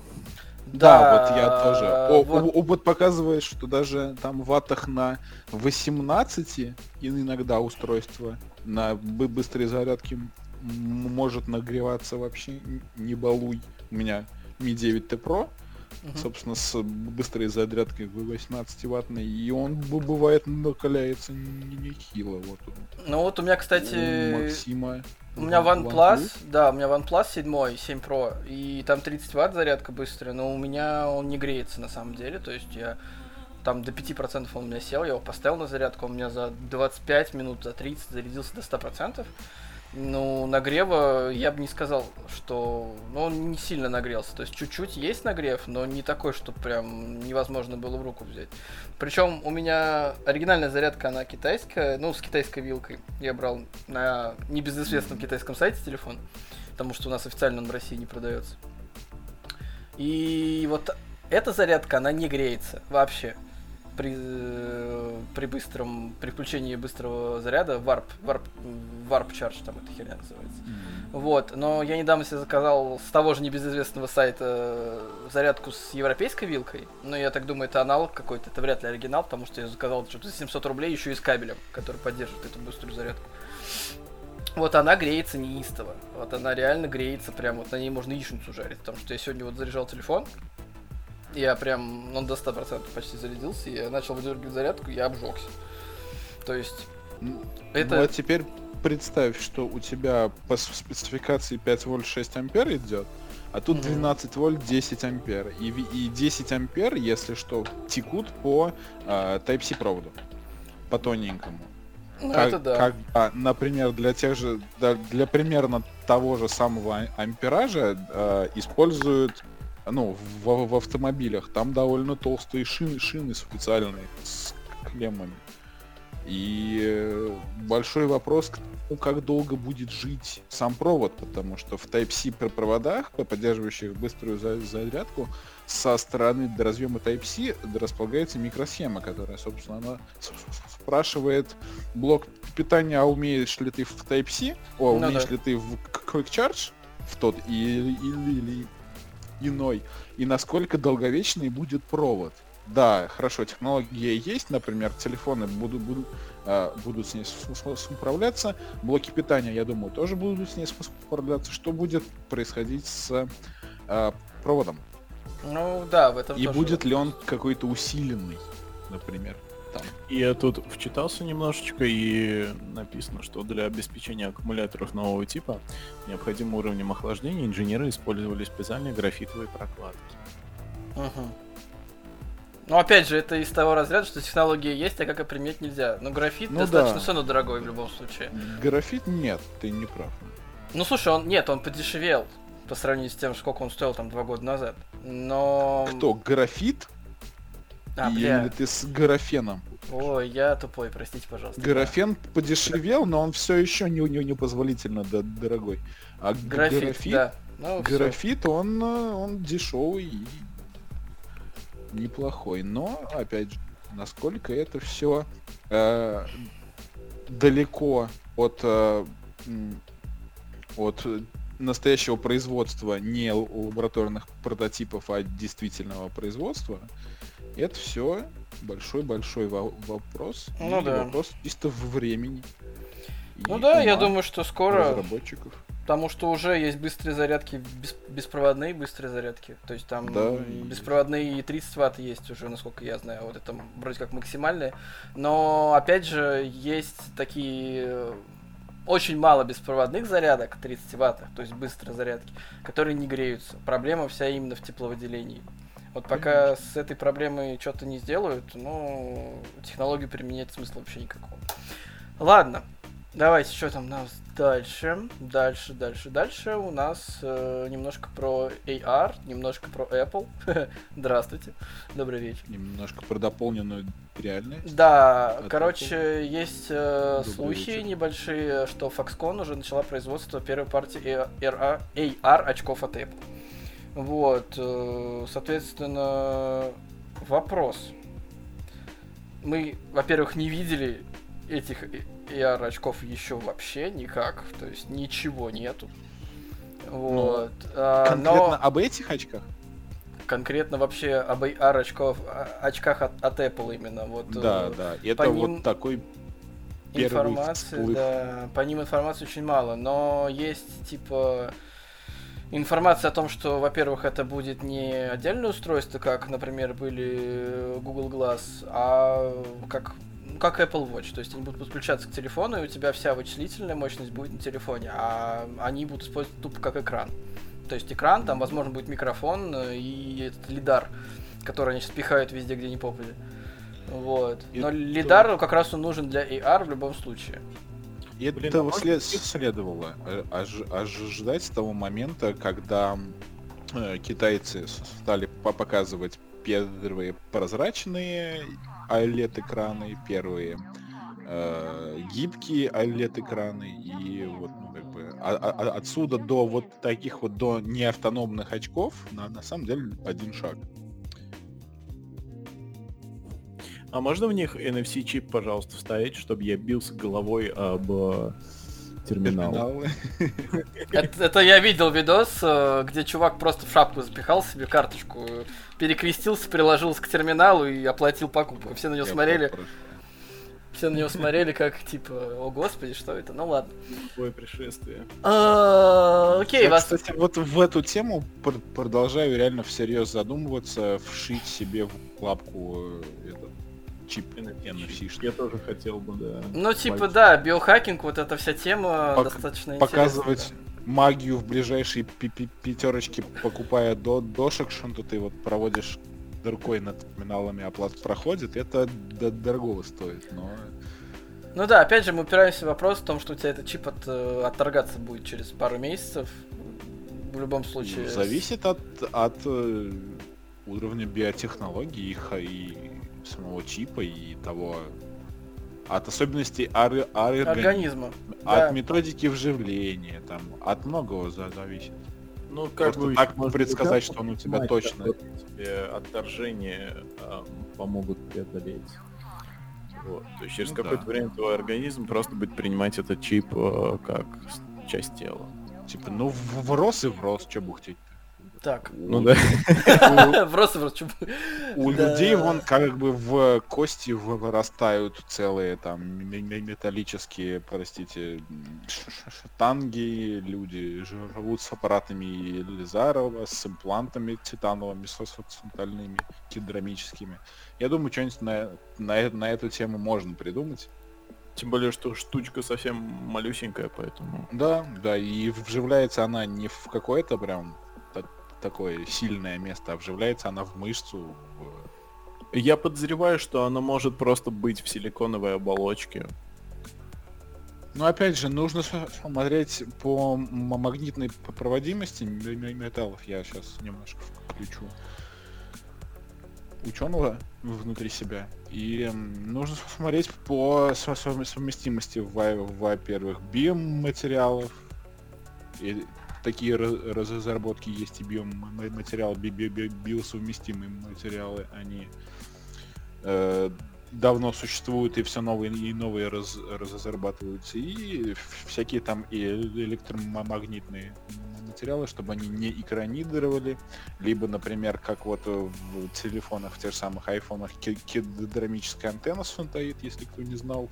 Да, вот я тоже. О- вот. о- Опыт показывает, что даже там в ваттах на 18 и иногда устройство на бы- быстрой зарядке может нагреваться вообще не балуй. У меня Mi 9T Pro, Мгм. собственно, с быстрой зарядкой 18 ваттной, и он бывает накаляется не- нехило. Вот. Ну вот у меня, У кстати, Максима. У меня One- OnePlus, да, у меня OnePlus 7, 7 Pro, и там 30 ватт зарядка быстрая, но у меня он не греется на самом деле, то есть я там до 5% он у меня сел, я его поставил на зарядку, он у меня за 25 минут, за 30 зарядился до 100%. Ну, нагрева я бы не сказал, что... Ну, он не сильно нагрелся. То есть чуть-чуть есть нагрев, но не такой, что прям невозможно было в руку взять. Причем у меня оригинальная зарядка, она китайская, ну, с китайской вилкой. Я брал на небезызвестном китайском сайте телефон, потому что у нас официально он в России не продается. И вот эта зарядка, она не греется вообще. При, э, при быстром, при включении быстрого заряда, warp, warp, Warp Charge, там эта херня называется. Вот, но я недавно себе заказал с того же небезызвестного сайта э, зарядку с европейской вилкой. Но я так думаю, это аналог какой-то, это вряд ли оригинал, потому что я заказал что-то за 700 рублей еще и с кабелем, который поддерживает эту быструю зарядку. Вот она греется неистово. Вот она реально греется, прям вот на ней можно яичницу жарить. Потому что я сегодня вот заряжал телефон, я прям, он до 100% почти зарядился, я начал выдергивать зарядку, я обжегся. То есть, Ну, это... Ну а теперь представь, что у тебя по спецификации 5 вольт 6 ампер идет, а тут Мгм. 12 вольт 10 ампер. И, и 10 ампер, если что, текут по а, Type-C проводу. По тоненькому. ну, как, это да. как, а, например, для тех же, да, для примерно того же самого а- ампеража а, используют ну, в, в автомобилях. Там довольно толстые шины, шины специальные с клеммами. И э, большой вопрос, тому, как долго будет жить сам провод, потому что в Type-C пр- проводах, по- поддерживающих быструю за- зарядку, со стороны до разъема Type-C располагается микросхема, которая, собственно, она спрашивает блок питания, а умеешь ли ты в Type-C, о, Ну умеешь да. ли ты в Quick Charge, в тот или, или, или иной, и насколько долговечный будет провод. Да, хорошо, технология есть, например, телефоны будут, будут э, будут с ней справляться. Блоки питания, я думаю, тоже будут с ней справляться. Что будет происходить с э, проводом? Ну да, в этом И будет ли он какой-то усиленный, например? Там. Я тут вчитался немножечко и написано, что для обеспечения аккумуляторов нового типа необходимым уровнем охлаждения инженеры использовали специальные графитовые прокладки. Угу. Ну, опять же, это из того разряда, что технология есть, а как и применять нельзя. Но графит ну, достаточно да. все равно дорогой в любом случае. Графит нет, ты не прав. Ну, слушай, он нет, он подешевел по сравнению с тем, сколько он стоил там два года назад. Но... Кто, графит? А, бля. Или ты с графеном? Ой, я тупой, простите, пожалуйста. Графен да. подешевел, но он все еще не, не, непозволительно да, дорогой. А графит, графит, да. ну, графит он, он дешевый и неплохой. Но, опять же, насколько это все э, далеко от, э, от настоящего производства не лабораторных прототипов, а действительного производства, это все большой-большой вопрос. Ну да. Вопрос чисто времени. Ну да, я думаю, что скоро. Разработчиков. Потому что уже есть быстрые зарядки, без, беспроводные быстрые зарядки. То есть там да, беспроводные и 30 ватт есть уже, насколько я знаю. Вот это вроде как максимальные. Но опять же, есть такие очень мало беспроводных зарядок 30 ватт, то есть быстрые зарядки, которые не греются. Проблема вся именно в тепловыделении. Вот пока с этой проблемой что-то не сделают, ну, технологию применять смысла вообще никакого. Ладно, давайте, что там у нас дальше? Дальше, дальше, дальше у нас э, немножко про AR, немножко про Apple. Здравствуйте, добрый вечер. Немножко про дополненную реальность. Да, От короче, Apple. есть э, слухи вечер. небольшие, что Foxconn уже начала производство первой партии AR, AR очков от Apple. Вот, э, соответственно, вопрос. Мы, во-первых, не видели этих AR очков еще вообще никак, то есть ничего нету. Вот. Ну, а, конкретно но... об этих очках? Конкретно вообще об AR очков, очках от, от Apple именно. Вот, да, э, да. Это вот ним... такой информации, да, по ним информации очень мало, но есть типа информация о том, что, во-первых, это будет не отдельное устройство, как, например, были Google Glass, а как как Apple Watch, то есть они будут подключаться к телефону, и у тебя вся вычислительная мощность будет на телефоне, а они будут использовать тупо как экран. То есть экран, там, возможно, будет микрофон и этот лидар, который они сейчас пихают везде, где не попали. Вот. Но лидар как раз он нужен для AR в любом случае. И это Блин, след- следовало э, ожидать с того момента, когда э, китайцы стали показывать первые прозрачные OLED-экраны, первые э, гибкие OLED-экраны, и вот, ну, как бы, а, а, отсюда до вот таких вот, до неавтономных очков, на, на самом деле, один шаг. А можно в них NFC-чип, пожалуйста, вставить, чтобы я бился головой об э, терминал? Это, это я видел видос, э, где чувак просто в шапку запихал себе карточку, перекрестился, приложился к терминалу и оплатил покупку. Все на него смотрели. Все на него смотрели как, типа, о господи, что это? Ну ладно. Бой пришествие. А, окей, вас... Кстати, вот в эту тему продолжаю реально всерьез задумываться, вшить себе в лапку э, этот чип NFC. Я тоже хотел бы, да. Ну, типа, да, биохакинг, вот эта вся тема Пок- достаточно Показывать магию в ближайшей пятерочке, покупая до дошек, что ты вот проводишь рукой над терминалами, оплата проходит, это дорого стоит, но... Ну да, опять же, мы упираемся в вопрос в том, что у тебя этот чип от, э, отторгаться будет через пару месяцев. В любом случае. Ну, зависит от, от э, уровня биотехнологий и, и самого чипа и того от особенностей ар- ар- организма, от да. методики вживления, там, от многого зависит. Ну, как бы так предсказать, что он у тебя точно. Тебе отторжение э, помогут преодолеть. Вот. То есть через ну, какое-то да. время твой организм просто будет принимать этот чип э, как часть тела. Типа, ну врос и врос, что бухтеть. Так. Ну да. Просто У людей вон как бы в кости вырастают целые там металлические, простите, штанги, люди живут с аппаратами Лизарова, с имплантами титановыми, с центральными кедрамическими. Я думаю, что-нибудь на, на, на эту тему можно придумать. Тем более, что штучка совсем малюсенькая, поэтому... Да, да, и вживляется она не в какое-то прям такое сильное место, а вживляется она в мышцу, в- Я подозреваю, что она может просто быть в силиконовой оболочке. Ну, опять же, нужно смотреть по магнитной проводимости металлов. Я сейчас немножко включу ученого внутри себя. И нужно смотреть по со- совм- совместимости, во- во-первых, биоматериалов. И такие ra- разработки есть и биоматериалы, би- би- би- биосовместимые материалы. Они э, давно существуют и все новые и новые раз, разрабатываются и всякие там и электромагнитные материалы, чтобы они не экранидировали, либо, например, как вот в телефонах, в тех же самых айфонах ке- кедрамическая антенна стоит, если кто не знал,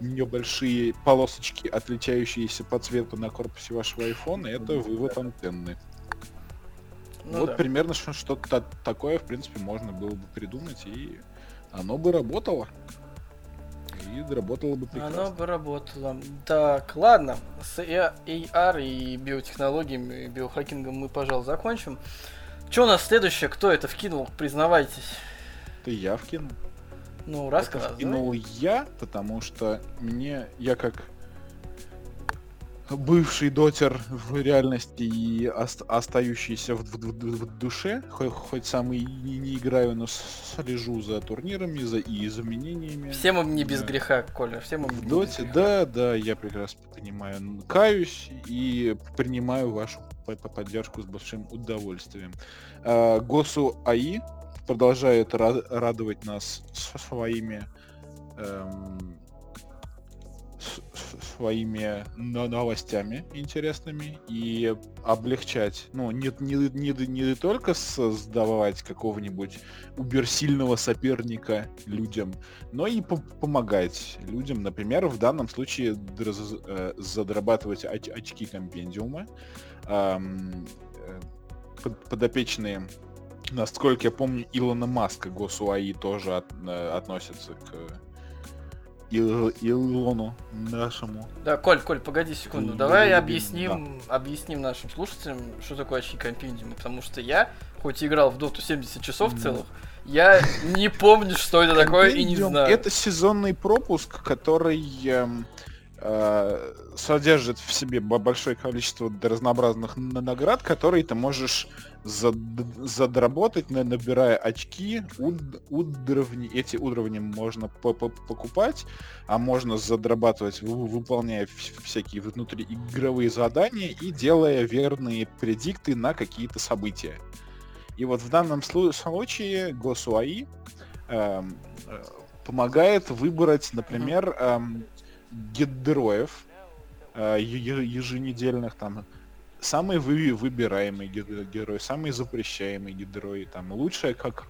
небольшие полосочки, отличающиеся по цвету на корпусе вашего айфона, это вывод антенны. Ну вот да. примерно что-то такое, в принципе, можно было бы придумать, и оно бы работало. И работало бы прекрасно. Оно бы работало. Так, ладно. С AR и биотехнологиями, и биохакингом мы, пожалуй, закончим. Что у нас следующее? Кто это вкинул? Признавайтесь. Это я вкинул. Ну, Это рассказывай. вкинул я, потому что мне, я как бывший дотер в реальности и ост- остающийся в, в- в- в душе, хоть, хоть сам и не, не играю, но слежу за турнирами за, и изменениями. Всем им не без Да. греха, Коля. Всем им В доте, греха. да, да, я прекрасно понимаю. Каюсь и принимаю вашу по- по- поддержку с большим удовольствием. А, Госу АИ продолжает ра- радовать нас своими эм, своими но- новостями интересными и облегчать, ну, не, не, не, не только создавать какого-нибудь уберсильного соперника людям, но и по- помогать людям, например, в данном случае э, задрабатывать оч- очки компендиума. Ам, э, под- подопечные, насколько я помню, Илона Маска Госуаи тоже от- э, относятся к Ил- Илону нашему. Да, Коль, Коль, погоди секунду. М, Давай да, объясним, объясним нашим слушателям, что такое очки компендиума. Потому что я, хоть и играл в доту 70 часов Мгм. целых, я не помню, что это такое, и не знаю. Это сезонный пропуск, который эм, э, содержит в себе бо- большое количество разнообразных наград, которые ты можешь зад- задработать, на- набирая очки, уд- уровни. Эти уровни можно по- по- покупать, а можно задрабатывать, вы- выполняя вс- всякие внутриигровые задания и делая верные предикты на какие-то события. И вот в данном слу- случае Госуаи эм, э, помогает выбрать, например, эм, героев э, е- еженедельных там самый вы, выбираемый ге- герой, самый запрещаемый герой, там лучшая как,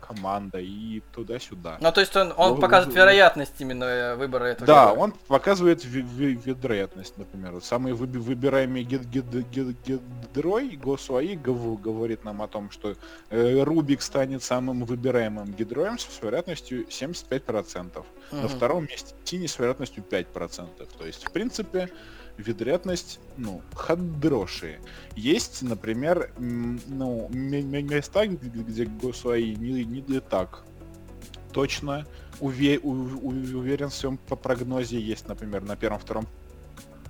команда и туда-сюда. Ну, то есть он, он Ну, показывает ну, вероятность именно э, выбора этого Да, героя. он показывает ви- ви- вероятность, например. Вот самый выби- выбираемый ге- ге- ге- ге- герой Госуаи гов- говорит нам о том, что э, Рубик станет самым выбираемым героем с вероятностью 75%. На Мгм. втором месте Тини с вероятностью 5%. То есть, в принципе, вероятность, ну, хорошие. Есть, например, ну, м- м- места, где, Госуаи не, не так точно уве- у- уверен в своем по прогнозе. Есть, например, на первом, втором,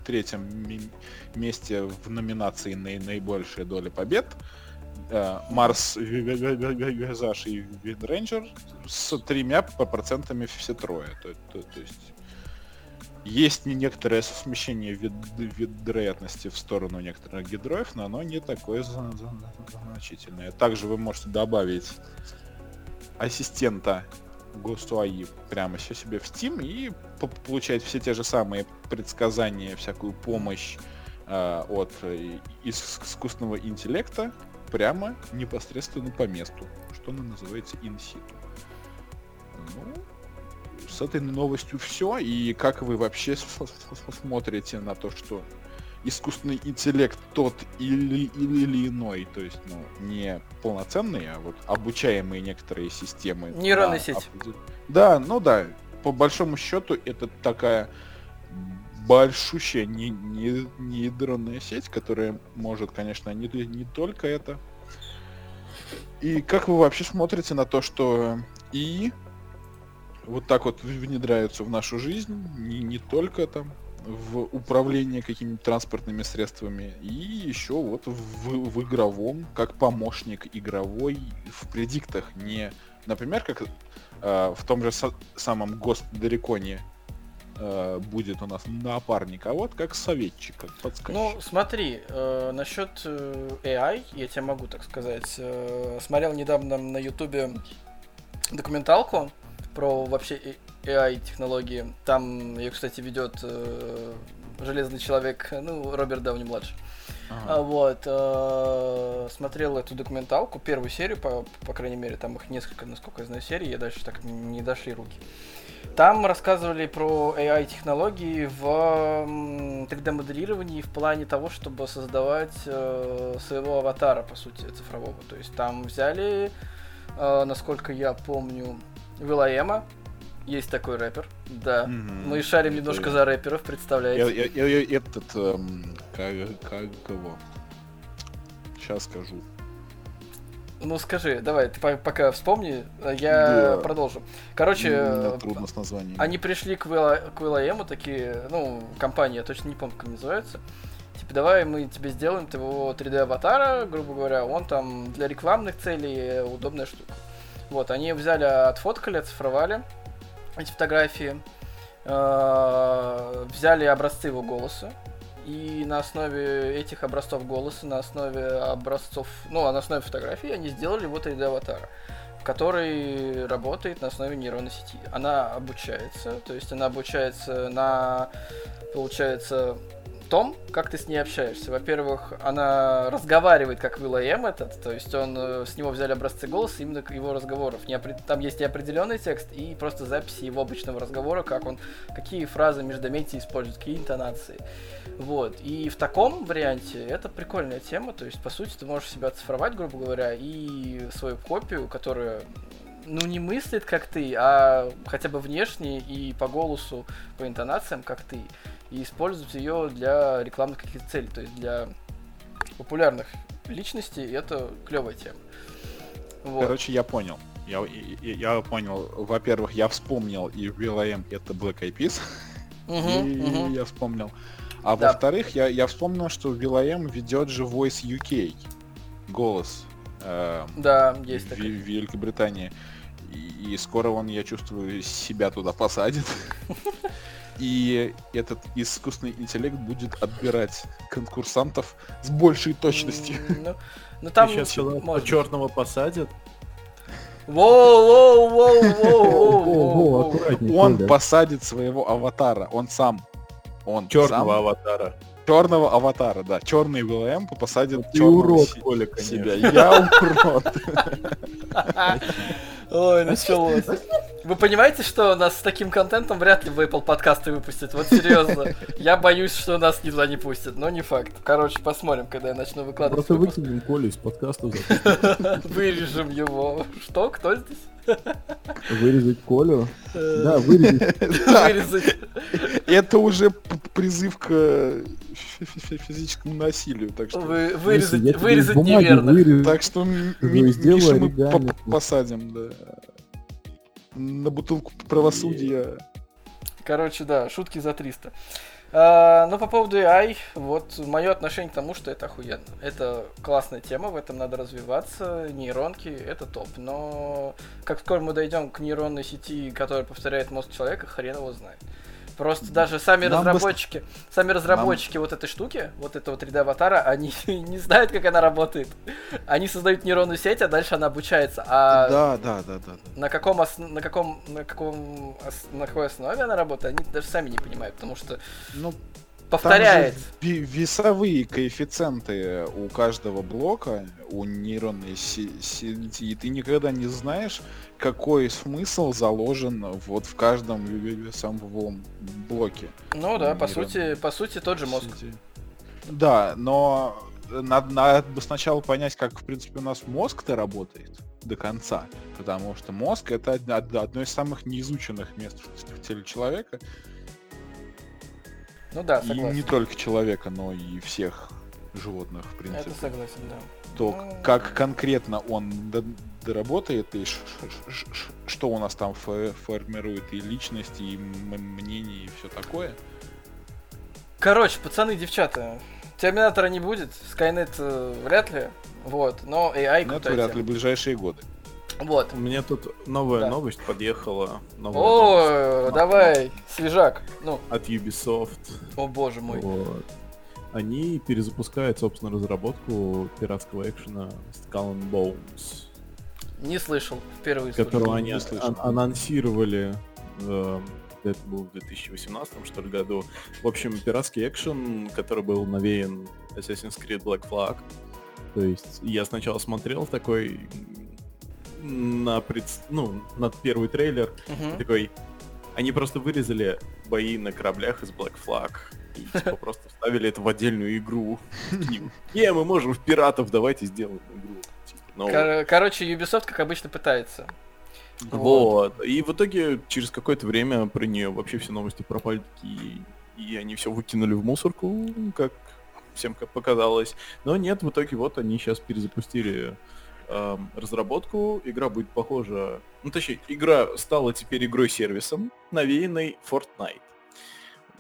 третьем месте в номинации на наибольшая доля побед. Э, Марс, Ви- Ви- Ви- Ви- Ви- Визаж и Windranger с тремя по- процентами все трое. То, то- то есть есть не- некоторое смещение вид- вероятности в сторону некоторых героев, но оно не такое значительное. Также вы можете добавить ассистента Гостуаи прямо се- себе в Steam и по- получать все те же самые предсказания, всякую помощь э, от э, ис- искусственного интеллекта прямо непосредственно по месту, что она называется инситу. Ну, с этой новостью все. И как вы вообще смотрите на то, что искусственный интеллект тот или, или, или иной, то есть, ну, не полноценные, а вот обучаемые некоторые системы. Нейронная сеть. Да, ну да, по большому счету это такая большущая не, не, нейронная сеть, которая может, конечно, не, не только это. И как вы вообще смотрите на то, что и вот так вот внедряются в нашу жизнь, не, не только там в управление какими-то транспортными средствами, и еще вот в, в игровом, как помощник игровой в предиктах, не, например, как э, в том же со- самом Ghost Recon э, будет у нас напарник, а вот как советчик, как подсказчик. Ну, смотри, э, насчет э, AI, я тебе могу так сказать. Э, смотрел недавно на Ютубе документалку про вообще AI-технологии. Там ее, кстати, ведет э, Железный Человек, ну, Роберт Дауни младший. Ага. Вот, э, смотрел эту документалку, первую серию, по, по крайней мере, там их несколько, насколько я знаю, серий, я дальше так не дошли руки. Там рассказывали про AI-технологии в 3D-моделировании в плане того, чтобы создавать э, своего аватара, по сути, цифрового. То есть там взяли, э, насколько я помню, Вилаема, есть такой рэпер, да. Mm-hmm. Мы шарим это немножко я... за рэперов, представляете? Я, я, я, этот, эм, как, как его? Сейчас скажу. Ну скажи, давай, ты пока вспомни, а я да. продолжу. Короче, да, трудно с названием. Они пришли к, Will, к Will.i.am, такие, ну, компания, я точно не помню, как называется. Типа, давай мы тебе сделаем твоего 3D-аватара, грубо говоря, он там для рекламных целей удобная штука. Вот, они взяли, отфоткали, оцифровали, эти фотографии, э, взяли образцы его голоса, и на основе этих образцов голоса, на основе образцов, ну, а на основе фотографий они сделали вот 3D-аватара, который работает на основе нейронной сети. Она обучается, то есть она обучается на, получается, том, как ты с ней общаешься. Во-первых, она разговаривает, как Will.i.am этот, то есть он, э, с него взяли образцы голоса именно его разговоров. Не, там есть и определенный текст, и просто записи его обычного разговора, как он, какие фразы междометия использует, какие интонации. Вот. И в таком варианте это прикольная тема, то есть, по сути, ты можешь себя оцифровать, грубо говоря, и свою копию, которая ну, не мыслит, как ты, а хотя бы внешне и по голосу, по интонациям, как ты и использовать ее для рекламных каких-то целей, то есть для популярных личностей, это клевая тема. Вот. Короче, я понял. Я, я, я понял. Во-первых, я вспомнил, и VLM это Black Eyed Peas. Uh-huh, и uh-huh. я вспомнил. А да. во-вторых, я, я вспомнил, что VLM ведет же Voice UK. Голос. Э, да, есть в, в Великобритании. И, и скоро он, я чувствую, себя туда посадит. и этот искусственный интеллект будет отбирать конкурсантов с большей точностью. Ну, ну там сейчас черного посадят. Воу, воу, воу, воу, воу, Он посадит своего аватара, он сам. Он черного аватара. Черного аватара, да. Черный ВЛМ посадит Ты урод, Коля, себя. Я урод. Ой, началось. Вы понимаете, что нас с таким контентом вряд ли в Apple подкасты выпустят? Вот серьезно. Я боюсь, что нас туда не пустят, но не факт. Короче, посмотрим, когда я начну выкладывать. Просто выкинем Колю из подкаста. Вырежем его. Что? Кто здесь? Вырезать Колю? Да, вырезать. Вырезать. Это уже призыв к физическому насилию, так что... вырезать, вырезать неверно. Так что Мишу мы посадим, да. На бутылку правосудия. Короче, да, шутки за 300. Ну, по поводу AI, вот мое отношение к тому, что это охуенно. Это классная тема, в этом надо развиваться. Нейронки — это топ. Но как скоро мы дойдем к нейронной сети, которая повторяет мозг человека, хрен его знает. Просто даже сами Нам разработчики, бы... сами разработчики Нам... вот этой штуки, вот этого 3D аватара, они не знают, как она работает. Они создают нейронную сеть, а дальше она обучается. А да, да, да, да. На каком ос... на каком на каком ос... на какой основе она работает, они даже сами не понимают, потому что ну повторяется. весовые коэффициенты у каждого блока, у нейронной сети, и ты никогда не знаешь, какой смысл заложен вот в каждом весовом блоке. Ну да, по сути, по сути тот же мозг. Да, но надо, надо сначала понять, как, в принципе, у нас мозг-то работает до конца. Потому что мозг это одно из самых неизученных мест в теле человека. Ну да, согласен. И не только человека, но и всех животных, в принципе. Это согласен, да. То, ну... как конкретно он доработает, и что у нас там формирует и личность, и мнение, и все такое. Короче, пацаны, девчата, Терминатора не будет, Скайнет э, вряд ли, вот, но AI ну, это вряд ли ближайшие годы. Вот. У меня тут новая да. новость подъехала. Новая О, новость. давай, свежак. Ну. От Ubisoft. О боже мой. Вот. Они перезапускают, собственно, разработку пиратского экшена Skull and Bones. Не слышал, впервые Которую они ан- анонсировали э, это был в 2018 что ли году. В общем, пиратский экшен, который был навеян Assassin's Creed Black Flag. То есть я сначала смотрел такой на пред... ну, на первый трейлер, uh-huh. такой, они просто вырезали бои на кораблях из Black Flag и типа просто вставили это в отдельную игру. Не, мы можем в пиратов, давайте сделаем игру. Типа, короче, Ubisoft, как обычно, пытается. Вот. И в итоге через какое-то время про нее вообще все новости пропали такие, и они все выкинули в мусорку, как всем как показалось. Но нет, в итоге вот они сейчас перезапустили э, разработку. Игра будет похожа... Ну, точнее, игра стала теперь игрой-сервисом, навеянной Fortnite.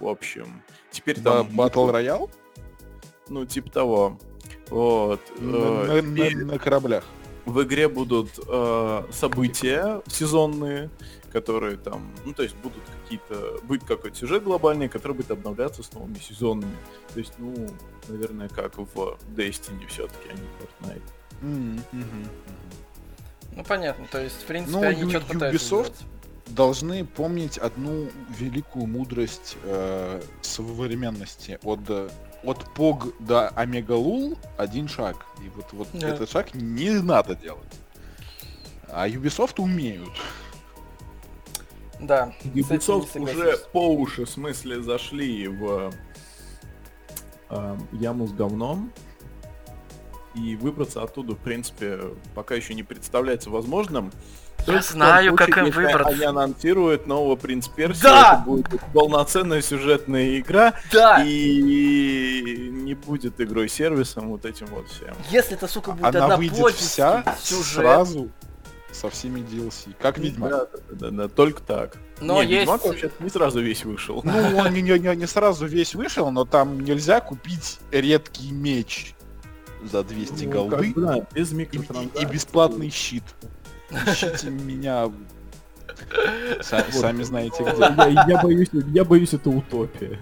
В общем, теперь там... Battle Royale? Ну, типа того. Вот. На, э, на, на, на кораблях в игре будут э, события сезонные, которые там, ну то есть будут какие-то, будет какой-то сюжет глобальный, который будет обновляться с новыми сезонами. То есть, ну, наверное, как в Destiny все-таки, а не Fortnite. Mm-hmm. Ну понятно, то есть, в принципе, ну, они что-то пытаются Ubisoft сделать. должны помнить одну великую мудрость э, современности от от POG до Омега Лул один шаг. И вот, вот да. этот шаг не надо делать. А Ubisoft умеют. Да. Ubisoft уже по уши в смысле зашли в э, яму с говном. И выбраться оттуда, в принципе, пока еще не представляется возможным. Я знаю, как им выбраться. Они анонсируют нового Принц Перси. Да! Это будет полноценная сюжетная игра. Да! И не будет игрой-сервисом вот этим вот всем. Если это, сука, будет Она выйдет вся сюжет. сразу со всеми DLC. Как Ведьмак. Да, да, да, да, только так. Но не, есть... Ведьмак вообще не сразу весь вышел. Ну, он не, не, не сразу весь вышел, но там нельзя купить редкий меч за 200 ну, голды. Как, да, без и, и бесплатный щит. Ищите меня. Сами знаете где. Я боюсь, я боюсь, это утопия.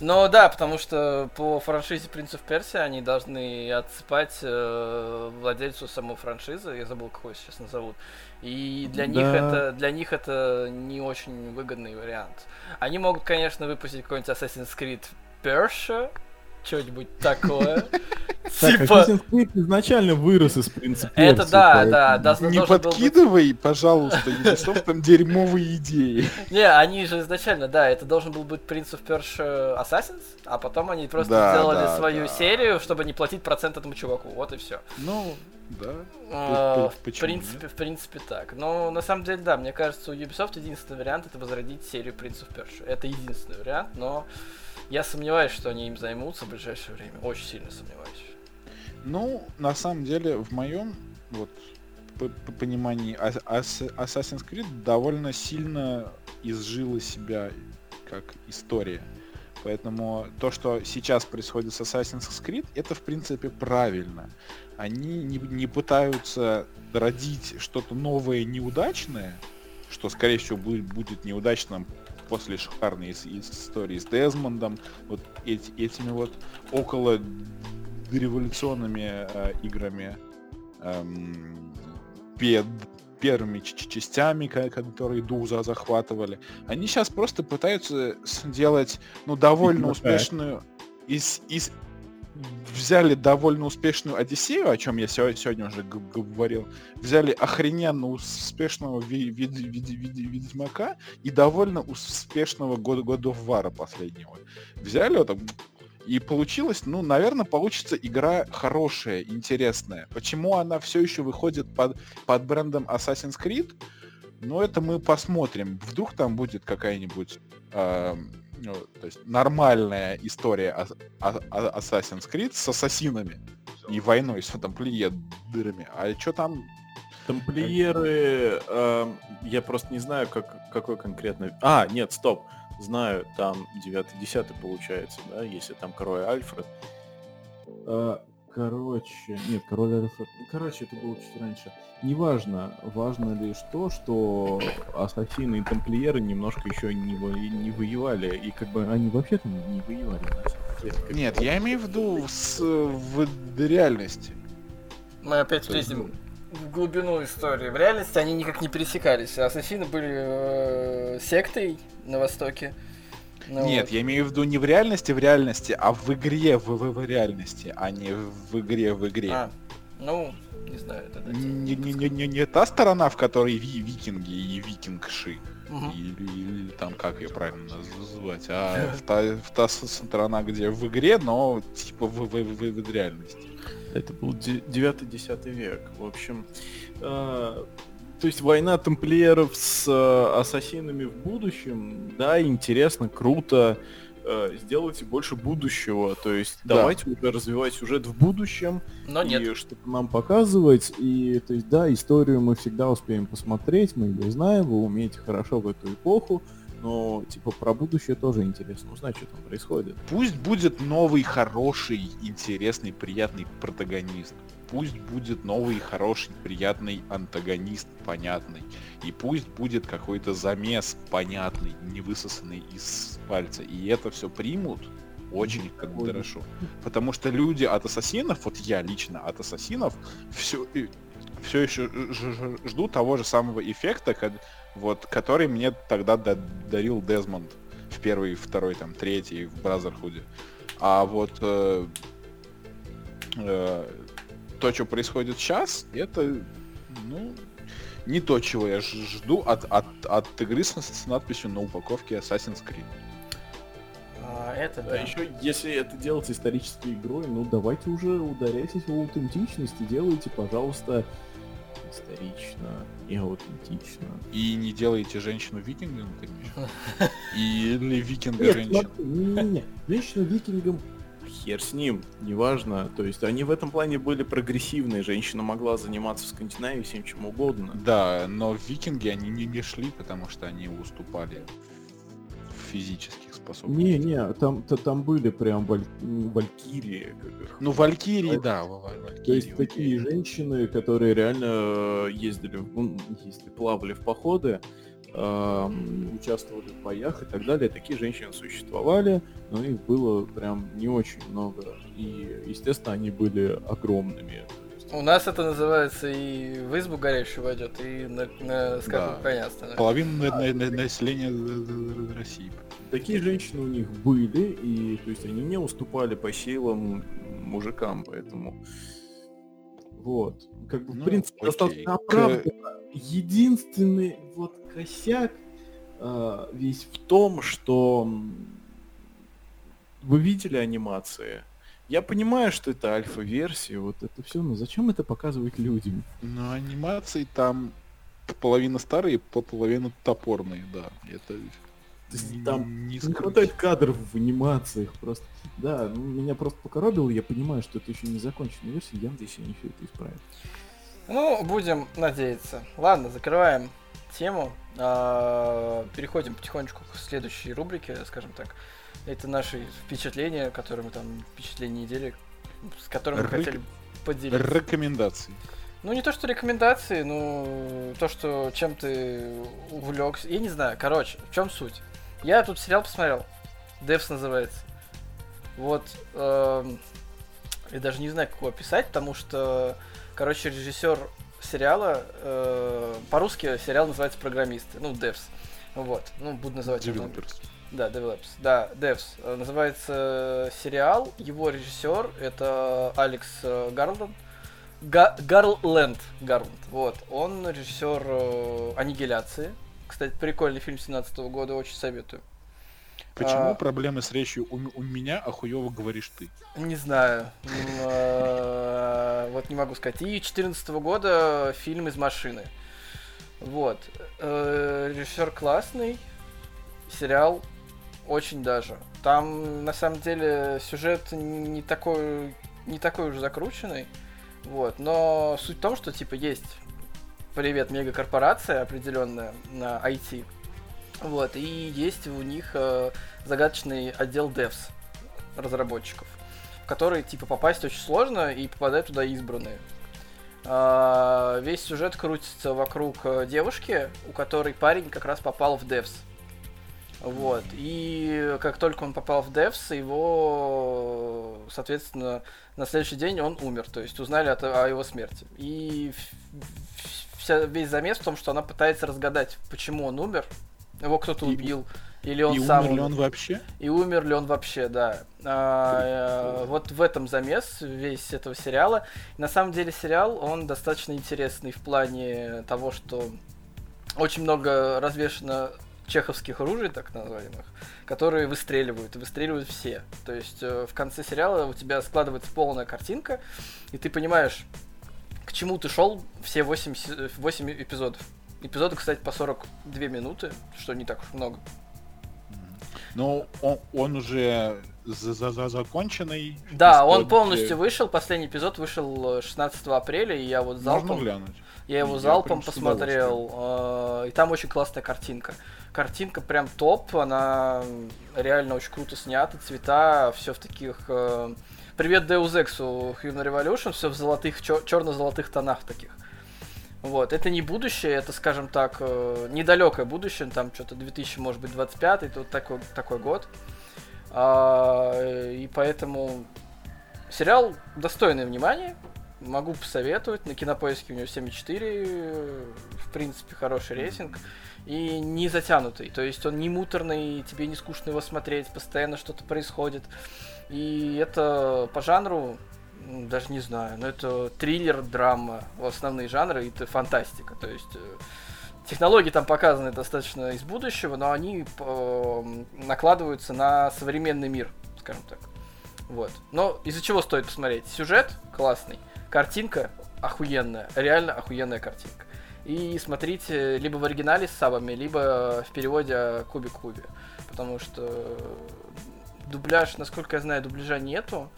Ну да, потому что по франшизе Принцев Персия они должны отсыпать э, владельцу самой франшизы, я забыл, какой сейчас назовут. И для да. них это для них это не очень выгодный вариант. Они могут, конечно, выпустить какой-нибудь Assassin's Creed Persia, что-нибудь такое. Типа... изначально вырос из принципа. Это да, да. да не подкидывай, пожалуйста, Ubisoft там дерьмовые идеи. Не, они же изначально, да, это должен был быть Prince of Persia Assassins, а потом они просто сделали свою серию, чтобы не платить процент этому чуваку. Вот и все. Ну, да. А, в принципе, в принципе так. Но на самом деле, да, мне кажется, у Ubisoft единственный вариант это возродить серию Prince of Persia. Это единственный вариант, но я сомневаюсь, что они им займутся в ближайшее время. Очень сильно сомневаюсь. Ну, на самом деле, в моем вот по, по понимании Assassin's Creed довольно сильно изжила себя как история. Поэтому то, что сейчас происходит с Assassin's Creed, это в принципе правильно. Они не, не пытаются родить что-то новое, неудачное, что скорее всего будет, будет неудачным после шикарной истории с Дезмондом, вот эти, этими вот около революционными э, играми эм, пед первыми частями, которые Дуза захватывали. Они сейчас просто пытаются сделать, ну, довольно успешную из, из взяли довольно успешную Одиссею, о чем я сегодня уже говорил, взяли охрененно успешного ви- ви- ви- ви- Ведьмака и довольно успешного года of War последнего. Взяли вот и получилось, ну, наверное, получится игра хорошая, интересная. Почему она все еще выходит под, под брендом Assassin's Creed? Ну, это мы посмотрим. Вдруг там будет какая-нибудь э, ну, то есть нормальная история Assassin's Creed с ассасинами и войной с тамплиерами. А что там Тамплиеры, э, я просто не знаю, как, какой конкретно... А, нет, стоп, знаю, там 9-10 получается, да, если там король Альфред. Э, короче, нет, король Альфред... Короче, это было чуть раньше. Неважно, важно лишь то, что ассасины и тамплиеры немножко еще не, во... не воевали, и как бы они вообще там не воевали. Нет, я имею в виду с, в реальности. Мы опять лезем в глубину истории. В реальности они никак не пересекались. Ассасины были э, сектой на Востоке. Ну, Нет, вот. я имею в виду не в реальности, в реальности, а в игре в, в, в реальности, а не в игре в игре. А, ну, не знаю, это не, не, не, не, не та сторона, в которой ви викинги и викингши. Угу. Или, или там как ее правильно называть, а в та, в та сторона, где в игре, но типа в, в, в, в реальности. Это был 9-10 век. В общем, э, то есть война тамплиеров с э, ассасинами в будущем, да, интересно, круто. Э, сделайте больше будущего. То есть да. давайте уже развивать сюжет в будущем. Но и нет. чтобы нам показывать. И то есть, да, историю мы всегда успеем посмотреть, мы ее знаем, вы умеете хорошо в эту эпоху. Но, типа, про будущее тоже интересно узнать, что там происходит. Пусть будет новый, хороший, интересный, приятный протагонист пусть будет новый, хороший, приятный антагонист, понятный. И пусть будет какой-то замес понятный, не высосанный из пальца. И это все примут очень хорошо. Потому что люди от ассасинов, вот я лично от ассасинов, все, все еще жду того же самого эффекта, вот, который мне тогда дарил Дезмонд в первый, второй, там, третий в Бразерхуде. А вот э, э, то, что происходит сейчас, это, ну, не то, чего я жду от, от, от игры с, с надписью на упаковке Assassin's Creed. А, это да. А еще, если это делать исторической игрой, ну давайте уже ударяйтесь в аутентичность и делайте, пожалуйста, исторично и аутентично. И не делайте женщину викингом, конечно. Или викинга женщину. Не-не-не, женщину викингом хер с ним, неважно. То есть они в этом плане были прогрессивные. Женщина могла заниматься в Скандинавии всем чем угодно. Да, но викинги они не, не шли, потому что они уступали в физических способностях. Не-не, там, то, там были прям валь... валькирии. Ну, валькирии, да. Валькирии, То есть окей. такие женщины, которые реально ездили, ездили, плавали в походы, участвовали в боях и так далее. Такие женщины существовали, но их было прям не очень много. И, естественно, они были огромными. У нас это называется и в избу горящую войдет, и на, на скаку да. коня становится. Половина на, на, населения России. Такие женщины у них были, и то есть они не уступали по силам мужикам, поэтому вот. Как бы, ну, в принципе, окей. достаточно оправданно. Единственный вот косяк э, весь в том, что вы видели анимации. Я понимаю, что это альфа-версия, вот это все, но зачем это показывать людям? Ну, анимации там половина старые, половина топорные, да. Это то есть там не, не хватает кадров в анимациях просто. Да, ну, меня просто покоробило, я понимаю, что это еще не законченная версия, я надеюсь, они все это исправят. Ну, будем надеяться. Ладно, закрываем тему. А, переходим потихонечку к следующей рубрике, скажем так. Это наши впечатления, которые мы там, впечатления недели, с которыми мы хотели поделиться. Рекомендации. Ну, не то, что рекомендации, ну, то, что чем ты увлекся. Я не знаю, короче, в чем суть? Я тут сериал посмотрел. Девс называется. Вот. Э, я даже не знаю, как его описать, потому что, короче, режиссер сериала. Э, по-русски сериал называется «Программисты», ну, Devs. Вот, ну, буду называть... Developers. Да, Developers. Да, Devs. Э, Называется сериал. Его режиссер это Алекс э, Гарланд. Га- Гарленд. Гарланд. Вот. Он режиссер э, Аннигиляции. Кстати, прикольный фильм 17 года, очень советую. Почему А. проблемы с речью у, у меня, а хуёво говоришь ты? Не знаю. Э, Вот не могу сказать. И 14 года фильм из машины. Вот. Э, Режиссер классный. Сериал очень даже. Там на самом деле сюжет не такой, не такой уже закрученный. Вот. Но суть в том, что типа есть привет мегакорпорация определенная на IT. Вот. И есть у них э, загадочный отдел devs разработчиков, в который типа попасть очень сложно и попадают туда избранные. А, весь сюжет крутится вокруг э, девушки, у которой парень как раз попал в Devs. Вот. И как только он попал в Devs, его, соответственно, на следующий день он умер. То есть узнали от- о его смерти. И вся, весь замес в том, что она пытается разгадать, почему он умер. Его кто-то И- убил. Или он И сам умер ли он вообще? И умер ли он вообще, да. А, э, вот в этом замес весь этого сериала. На самом деле сериал, он достаточно интересный в плане того, что очень много развешено чеховских ружей, так называемых, которые выстреливают, и выстреливают все. То есть э, в конце сериала у тебя складывается полная картинка, и ты понимаешь, к чему ты шел все 8, 8 эпизодов. Эпизоды, кстати, по 42 минуты, что не так уж много. Но он, он уже за, за- за- законченный. Да, Что он полностью вышел, последний эпизод вышел э, 16 апреля, и я вот Можно залпом, глянуть. я его Я залпом посмотрел, э, и там очень классная картинка. Картинка прям топ, она реально очень круто снята, цвета, все в таких... э, Привет Deus Ex у Human Revolution, все в золотых, черно-золотых тонах таких. Вот, это не будущее, это, скажем так, э, недалекое будущее, там что-то 2000, может быть, 25 тут такой, такой год. А, и поэтому сериал достойный внимания, могу посоветовать, на кинопоиске у него 7,4, э, в принципе, хороший рейтинг. И не затянутый, то есть он не муторный, тебе не скучно его смотреть, постоянно что-то происходит. И это по жанру, даже не знаю, но это триллер, драма, основные жанры, и это фантастика. То есть э, технологии там показаны достаточно из будущего, но они э, накладываются на современный мир, скажем так. Вот. Но из-за чего стоит посмотреть? Сюжет классный, картинка охуенная, реально охуенная картинка. И смотрите либо в оригинале с сабами, либо в переводе Кубик Куби. Потому что дубляж, насколько я знаю, дубляжа нету.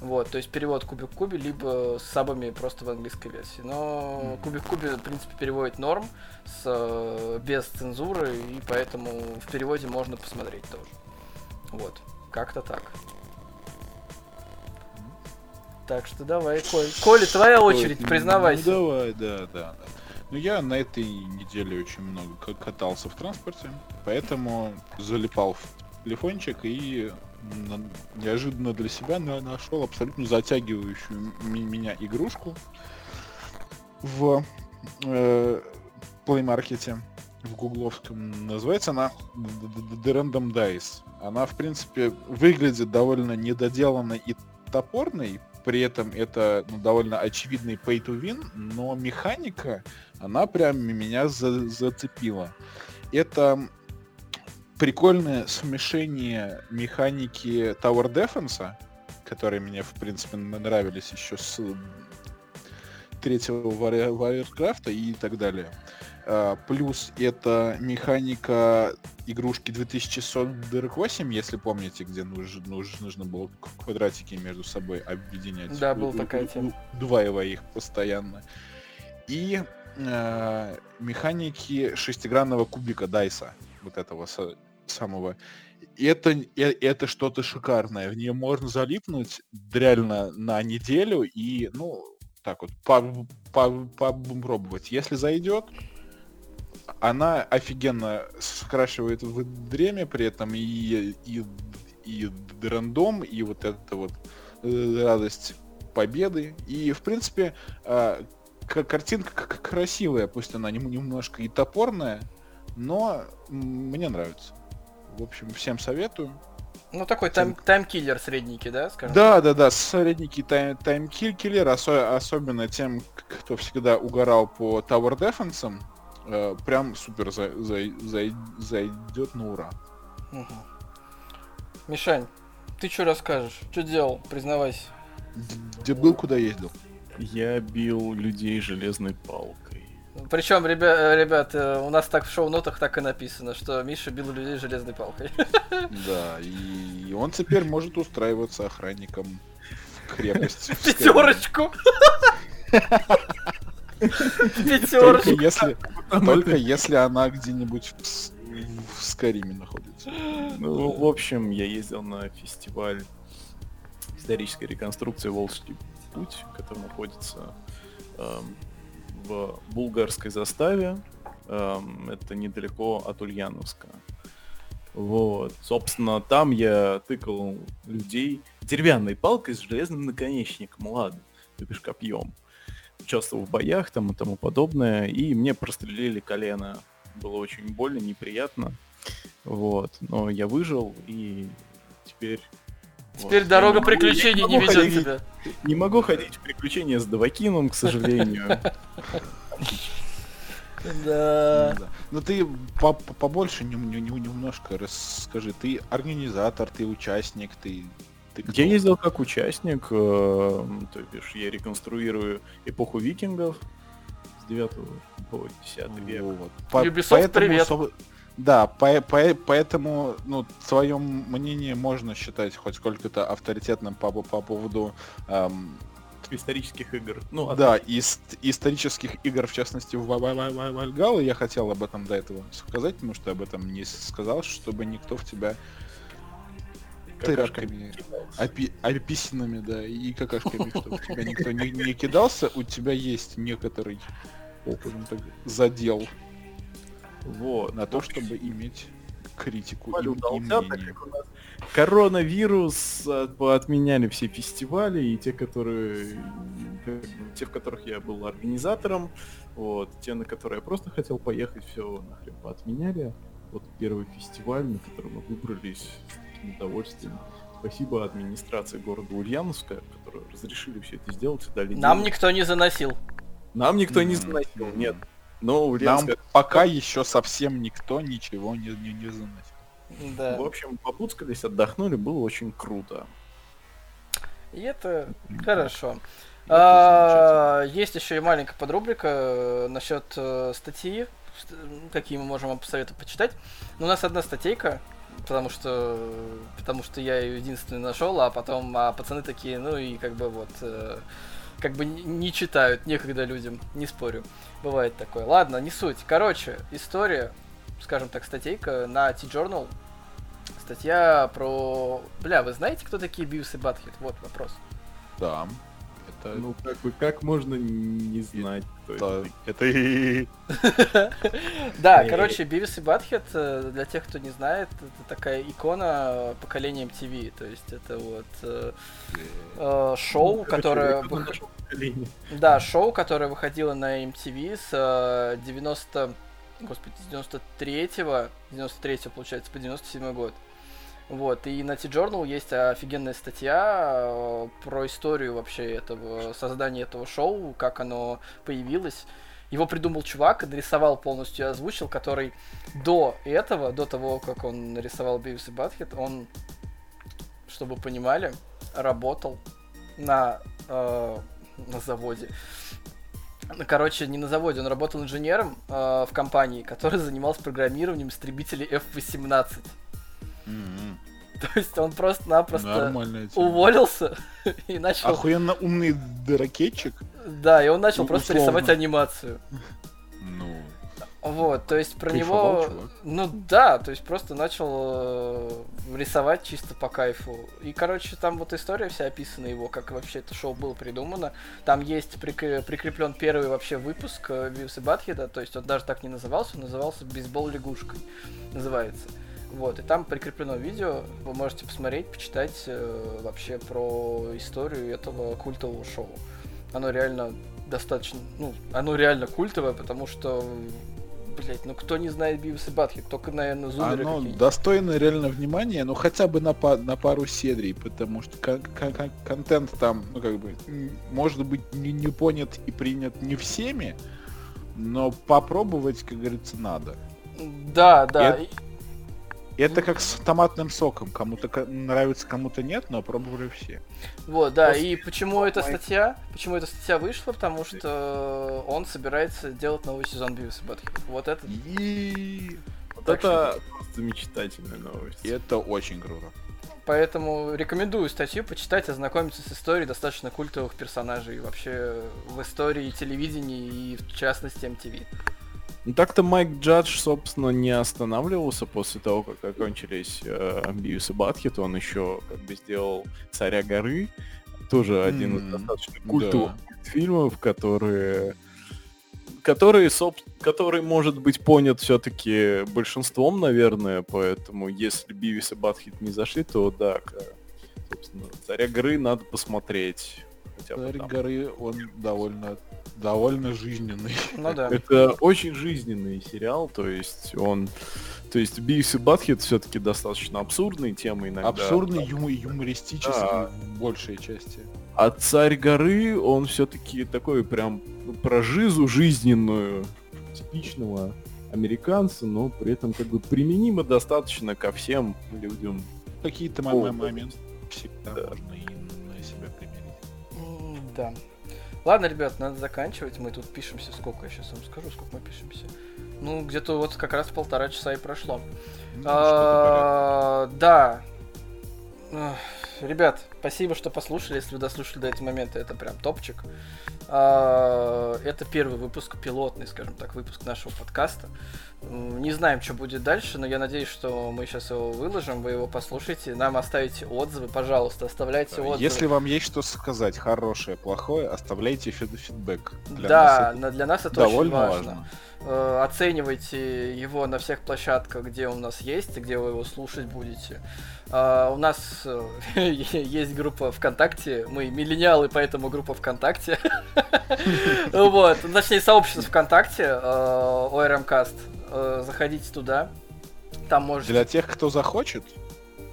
Вот, то есть перевод Кубик Куби, либо с сабами просто в английской версии. Но. Кубик Куби, в принципе, переводит норм, с, э, без цензуры, и поэтому в переводе можно посмотреть тоже. Вот, как-то так. Так что давай, Коль. Коля, твоя очередь, Ну, признавайся. давай, да, да, да. Ну, я на этой неделе очень много катался в транспорте, поэтому залипал в телефончик и неожиданно для себя на- нашел абсолютно затягивающую меня игрушку в э, плеймаркете в гугловском. Называется она The Random Dice. Она, в принципе, выглядит довольно недоделанной и топорной, при этом это ну, довольно очевидный pay to win, но механика, она прям меня за- зацепила. Это прикольное смешение механики Tower Defense, которые мне, в принципе, нравились еще с третьего Warcraft и так далее. А, Плюс это механика игрушки 2048, если помните, где нужно, нужно, было квадратики между собой объединять. Да, была такая тема. Удваивая их постоянно. И э, механики шестигранного кубика Дайса, вот этого самого. Это, это что-то шикарное. В нее можно залипнуть реально на неделю и, ну, так вот, по- по- попробовать. Если зайдет, она офигенно скрашивает в время, при этом и, и, и рандом, и вот эта вот э, радость победы. И, в принципе, э, картинка красивая, пусть она немножко и топорная, но мне нравится. В общем, всем советую. Ну, такой time, time killer средненький, да, скажем? Да, да, да, средненький time, time killer, осо- особенно тем, кто всегда угорал по Tower Defense, э, прям супер за, за, за, зайдет на ура. Угу. Мишань, ты что расскажешь? Что делал? Признавайся. Где был, куда ездил? Я бил людей железной палкой. Причем, ребя, ребят, э, у нас так в шоу-нотах так и написано, что Миша бил людей железной палкой. Да, и он теперь может устраиваться охранником в крепости. Пятерочку! Пятерочку! Только если, только если она где-нибудь в Скариме находится. Ну, в общем, я ездил на фестиваль исторической реконструкции Волжский путь, который находится эм, в булгарской заставе. Эм, это недалеко от Ульяновска. Вот. Собственно, там я тыкал людей деревянной палкой с железным наконечником, ладно, то бишь копьем. Участвовал в боях там и тому подобное, и мне прострелили колено. Было очень больно, неприятно. Вот. Но я выжил, и теперь Теперь вот. дорога приключений не, не ведет ходить, тебя. Не могу ходить в приключения с Давакином, к сожалению. Да. Ну ты побольше немножко расскажи. Ты организатор, ты участник, ты я ездил как участник, э, то бишь я реконструирую эпоху викингов с 9 по 10 век. Вот. Ubisoft, привет! Да, по, по, поэтому, ну, твое мнение можно считать хоть сколько-то авторитетным по, по поводу эм, исторических игр. Ну, да, из исторических игр, в частности, в Вальгалу, я хотел об этом до этого сказать, потому что об этом не сказал, чтобы никто в тебя тыраками, опи описанными, да, и какашками, чтобы тебя никто не, не кидался, у тебя есть некоторый, так, задел вот. На то, чтобы иметь критику и, и мнение. Коронавирус отменяли все фестивали, и те, которые те, в которых я был организатором, вот, те, на которые я просто хотел поехать, все нахрен поотменяли. Вот первый фестиваль, на который мы выбрались с таким удовольствием. Спасибо администрации города Ульяновска, которые разрешили все это сделать и дали Нам денег. никто не заносил. Нам никто не заносил, нет. Но Нам пока еще совсем никто ничего не, не, не заносил. Да. В общем, попуцкались, отдохнули, было очень круто. И это хорошо. А, есть еще и маленькая подрубрика э, насчет э, статьи, какие мы можем посоветовать почитать. Но у нас одна статейка, потому что потому что я ее единственный нашел, а потом а пацаны такие, ну и как бы вот э, как бы не читают, некогда людям, не спорю. Бывает такое. Ладно, не суть. Короче, история, скажем так, статейка на T-Journal. Статья про... Бля, вы знаете, кто такие Бивс и Батхит? Вот вопрос. Да. Это... Ну, как бы, как можно не знать, кто это? Это Да, короче, Бивис и Батхет, э, для тех, кто не знает, это такая икона поколения MTV. То есть это вот э, э, шоу, ну, которое... Да, шоу, которое выходило на MTV с 90... Господи, с 93-го, 93-го, получается, по 97 год. Вот, и на T-Journal есть офигенная статья э, про историю вообще этого, создания этого шоу, как оно появилось. Его придумал чувак, нарисовал полностью и озвучил, который до этого, до того, как он нарисовал Бивис и Батхет, он, чтобы вы понимали, работал на, э, на заводе. Короче, не на заводе, он работал инженером э, в компании, который занимался программированием истребителей F-18. То есть он просто-напросто уволился и начал... Охуенно умный ракетчик. Да, и он начал ну, просто рисовать анимацию. Ну... Вот, то есть про него... Чувак. Ну да, то есть просто начал э, рисовать чисто по кайфу. И, короче, там вот история вся описана его, как вообще это шоу было придумано. Там есть прик... прикреплен первый вообще выпуск Вивс и Батхеда, то есть он даже так не назывался, он назывался «Бейсбол лягушкой» называется. Вот, и там прикреплено видео, вы можете посмотреть, почитать э, вообще про историю этого культового шоу. Оно реально достаточно, ну, оно реально культовое, потому что блять, ну кто не знает Бивис и Батхит, только, наверное, зумеры Оно достойно реально внимания, ну хотя бы на, па- на пару серий, потому что кон- кон- кон- контент там, ну как бы, может быть не, не понят и принят не всеми, но попробовать, как говорится, надо. Да, да. Это- Это как с томатным соком. Кому-то нравится, кому-то нет, но пробовали все. Вот, да, После и почему эта статья, почему эта статья вышла, потому что он собирается делать новый сезон Бивис и. Вот это, И Вот Так это просто замечательная новость. это очень круто. поэтому рекомендую статью почитать, ознакомиться с историей достаточно культовых персонажей вообще в истории телевидения и в частности MTV. Ну так-то Майк Джадж, собственно, не останавливался после того, как окончились э, Бивис и Батхит. Он еще как бы сделал Царя горы. Тоже один из М, достаточно да. культовых фильмов, которые который, соб- который может быть понят все-таки большинством, наверное, поэтому если Бивис и Батхит не зашли, то да, собственно, Царя горы надо посмотреть. Хотя бы Царь там. горы, он довольно, довольно жизненный. Ну да. Это очень жизненный сериал, то есть он... То есть Бивис и Батхит все-таки достаточно абсурдные темы иногда. Абсурдный, юмор, юмористический Да. в большей части. А Царь горы, он все-таки такой прям про жизу жизненную типичного американца, но при этом как бы применимо достаточно ко всем людям. Какие-то моменты всегда да. можно и Да. Ладно, ребят, надо заканчивать. Мы тут пишемся. Сколько я сейчас вам скажу, сколько мы пишемся. Ну, где-то вот как раз полтора часа и прошло. Ну, А, Да. Ребят, спасибо, что послушали. Если вы дослушали до этого момента, это прям топчик. А, Это первый выпуск, пилотный, скажем так, выпуск нашего подкаста. Не знаем, что будет дальше, но я надеюсь, что мы сейчас его выложим, вы его послушаете, нам оставите отзывы, пожалуйста, оставляйте отзывы. Если вам есть что сказать, хорошее, плохое, оставляйте фид- фидбэк. Для да, нас это для нас это довольно очень важно. важно. Э, Оценивайте его на всех площадках, где он у нас есть и где вы его слушать будете. А, У нас э, есть группа ВКонтакте, мы миллениалы, поэтому группа ВКонтакте. Вот, ну, точнее, сообщество ВКонтакте, ORMcast. Э, Заходите туда. Там можете... Для тех, кто захочет,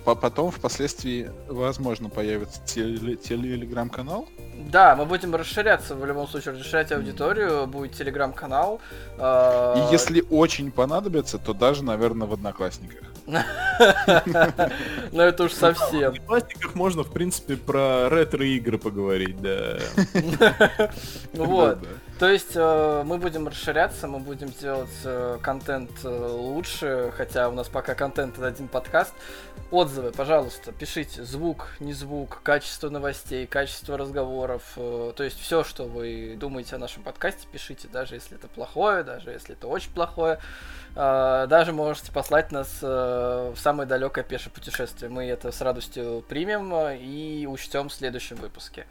по- потом впоследствии, возможно, появится теле- телеграм-канал. Да, мы будем расширяться, в любом случае, расширять аудиторию, будет телеграм-канал. э, И если очень понадобится, то даже, наверное, в Одноклассниках. Ну это уж совсем. В пластиках можно, в принципе, про ретро-игры поговорить, да. Вот. То есть э, мы будем расширяться, мы будем делать э, контент э, лучше, хотя у нас пока контент это один подкаст. Отзывы, пожалуйста, пишите звук, не звук, качество новостей, качество разговоров. э, то есть все, что вы думаете о нашем подкасте, пишите, даже если это плохое, даже если это очень плохое. Э, даже можете послать нас э, в самое далекое пешее путешествие. Мы это с радостью примем э, и учтем в следующем выпуске.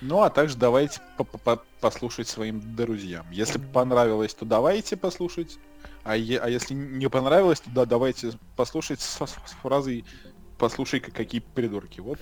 Ну, а также давайте по- по- по- послушать своим друзьям. Если понравилось, то давайте послушать. А, е- а если не понравилось, то да, давайте послушать с, с фразой «послушай, как- какие придурки». Вот.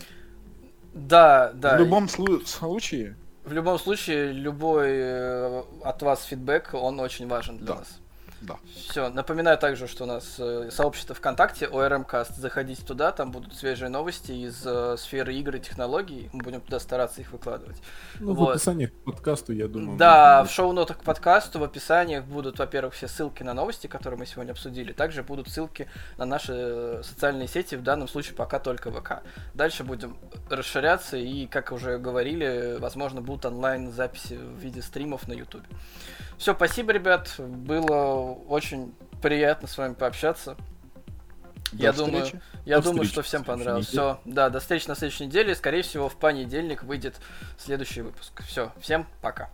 Да, да. В любом слу- случае, В любом случае, любой э, от вас фидбэк, он очень важен для Да. нас. Да. Все, напоминаю также, что у нас э, сообщество ВКонтакте, ORMcast. Заходите туда, там будут свежие новости из э, сферы игр и технологий. Мы будем туда стараться их выкладывать. Ну, Вот. в описании к подкасту, я думаю. Да, в шоу-нотах к подкасту, в описаниях будут, во-первых, все ссылки на новости, которые мы сегодня обсудили. Также будут ссылки на наши э, социальные сети, в данном случае пока только ВК. Дальше будем расширяться и, как уже говорили, возможно, будут онлайн-записи в виде стримов на YouTube. Все, спасибо, ребят. Было очень приятно с вами пообщаться. До Я встречи. думаю, я До думаю, встречи что всем понравилось. Все, да, до встречи на следующей неделе. Скорее всего, в понедельник выйдет следующий выпуск. Все, всем пока.